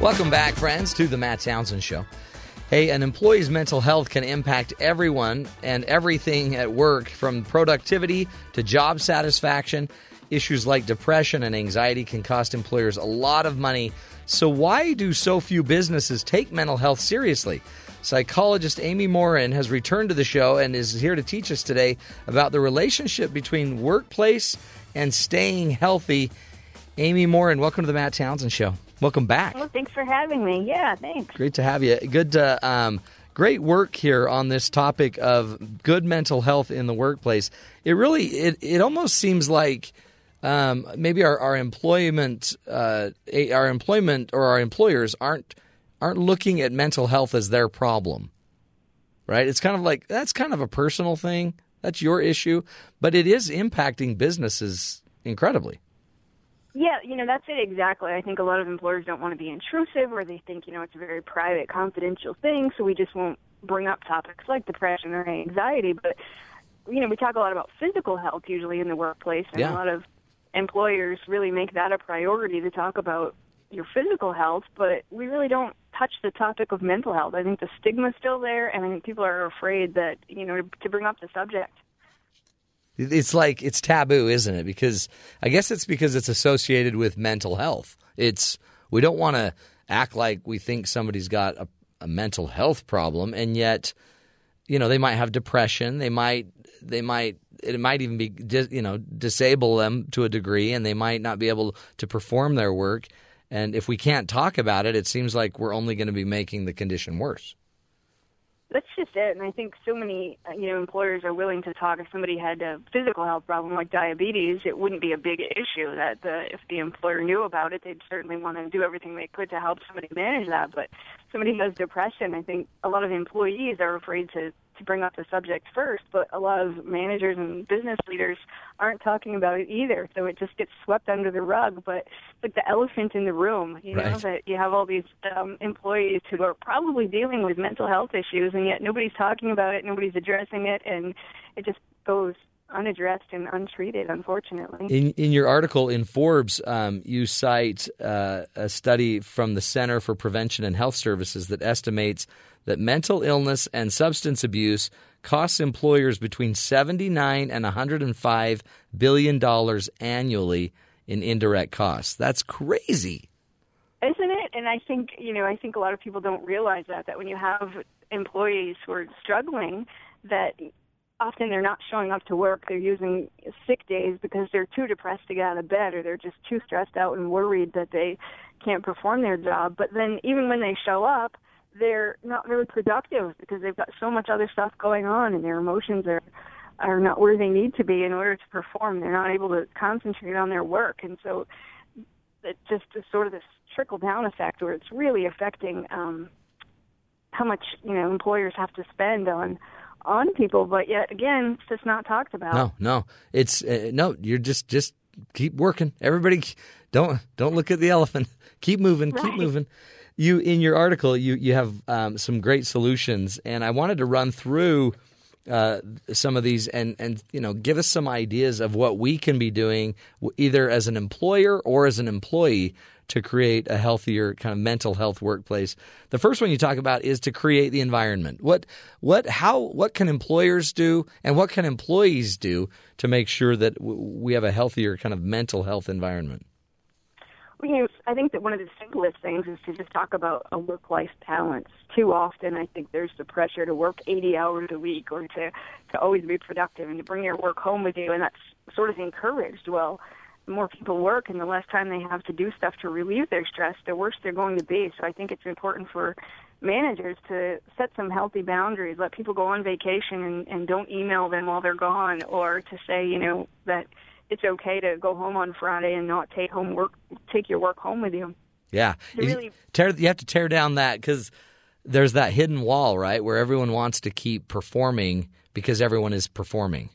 S3: Welcome back, friends, to the Matt Townsend Show. Hey, an employee's mental health can impact everyone and everything at work, from productivity to job satisfaction. Issues like depression and anxiety can cost employers a lot of money. So, why do so few businesses take mental health seriously? Psychologist Amy Morin has returned to the show and is here to teach us today about the relationship between workplace and staying healthy. Amy Morin, welcome to the Matt Townsend Show. Welcome back.
S11: Well, thanks for having me. Yeah, thanks.
S3: Great to have you. Good, uh, um, great work here on this topic of good mental health in the workplace. It really, it, it almost seems like um, maybe our, our employment, uh, our employment or our employers aren't aren't looking at mental health as their problem, right? It's kind of like that's kind of a personal thing. That's your issue, but it is impacting businesses incredibly.
S11: Yeah, you know, that's it exactly. I think a lot of employers don't want to be intrusive or they think, you know, it's a very private, confidential thing, so we just won't bring up topics like depression or anxiety. But, you know, we talk a lot about physical health usually in the workplace, and
S3: Yeah.
S11: a lot of employers really make that a priority to talk about your physical health, but we really don't touch the topic of mental health. I think the stigma's still there, and I think people are afraid that, you know, to bring up the subject.
S3: It's like it's taboo, isn't it? Because I guess it's because it's associated with mental health. It's we don't want to act like we think somebody's got a, a mental health problem, and yet, you know, they might have depression. They might they might it might even be you know disable them to a degree, and they might not be able to perform their work. And if we can't talk about it, it seems like we're only going to be making the condition worse.
S11: That's just it, and I think so many uh, you know employers are willing to talk. If somebody had a physical health problem like diabetes, it wouldn't be a big issue. That the if the employer knew about it, they'd certainly want to do everything they could to help somebody manage that. But somebody who has depression, I think a lot of employees are afraid to to bring up the subject first. But a lot of managers and business leaders aren't talking about it either, so it just gets swept under the rug. But it's like the elephant in the room, you know, that you have all these um, employees who are probably dealing with mental health issues, and yet nobody's talking about it, nobody's addressing it, and it just goes unaddressed and untreated, unfortunately.
S3: In in your article in Forbes, um, you cite uh, a study from the Center for Prevention and Health Services that estimates that mental illness and substance abuse costs employers between seventy nine and one hundred and five billion dollars annually in indirect costs. That's crazy.
S11: Isn't it? And I think, you know, I think a lot of people don't realize that that when you have employees who are struggling that often they're not showing up to work, they're using sick days because they're too depressed to get out of bed or they're just too stressed out and worried that they can't perform their job. But then even when they show up, they're not very productive because they've got so much other stuff going on and their emotions are are not where they need to be in order to perform. They're not able to concentrate on their work, and so it just is sort of this trickle down effect where it's really affecting um, how much you know employers have to spend on on people. But yet again, it's just not talked about.
S3: No, no, it's uh, no. You're just just keep working. Everybody, don't don't look at the elephant. [LAUGHS] Keep moving. Keep
S11: Right.
S3: moving. You in your article, you you have um, some great solutions, and I wanted to run through uh, some of these and and you know give us some ideas of what we can be doing either as an employer or as an employee to create a healthier kind of mental health workplace. The first one you talk about is to create the environment. What what how what can employers do and what can employees do to make sure that we have a healthier kind of mental health environment?
S11: You know, I think that one of the simplest things is to just talk about a work-life balance. Too often, I think there's the pressure to work 80 hours a week or to to always be productive and to bring your work home with you, and that's sort of encouraged. Well, the more people work and the less time they have to do stuff to relieve their stress, the worse they're going to be. So I think it's important for managers to set some healthy boundaries, let people go on vacation and, and don't email them while they're gone, or to say, you know, that it's okay to go home on Friday and not take home work, take your work home with you.
S3: Yeah, you-
S11: really-
S3: tear. You have to tear down that because there's that hidden wall, right, where everyone wants to keep performing because everyone is performing.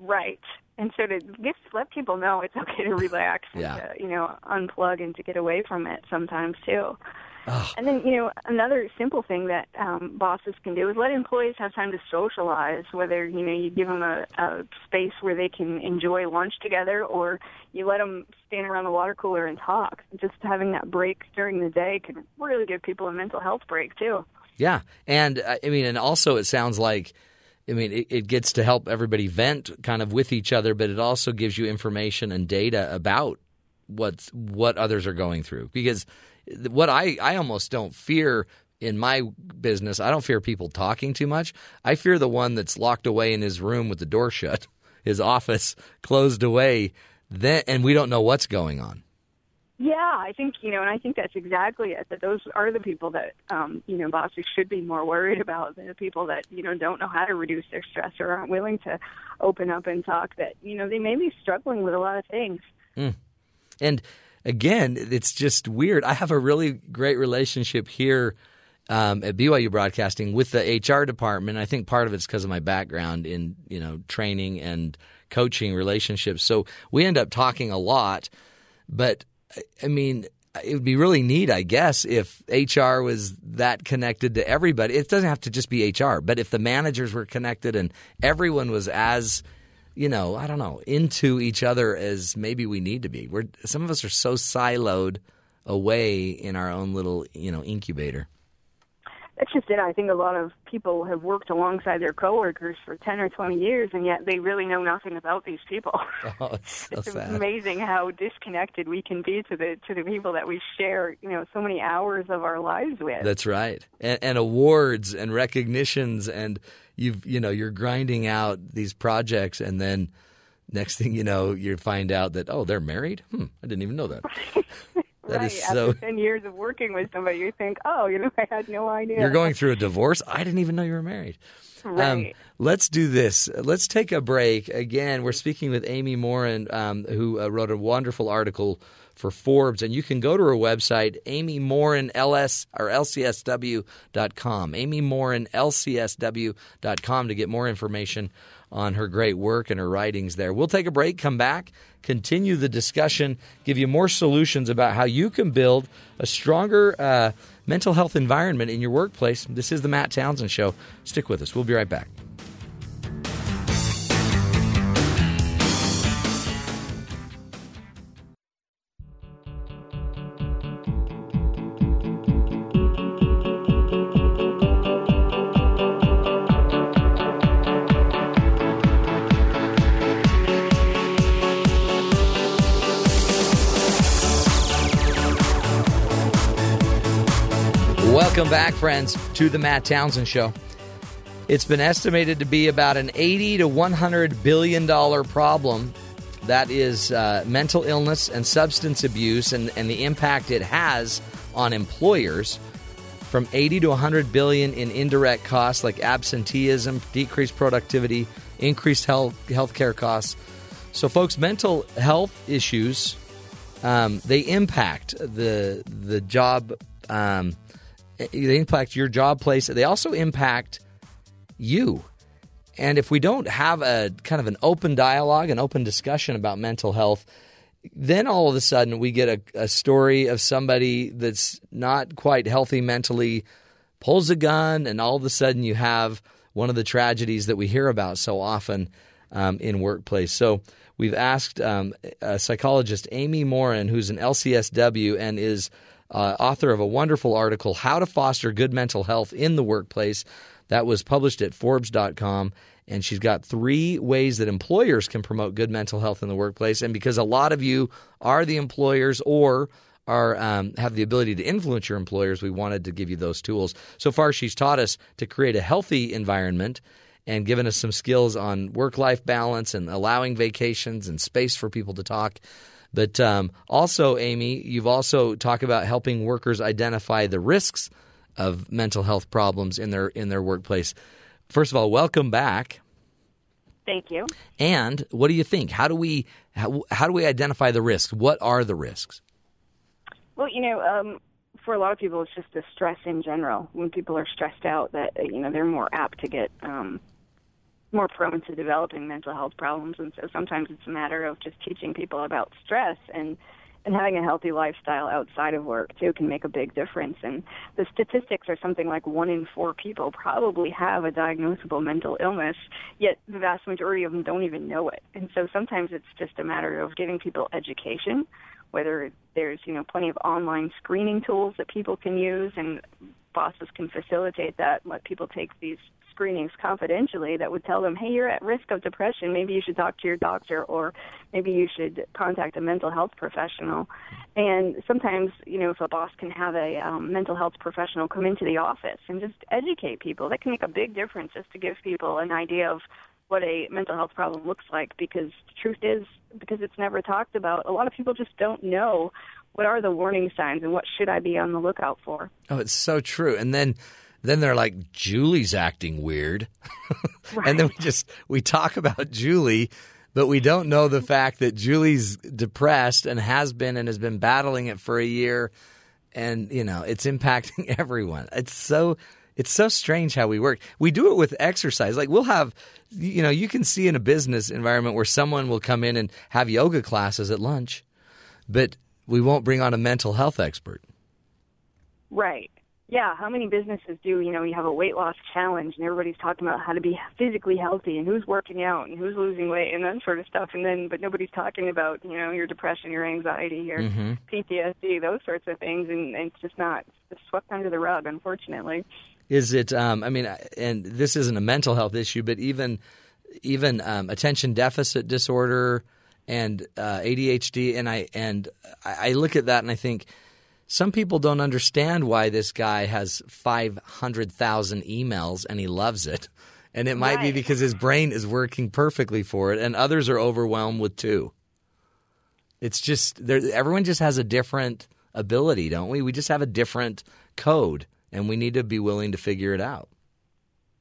S11: Right. And so to just let people know it's [LAUGHS] okay to relax and
S3: Yeah.
S11: to, you know, unplug and to get away from it sometimes too. And then, you know, another simple thing that um, bosses can do is let employees have time to socialize, whether, you know, you give them a, a space where they can enjoy lunch together or you let them stand around the water cooler and talk. Just having that break during the day can really give people a mental health break too.
S3: Yeah, and uh, I mean, and also it sounds like, I mean, it, it gets to help everybody vent kind of with each other, but it also gives you information and data about what's what others are going through. Because what I I almost don't fear in my business, I don't fear people talking too much. I fear the one that's locked away in his room with the door shut, [LAUGHS] his office closed away, then and we don't know what's going on.
S11: Yeah, I think you know, and I think that's exactly it. That those are the people that um, you know bosses should be more worried [LAUGHS] about. Than the people that you know don't know how to reduce their stress or aren't willing to open up and talk. That you know they may be struggling with a lot of things.
S3: And again, it's just weird. I have a really great relationship here um, at BYU Broadcasting with the HR department. I think part of it's because of my background in you know training and coaching relationships. So we end up talking a lot. But I mean, it would be really neat, I guess, if HR was that connected to everybody. It doesn't have to just be HR, but if the managers were connected and everyone was as you know, I don't know, into each other as maybe we need to be. We're some of us are so siloed away in our own little, you know, incubator.
S11: That's just it. I think a lot of people have worked alongside their coworkers for ten or twenty years, and yet they really know nothing about these people. [LAUGHS]
S3: Oh, it's so
S11: it's amazing how disconnected we can be to the to the people that we share, you know, so many hours of our lives with.
S3: That's right. And, and awards and recognitions and you've you know you're grinding out these projects and then next thing you know you find out that oh they're married. Hmm, I didn't even know that. [LAUGHS] That
S11: right.
S3: is so.
S11: After ten years of working with somebody, you think, oh, you know, [LAUGHS] I had no idea.
S3: You're going through a divorce. I didn't even know you were married. Um,
S11: Right.
S3: let's do this. Let's take a break. Again, we're speaking with Amy Morin, um, who uh, wrote a wonderful article for Forbes, and you can go to her website, Amy Morin LS or LCSW.com. Amy Morin LCSW.com to get more information on her great work and her writings there. We'll take a break, come back, continue the discussion, give you more solutions about how you can build a stronger uh, mental health environment in your workplace. This is the Matt Townsend Show. Stick with us. We'll be right back. Welcome back, friends, to the Matt Townsend Show. It's been estimated to be about an 80 to 100 billion dollar problem. That is uh, mental illness and substance abuse, and, and the impact it has on employers. from 80 to 100 billion in indirect costs like absenteeism, decreased productivity, increased health healthcare costs. So, folks, mental health issues um, they impact the the job. Um, they impact your job place. They also impact you. And if we don't have a kind of an open dialogue, an open discussion about mental health, then all of a sudden we get a, a story of somebody that's not quite healthy mentally, pulls a gun, and all of a sudden you have one of the tragedies that we hear about so often um, in workplace. So we've asked um, a psychologist, Amy Morin, who's an LCSW and is uh, author of a wonderful article, How to Foster Good Mental Health in the Workplace. That was published at Forbes.com. And she's got three ways that employers can promote good mental health in the workplace. And because a lot of you are the employers or are um, have the ability to influence your employers, we wanted to give you those tools. So far, she's taught us to create a healthy environment and given us some skills on work life balance and allowing vacations and space for people to talk. But um, also, Amy, you've also talked about helping workers identify the risks of mental health problems in their in their workplace. First of all, welcome back.
S11: Thank you.
S3: And what do you think? How do we how, how do we identify the risks? What are the risks?
S11: Well, you know, um, for a lot of people, it's just the stress in general. When people are stressed out, that you know they're more apt to get um, more prone to developing mental health problems. And so sometimes it's a matter of just teaching people about stress and and having a healthy lifestyle outside of work too can make a big difference. And the statistics are something like one in four people probably have a diagnosable mental illness, yet the vast majority of them don't even know it. And so sometimes it's just a matter of giving people education, whether there's you know plenty of online screening tools that people can use and bosses can facilitate that, let people take these screenings confidentially that would tell them, hey, you're at risk of depression. Maybe you should talk to your doctor, or maybe you should contact a mental health professional. And sometimes, you know, if a boss can have a um, mental health professional come into the office and just educate people, that can make a big difference just to give people an idea of what a mental health problem looks like because the truth is because it's never talked about a lot of people just don't know what are the warning signs and what should i be on the lookout for
S3: Oh, it's so true. And then then they're like Julie's acting weird. [LAUGHS] and then we just we talk about Julie, but we don't know the fact that Julie's depressed and has been and has been battling it for a year and you know, it's impacting [LAUGHS] everyone. It's so it's so strange how we work. We do it with exercise. Like we'll have you know, you can see in a business environment where someone will come in and have yoga classes at lunch, but we won't bring on a mental health expert.
S11: Right. Yeah, how many businesses do, you know, you have a weight loss challenge and everybody's talking about how to be physically healthy and who's working out and who's losing weight and that sort of stuff and then but nobody's talking about, you know, your depression, your anxiety, your
S3: Mhm.
S11: PTSD, those sorts of things and, and it's just not it's swept under the rug unfortunately.
S3: Is it? Um, I mean, and this isn't a mental health issue, but even even um, attention deficit disorder and uh, ADHD, and I and I look at that and I think some people don't understand why this guy has five hundred thousand emails and he loves it, and it might be because his brain is working perfectly for it, and others are overwhelmed with two. It's just. Everyone just has a different ability, don't we? We just have a different code, and we need to be willing to figure it out.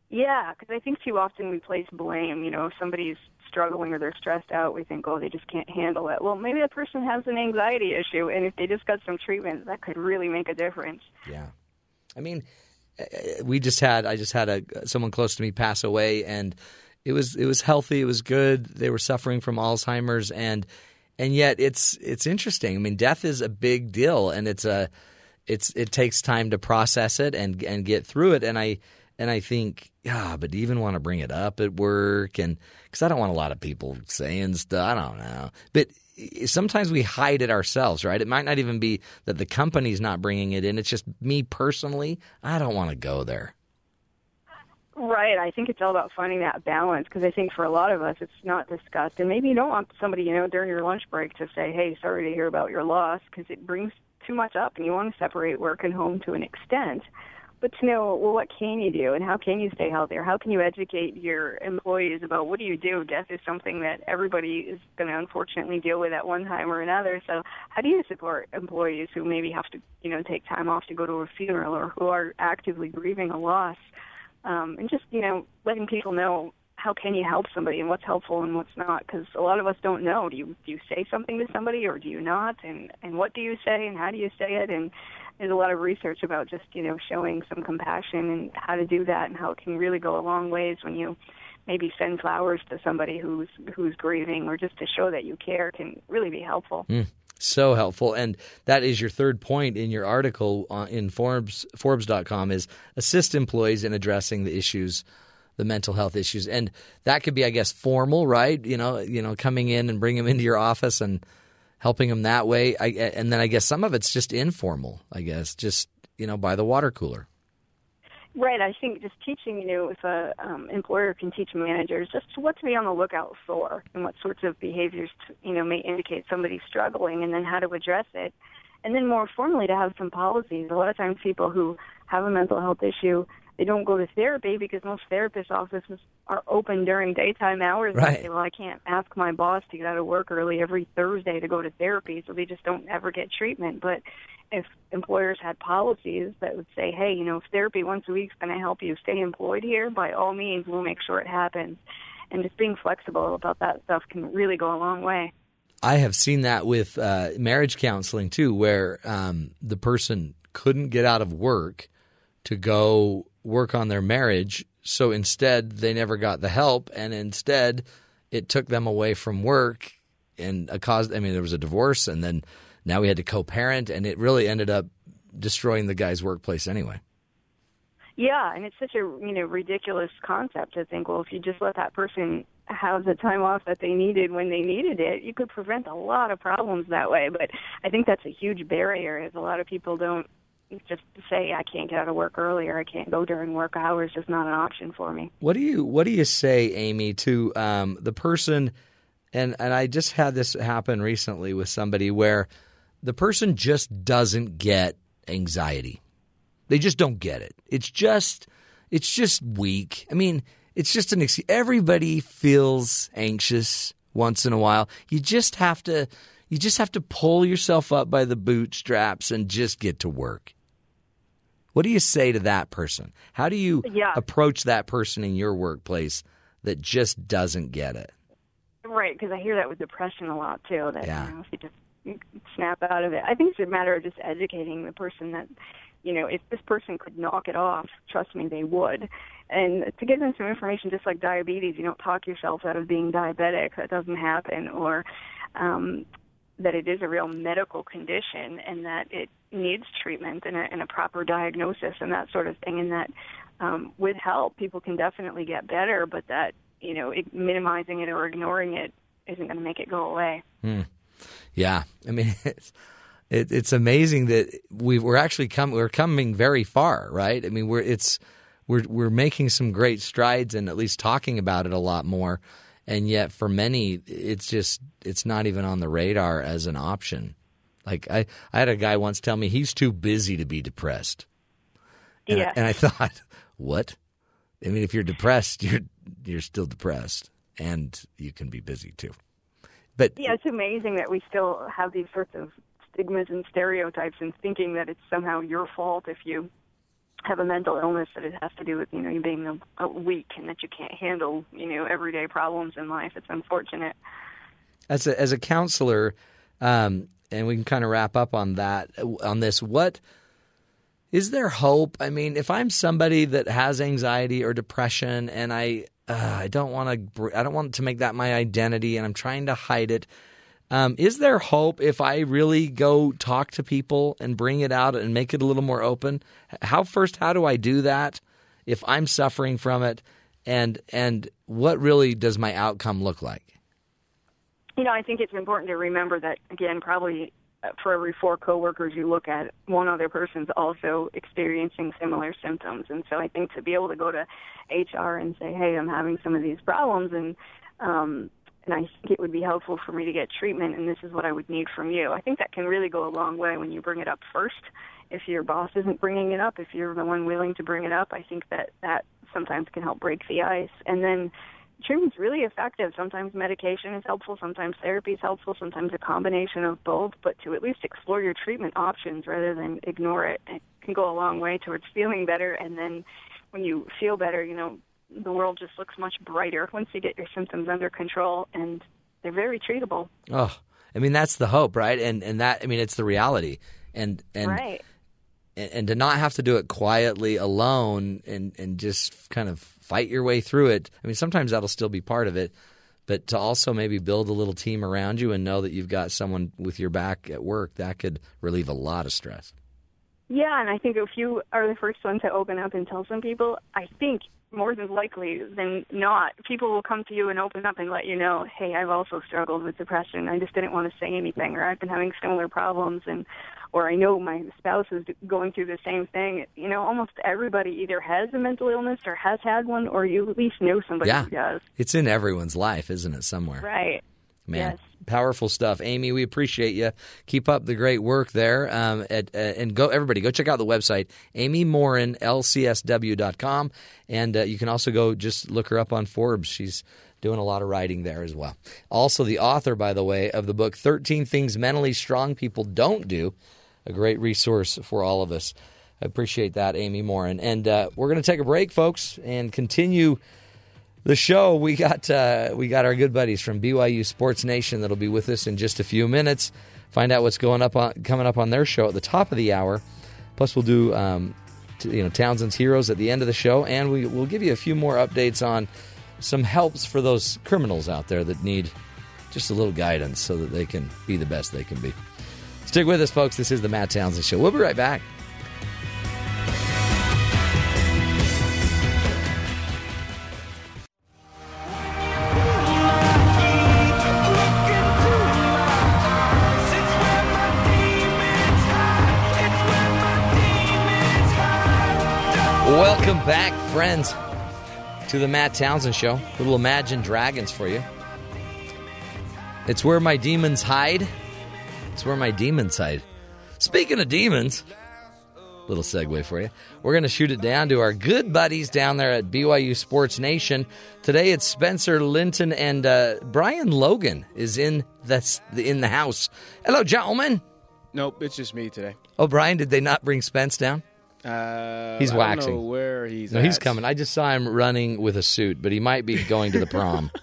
S11: Yeah, because I think too often we place blame. You know, if somebody's struggling or they're stressed out, we think, oh, they just can't handle it. Well, maybe that person has an anxiety issue, and if they just got some treatment, that could really make a difference.
S3: Yeah. I mean, uh, we just had I just had a someone close to me pass away, and it was it was healthy, it was good. They were suffering from Alzheimer's, and and yet it's it's interesting. I mean, death is a big deal, and it's a it's it takes time to process it and and get through it. And I and I think, yeah, but do you even want to bring it up at work? And because I don't want a lot of people saying stuff. I don't know, but eh, sometimes we hide it ourselves, right? It might not even be that the company's not bringing it in. It's just me personally. I don't want to go there.
S11: Right. I think it's all about finding that balance because I think for a lot of us, it's not discussed. And maybe you don't want somebody, you know, during your lunch break to say, hey, sorry to hear about your loss because it brings too much up and you want to separate work and home to an extent. But to know well what can you do and how can you stay healthy or how can you educate your employees about what do you do death is something that everybody is going to unfortunately deal with at one time or another? So how do you support employees who maybe have to you know take time off to go to a funeral or who are actively grieving a loss um, and just you know letting people know how can you help somebody and what's helpful and what's not? Because a lot of us don't know. Do you do you say something to somebody or do you not? And and what do you say and how do you say it? And there's a lot of research about just you know showing some compassion and how to do that and how it can really go a long ways when you maybe send flowers to somebody who's who's grieving or just to show that you care can really be helpful.
S3: Mm, so helpful, and that is your third point in your article on, in Forbes Forbes.com is assist employees in addressing the issues the mental health issues and that could be i guess formal right you know you know coming in and bring them into your office and helping them that way. I, and then I guess some of it's just informal. I guess just you know by the water cooler.
S11: Right. I think just teaching, you know, if a um, employer can teach managers just what to be on the lookout for and what sorts of behaviors, to, you know, may indicate somebody's struggling, and then how to address it. And then more formally, to have some policies. A lot of times, people who have a mental health issue they don't go to therapy because most therapist offices are open during daytime hours.
S3: Right.
S11: And say, well, I can't ask my boss to get out of work early every Thursday to go to therapy, so they just don't ever get treatment. But if employers had policies that would say, hey, you know, if therapy once a week is going to help you stay employed here, by all means, we'll make sure it happens. And just being flexible about that stuff can really go a long way.
S3: I have seen that with uh, marriage counseling too, where um, the person couldn't get out of work to go work on their marriage. So instead, they never got the help, and instead, it took them away from work and a cause. I mean, there was a divorce, and then now we had to co-parent, and it really ended up destroying the guy's workplace anyway.
S11: Yeah, and it's such a you know ridiculous concept to think. Well, if you just let that person have the time off that they needed when they needed it, you could prevent a lot of problems that way. But I think that's a huge barrier, as a lot of people don't just say I can't get out of work earlier, I can't go during work hours is not an option for me.
S3: What do you What do you say, Amy, to um, the person? And and I just had this happen recently with somebody where the person just doesn't get anxiety. They just don't get it. It's just it's just weak. I mean, it's just an excuse. everybody feels anxious once in a while. You just have to you just have to pull yourself up by the bootstraps and just get to work. What do you say to that person? How do you
S11: yeah.
S3: approach that person in your workplace that just doesn't get it?
S11: Right, because I hear that with depression a lot too. That
S3: yeah.
S11: you know, if you just you snap out of it, I think it's a matter of just educating the person that, you know, if this person could knock it off, trust me, they would. And to give them some information, just like diabetes, you don't talk yourself out of being diabetic. That doesn't happen. Or um, that it is a real medical condition and that it needs treatment and a, and a proper diagnosis and that sort of thing, and that um, with help people can definitely get better, but that you know it, minimizing it or ignoring it isn't going to make it go away.
S3: Hmm. Yeah, I mean [LAUGHS] it's it, it's amazing that we we're actually come we're coming very far, right? I mean we're it's we're we're making some great strides and at least talking about it a lot more and yet for many it's just it's not even on the radar as an option like i i had a guy once tell me he's too busy to be depressed and,
S11: yeah.
S3: I, and I [LAUGHS] thought what i mean if you're depressed you're you're still depressed and you can be busy too but
S11: yeah it's amazing that we still have these sorts of stigmas and stereotypes and thinking that it's somehow your fault if you have a mental illness that it has to do with you know you being a, a weak and that you can't handle you know everyday problems in life. It's unfortunate.
S3: As a as a counselor, um, and we can kind of wrap up on that on this. What is there hope? I mean, if I'm somebody that has anxiety or depression, and I uh, I don't want to I don't want to make that my identity, and I'm trying to hide it. Um, is there hope if I really go talk to people and bring it out and make it a little more open? How first, how do I do that if I'm suffering from it? And and what really does my outcome look like?
S11: You know, I think it's important to remember that again, probably uh, for every four coworkers you look at, one other person's also experiencing similar symptoms. And so I think to be able to go to HR and say, "Hey, I'm having some of these problems," and um, and I think it would be helpful for me to get treatment, and this is what I would need from you. I think that can really go a long way when you bring it up first if your boss isn't bringing it up, if you're the one willing to bring it up, I think that that sometimes can help break the ice. And then treatment's really effective. Sometimes medication is helpful, sometimes therapy is helpful, sometimes a combination of both. But to at least explore your treatment options rather than ignore it, it can go a long way towards feeling better. And then when you feel better, you know, the world just looks much brighter once you get your symptoms under control, and they're very treatable.
S3: Oh, I mean that's the hope, right? And and that I mean it's the reality. And and
S11: right.
S3: and, and to not have to do it quietly alone and and just kind of fight your way through it. I mean sometimes that'll still be part of it, but to also maybe build a little team around you and know that you've got someone with your back at work that could relieve a lot of stress.
S11: Yeah, and I think if you are the first one to open up and tell some people, I think more than likely than not, people will come to you and open up and let you know, hey, I've also struggled with depression. I just didn't want to say anything, or I've been having similar problems, and or I know my spouse is going through the same thing. You know, almost everybody either has a mental illness or has had one, or you at least know somebody
S3: yeah,
S11: who does.
S3: it's in everyone's life, isn't it? Somewhere,
S11: Right.
S3: Man,
S11: Yes.
S3: powerful stuff, Amy. We appreciate you. Keep up the great work there. Um, at, uh, and go, everybody, go check out the website, Amy Morin, lcsw.com. And uh, you can also go just look her up on Forbes. She's doing a lot of writing there as well. Also, the author, by the way, of the book 13 Things Mentally Strong People Don't Do, a great resource for all of us. I appreciate that, Amy Morin. And uh, we're going to take a break, folks, and continue the show. We got uh, we got our good buddies from BYU Sports Nation that'll be with us in just a few minutes. Find out what's going up on coming up on their show at the top of the hour. Plus, we'll do um, you know Townsend's Heroes at the end of the show, and we, we will give you a few more updates on some helps for those criminals out there that need just a little guidance so that they can be the best they can be. Stick with us, folks. This is the Matt Townsend Show. We'll be right back. Welcome back, friends, to the Matt Townsend Show. Little Imagine Dragons for you. It's where my demons hide. It's where my demons hide. Speaking of demons, little segue for you. We're going to shoot it down to our good buddies down there at BYU Sports Nation. Today it's Spencer Linton and uh, Brian Logan is in the in the house. Hello, gentlemen.
S12: Nope, it's just me today.
S3: Oh, Brian, did they not bring Spence down?
S12: Uh,
S3: He's
S12: I don't
S3: waxing.
S12: know where he's.
S3: No, he's coming. I just saw him running with a suit, but he might be going to the prom. [LAUGHS]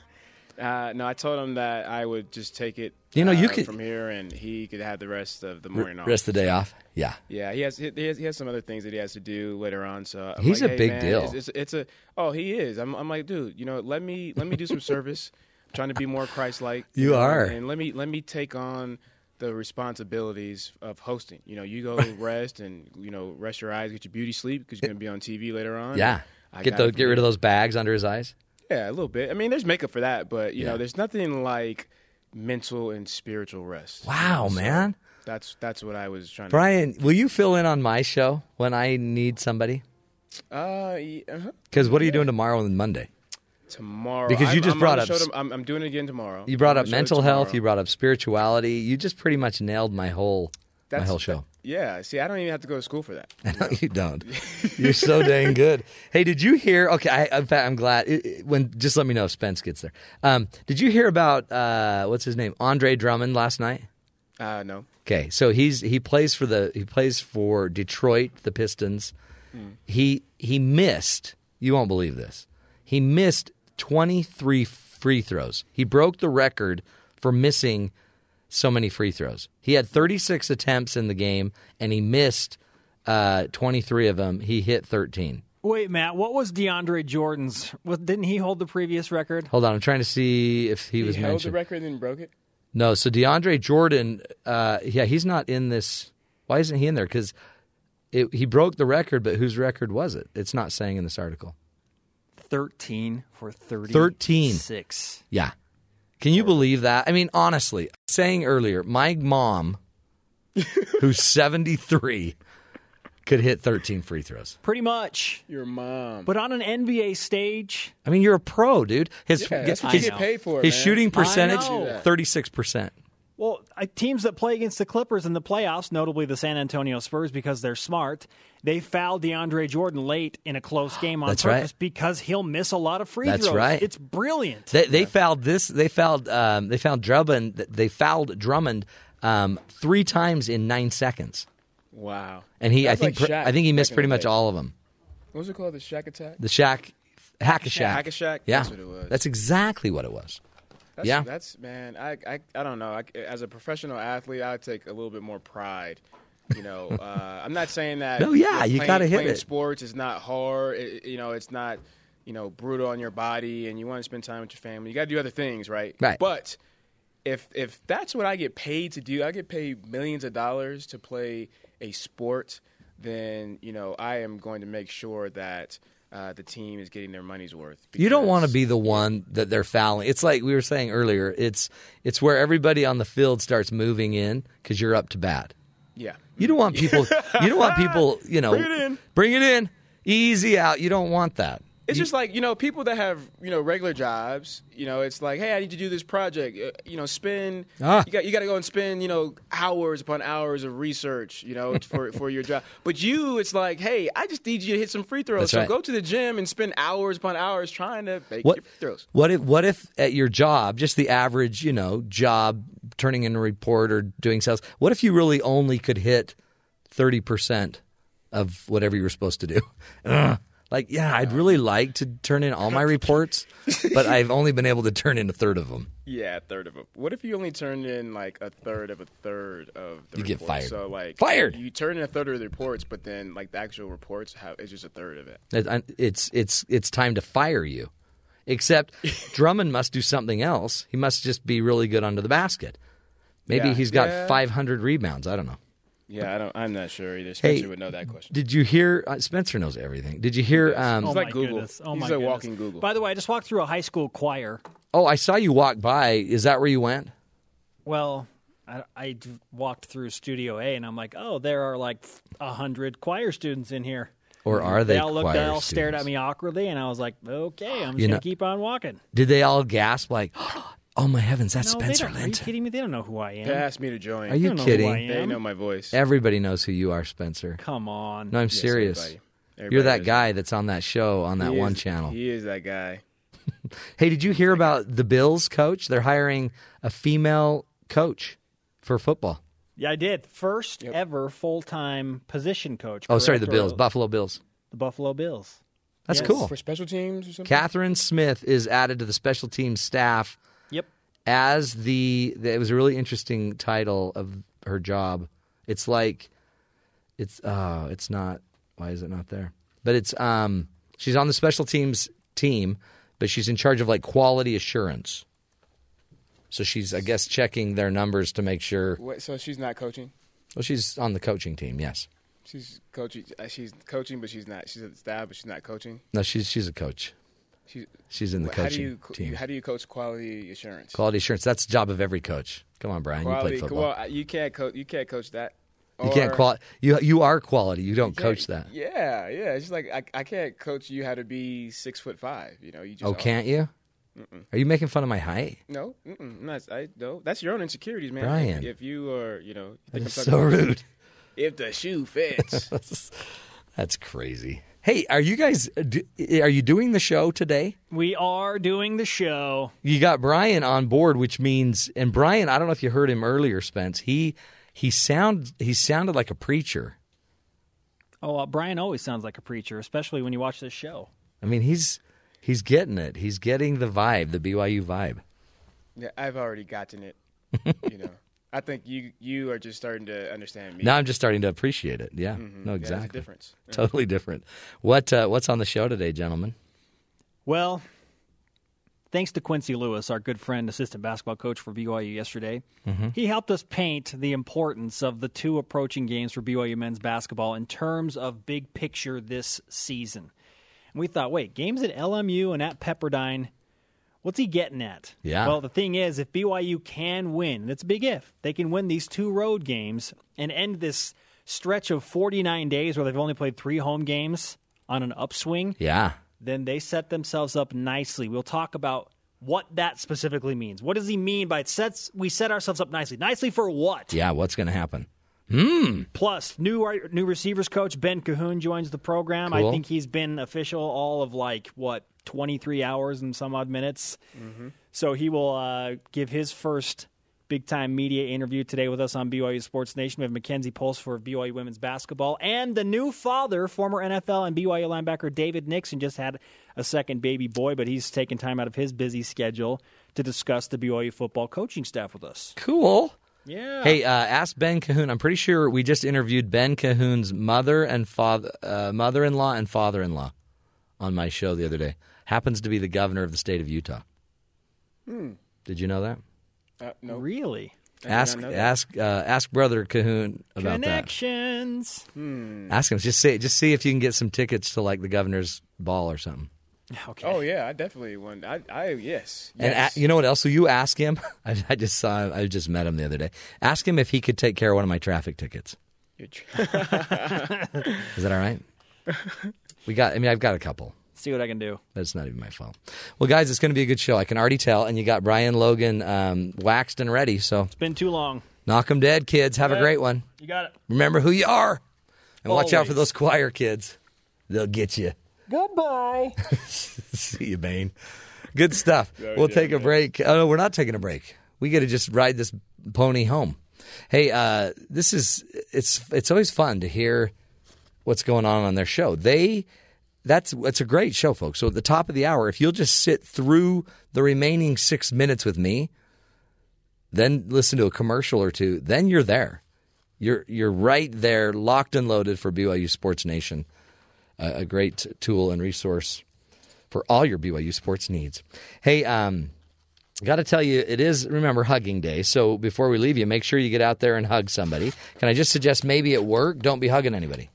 S12: Uh, no, I told him that I would just take it.
S3: You know, you
S12: uh,
S3: could-
S12: from here, and he could have the rest of the morning off.
S3: Rest of the day off. Yeah.
S12: Yeah, he has, he has he has some other things that he has to do later on. So I'm
S3: He's
S12: like,
S3: a
S12: "Hey,
S3: big
S12: man,
S3: deal.
S12: It's, it's, it's a oh he is. I'm, I'm like, dude, you know, let me let me do some service. I'm trying to be more Christ-like. [LAUGHS]
S3: You
S12: know,
S3: are.
S12: and let me let me take on the responsibilities of hosting. You know, you go [LAUGHS] rest and you know rest your eyes, get your beauty sleep because you're going to be on TV later on.
S3: Yeah.
S12: I
S3: Get the, get rid of those bags under his eyes.
S12: Yeah, a little bit. I mean, there's makeup for that, but you
S3: Yeah.
S12: know, there's nothing like mental and spiritual rest.
S3: Wow,
S12: So
S3: man.
S12: That's that's what I was trying
S3: Brian, will you fill in on my show when I need somebody?
S12: Uh, uh-huh.
S3: Because what are you doing tomorrow and Monday?
S12: tomorrow
S3: Because you
S12: I'm-
S3: just
S12: I'm
S3: brought up
S12: the show
S3: s-
S12: tom- I'm, I'm doing it again tomorrow.
S3: You brought up mental health. You brought up spirituality. You just pretty much nailed my whole my whole show.
S12: Yeah, see, I don't even have to go to school for that. [LAUGHS]
S3: No, you don't. You're so [LAUGHS] dang good. Hey, did you hear? Okay, I, in fact, I'm glad. It, it- when just let me know if Spence gets there. Um, did you hear about uh, what's his name, Andre Drummond last night?
S12: Uh, no.
S3: Okay, so he's he plays for the he plays for Detroit, the Pistons. He he missed. You won't believe this. He missed 23 free throws. He broke the record for missing so many free throws. He had 36 attempts in the game, and he missed uh, 23 of them. He hit 13.
S13: Wait, Matt, what was DeAndre Jordan's? Was, didn't he hold the previous record?
S3: Hold on, I'm trying to see if he, was
S12: he held
S3: mentioned.
S12: the record and then broke it.
S3: No, so DeAndre Jordan, uh, yeah, he's not in this. Why isn't he in there? Because he broke the record, but whose record was it? It's not saying in this article.
S13: 13 for 30.
S3: 13.
S13: Six.
S3: Yeah. Can you believe that? I mean, honestly, saying earlier, my mom, [LAUGHS] who's 73, could hit 13 free throws.
S13: Pretty much.
S12: Your mom.
S13: But on an NBA stage,
S3: I mean, you're a pro, dude. His,
S12: Yeah, that's what
S3: his,
S12: you get paid for,
S3: his
S12: man.
S3: shooting percentage,
S13: know.
S3: 36%.
S13: Well, teams that play against the Clippers in the playoffs, notably the San Antonio Spurs, because they're smart, they fouled DeAndre Jordan late in a close [GASPS] game on
S3: That's right.
S13: purpose because he'll miss a lot of free
S3: That's
S13: throws.
S3: right.
S13: It's brilliant.
S3: They, they fouled this. They fouled. Um, they fouled Drummond. They fouled Drummond um, three times in nine seconds,
S12: Wow.
S3: and he. I think.
S12: like Shaq
S3: I think he missed pretty much all of them.
S12: What was it called? The Shaq Attack?
S3: The Shaq, Hack a Shaq.
S12: Hack a Shaq?
S3: Yeah,
S12: That's what it was.
S3: That's exactly what it was.
S12: That's,
S3: yeah.
S12: That's man. I I, I don't know. I, as a professional athlete, I take a little bit more pride. You know, [LAUGHS] uh, I'm not saying that.
S3: No, yeah, you
S12: playing-
S3: gotta hit it.
S12: Sports is not hard. It, you know, it's not you know brutal on your body, and you want to spend time with your family. You got to do other things, right?
S3: Right.
S12: But if if that's what I get paid to do, I get paid millions of dollars to play a sport. Then you know, I am going to make sure that. Uh, the team is getting their money's worth.
S3: You don't want to be the one that they're fouling. It's like we were saying earlier. It's it's where everybody on the field starts moving in because you're up to bat.
S12: Yeah.
S3: You don't want people. you don't want people. You know, [LAUGHS]
S12: Bring it in.
S3: Bring it in. Easy out. You don't want that.
S12: It's just like you know people that have you know regular jobs. You know, it's like, hey, I need to do this project. Uh, you know, spend
S3: Ah.
S12: you got you got to go and spend you know hours upon hours of research. You know, for for your job. But you, it's like, hey, I just need you to hit some free throws.
S3: That's
S12: so
S3: right.
S12: go to the gym and spend hours upon hours trying to make
S3: What
S12: your free throws.
S3: What if what if at your job, just the average, you know, job, turning in a report or doing sales, what if you really only could hit thirty percent of whatever you were supposed to do? [LAUGHS] Like, yeah, I'd really like to turn in all my [LAUGHS] reports, but I've only been able to turn in a third of them.
S12: Yeah, a third of them. What if you only turned in like a third of a third of the
S3: You get
S12: reports?
S3: fired.
S12: So like
S3: Fired!
S12: You turn in a third of the reports, but then like the actual reports have it's just a third of it.
S3: It- It's it's it's time to fire you. Except [LAUGHS] Drummond must do something else. He must just be really good under the basket. Maybe
S12: Yeah.
S3: he's got
S12: Yeah.
S3: 500 rebounds. I don't know.
S12: Yeah, I don't. I'm not sure either.
S3: Hey,
S12: Spencer would know that question.
S3: Did you hear? Uh, Spencer knows everything. Did you hear? Um,
S12: He's
S13: oh
S12: like
S13: my
S12: Google.
S13: goodness. Oh
S12: He's
S13: my
S12: a
S13: goodness.
S12: walking Google.
S13: By the way, I just walked through a high school choir.
S3: oh, I saw you walk by. Is that where you went?
S13: Well, I walked through Studio A, and I'm like, oh, there are like a hundred choir students in here.
S3: Or are they
S13: all looked,
S3: choir
S13: they all stared at me awkwardly, and I was like, okay, I'm just
S3: You
S13: gonna keep on walking.
S3: Did they all gasp like, [GASPS] "Oh Oh my heavens, that's
S13: no,
S3: Spencer
S13: they don't, Are you
S3: Linton"?
S13: kidding me? They don't know who I am.
S12: They asked me to join.
S3: Are you
S13: don't know who
S3: kidding?
S13: Am.
S12: They know my voice.
S3: Everybody knows who you are, Spencer.
S13: Come on.
S3: No, I'm
S12: Yes,
S3: serious.
S12: everybody.
S3: You're
S12: Everybody
S3: that
S12: knows
S3: guy that's on that show on that
S12: He
S3: one
S12: is-
S3: channel.
S12: He is that guy. [LAUGHS]
S3: Hey, did you hear about the Bills coach? They're hiring a female coach for football.
S13: Yeah, I did. First ever full time position coach.
S3: Oh, sorry, the
S13: correct?
S3: Bills, Buffalo Bills.
S13: The Buffalo Bills.
S3: That's
S13: Yes.
S3: cool.
S12: For special teams or something.
S3: Kathryn Smith is added to the special teams staff
S13: Yep.
S3: As the. It was a really interesting title of her job. It's like, it's uh, it's not. Why is it not there? But it's um, she's on the special teams team, but she's in charge of like quality assurance. So she's, I guess, checking their numbers to make sure.
S12: Wait, so she's not coaching.
S3: Well, she's on the coaching team. Yes.
S12: She's coaching. uh, She's coaching, but she's not. She's at the staff, but she's not coaching.
S3: No, she's she's a coach.
S12: She's
S3: She's in the
S12: how do
S3: coaching
S12: you
S3: team.
S12: How do you coach quality assurance?
S3: Quality assurance. That's the job of every coach. Come on, Brian.
S12: quality.
S3: you played football.
S12: Well, you can't coach. You can't coach that.
S3: you can't
S12: Or-
S3: quali- You you are quality. You don't
S12: you
S3: coach that.
S12: Yeah, yeah. It's just like I, I can't coach you how to be six foot five. You know, you just
S3: Oh, can't you? Are you making fun of my height?
S12: No, mm-mm, not, I no. That's your own insecurities, man.
S3: Brian.
S12: if, if you are, you know, you
S3: That is so rude.
S12: If the shoe fits, [LAUGHS]
S3: That's crazy. Hey, are you guys? Are you doing the show today?
S13: We are doing the show.
S3: You got Brian on board, which means, and Brian, I don't know if you heard him earlier, Spence. He he sound he sounded like a preacher.
S13: Oh, uh, Brian always sounds like a preacher, especially when you watch this show.
S3: I mean, he's he's getting it. He's getting the vibe, the BYU vibe.
S12: yeah, I've already gotten it. you know, [LAUGHS] I think you you are just starting to understand me.
S3: Now I'm just starting to appreciate it. Yeah,
S12: Mhm.
S3: no,
S12: Yeah, a
S3: exactly.
S12: difference. [LAUGHS]
S3: Totally different. What uh, what's on the show today, gentlemen?
S13: Well, thanks to Quincy Lewis, our good friend, assistant basketball coach for BYU yesterday,
S3: Mhm.
S13: he helped us paint the importance of the two approaching games for BYU men's basketball in terms of big picture this season. And we thought, wait, games at LMU and at Pepperdine, what's he getting at?
S3: Yeah.
S13: Well, the thing is, if BYU can win, it's a big if, they can win these two road games and end this stretch of 49 days where they've only played three home games on an upswing
S3: Yeah.
S13: then they set themselves up nicely. We'll talk about what that specifically means. What does he mean by it sets we set ourselves up nicely? Nicely for what?
S3: Yeah, what's going to happen? Hmm.
S13: Plus, new new receivers coach Ben Cahoon joins the program. I think he's been official all of like what twenty three hours and some odd minutes. So he will uh, give his first big time media interview today with us on BYU Sports Nation. We have Mackenzie Pulse for BYU women's basketball, and the new father, former NFL and BYU linebacker David Nixon, just had a second baby boy, but he's taken time out of his busy schedule to discuss the BYU football coaching staff with us.
S3: Cool.
S13: Yeah.
S3: Hey, uh, ask Ben Cahoon. I'm pretty sure we just interviewed Ben Cahoon's mother and father, uh, mother-in-law and father-in-law on my show the other day. Happens to be the governor of the state of Utah.
S12: Hmm.
S3: Did you know that?
S12: Uh, no.
S13: Really?
S12: I
S3: Ask
S12: not know that.
S3: ask uh, ask brother Cahoon about
S13: Connections.
S12: Hmm.
S3: Ask him. Just say just see if you can get some tickets to like the governor's ball or something. [LAUGHS]
S13: Okay.
S12: Oh yeah, I definitely want. I, I yes.
S3: And
S12: yes.
S3: a, you know what else? So you ask him? [LAUGHS] I, I just saw. him- I just met him the other day. Ask him if he could take care of one of my traffic tickets.
S12: You're [LAUGHS]
S3: Is that all right? We got. I mean, I've got a couple.
S13: See what I can do.
S3: That's not even my fault. Well, guys, it's going to be a good show. I can already tell. And you got Brian Logan um, waxed and ready. So
S13: It's been too long.
S3: knock 'em dead, kids. Have a
S13: Yeah.
S3: great one.
S13: You got it.
S3: Remember who you are, and watch out for those choir kids. They'll get you.
S13: Goodbye. [LAUGHS]
S3: See you, Bane. Good stuff. [LAUGHS]
S12: Oh,
S3: we'll
S12: yeah,
S3: take a
S12: man.
S3: break. Oh, no, we're not taking a break. We got to just ride this pony home. Hey, uh, this is it's it's always fun to hear what's going on on their show. They that's it's a great show, folks. So at the top of the hour, if you'll just sit through the remaining six minutes with me, then listen to a commercial or two, then you're there. You're you're right there, locked and loaded for BYU Sports Nation. A, great tool and resource for all your BYU sports needs. Hey, um, got to tell you, it is remember hugging day. So before we leave you, make sure you get out there and hug somebody. Can I just suggest maybe at work, don't be hugging anybody.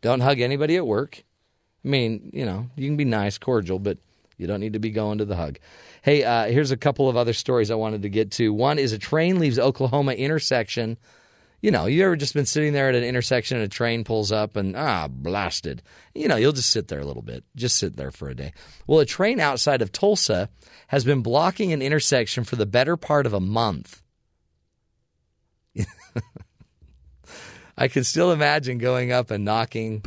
S3: Don't hug anybody at work. I mean, you know, you can be nice, cordial, but you don't need to be going to the hug. Hey, uh, here's a couple of other stories I wanted to get to. One is a train leaves Oklahoma intersection. You know, you ever just been sitting there at an intersection and a train pulls up and ah, blasted. You know, you'll just sit there a little bit. Just sit there for a day. Well, a train outside of Tulsa has been blocking an intersection for the better part of a month. [LAUGHS] I can still imagine going up and knocking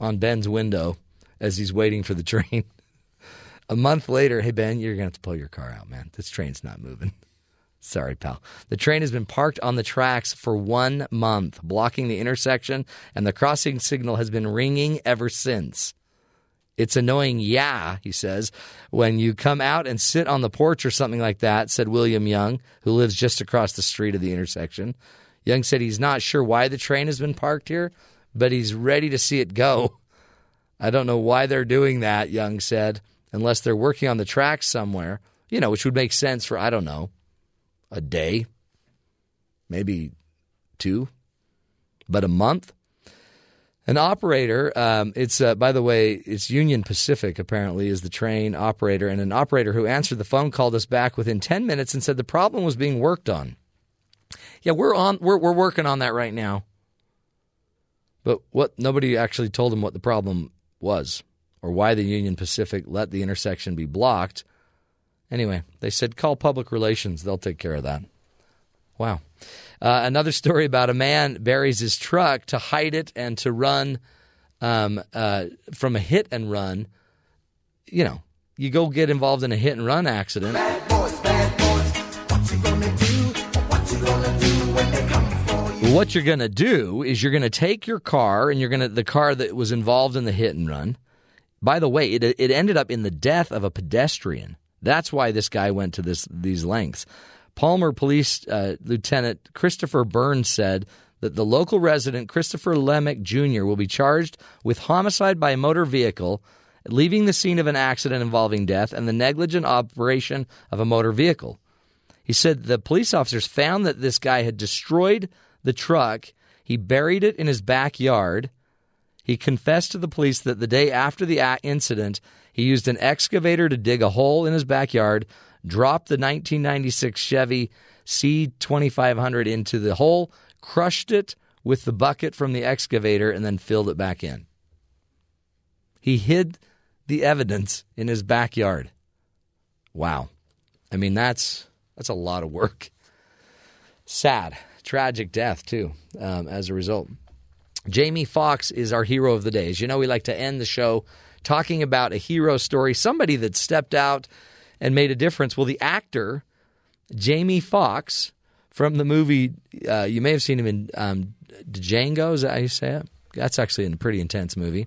S3: on Ben's window as he's waiting for the [LAUGHS] train. A month later, hey Ben, you're gonna have to pull your car out, man. This train's not moving. Sorry, pal. The train has been parked on the tracks for one month, blocking the intersection, and the crossing signal has been ringing ever since. It's annoying, yeah, he says, when you come out and sit on the porch or something like that, said William Young, who lives just across the street of the intersection. Young said he's not sure why the train has been parked here, but he's ready to see it go. I don't know why they're doing that, Young said, unless they're working on the tracks somewhere, you know, which would make sense for, I don't know, a day, maybe two, but a month. An operator, um, it's uh, by the way, it's Union Pacific apparently is the train operator, and an operator who answered the phone called us back within ten minutes and said the problem was being worked on. Yeah, we're on, we're we're working on that right now. But what nobody actually told him what the problem was or why the Union Pacific let the intersection be blocked. Anyway, they said call public relations; they'll take care of that. Wow. Uh, another story about a man buries his truck to hide it and to run um, uh, from a hit and run. You know, you go get involved in a hit and run accident. What you're going to do is you're going to take your car and you're going to the car that was involved in the hit and run. By the way, it it ended up in the death of a pedestrian. That's why this guy went to this these lengths. Palmer Police uh, Lieutenant Christopher Burns said that the local resident Christopher Lemick Jr. will be charged with homicide by motor vehicle, leaving the scene of an accident involving death, and the negligent operation of a motor vehicle. He said the police officers found that this guy had destroyed the truck. He buried it in his backyard. He confessed to the police that the day after the incident, he used an excavator to dig a hole in his backyard, dropped the 1996 Chevy C2500 into the hole, crushed it with the bucket from the excavator, and then filled it back in. He hid the evidence in his backyard. Wow. I mean, that's that's a lot of work. Sad, tragic death too. Um, as a result, Jamie Foxx is our hero of the day. As you know, we like to end the show talking about a hero story, somebody that stepped out and made a difference. Well, the actor Jamie Foxx from the movie, uh, you may have seen him in um, Django. Is that how you say it? That's actually a pretty intense movie.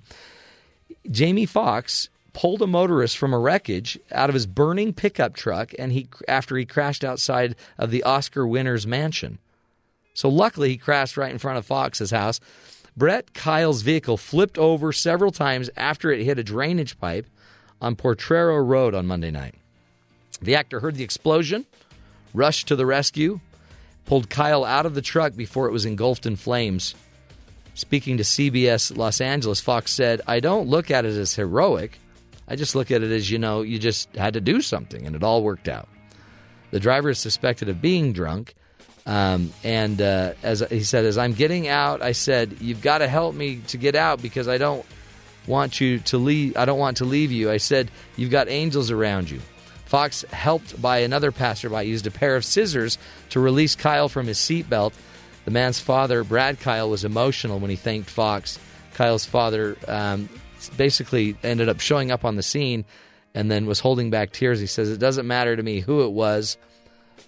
S3: Jamie Foxx pulled a motorist from a wreckage out of his burning pickup truck, and he after he crashed outside of the Oscar winner's mansion. So luckily, he crashed right in front of Foxx's house. Brett Kyle's vehicle flipped over several times after it hit a drainage pipe on Potrero Road on Monday night. The actor heard the explosion, rushed to the rescue, pulled Kyle out of the truck before it was engulfed in flames. Speaking to CBS Los Angeles, Foxx said, I don't look at it as heroic. I just look at it as, you know, you just had to do something and it all worked out. The driver is suspected of being drunk. Um, and uh, as he said, as I'm getting out, I said, "You've got to help me to get out because I don't want you to leave. I don't want to leave you." I said, "You've got angels around you." Foxx, helped by another passerby, used a pair of scissors to release Kyle from his seatbelt. The man's father, Brad Kyle, was emotional when he thanked Foxx. Kyle's father um, basically ended up showing up on the scene and then was holding back tears. He says, It doesn't matter to me who it was,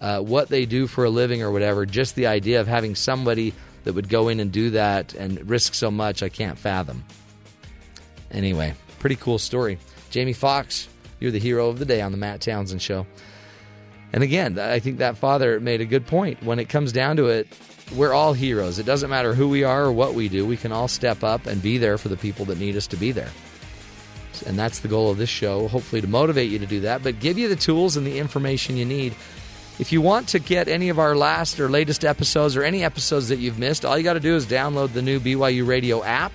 S3: uh, what they do for a living or whatever, just the idea of having somebody that would go in and do that and risk so much, I can't fathom. Anyway, pretty cool story. Jamie Foxx, you're the hero of the day on the Matt Townsend Show. And again, I think that father made a good point. When it comes down to it, we're all heroes. It doesn't matter who we are or what we do. We can all step up and be there for the people that need us to be there. And that's the goal of this show, hopefully to motivate you to do that, but give you the tools and the information you need. If you want to get any of our last or latest episodes or any episodes that you've missed, all you got to do is download the new BYU Radio app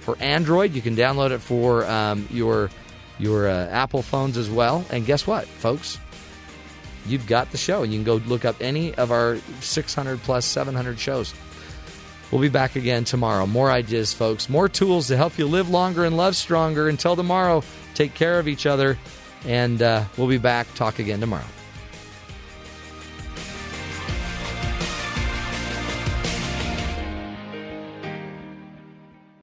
S3: for Android. You can download it for um, your your uh, Apple phones as well. And guess what, folks? You've got the show, and you can go look up any of our 600 plus 700 shows. We'll be back again tomorrow. More ideas, folks. More tools to help you live longer and love stronger. Until tomorrow, take care of each other, and uh, we'll be back. Talk again tomorrow.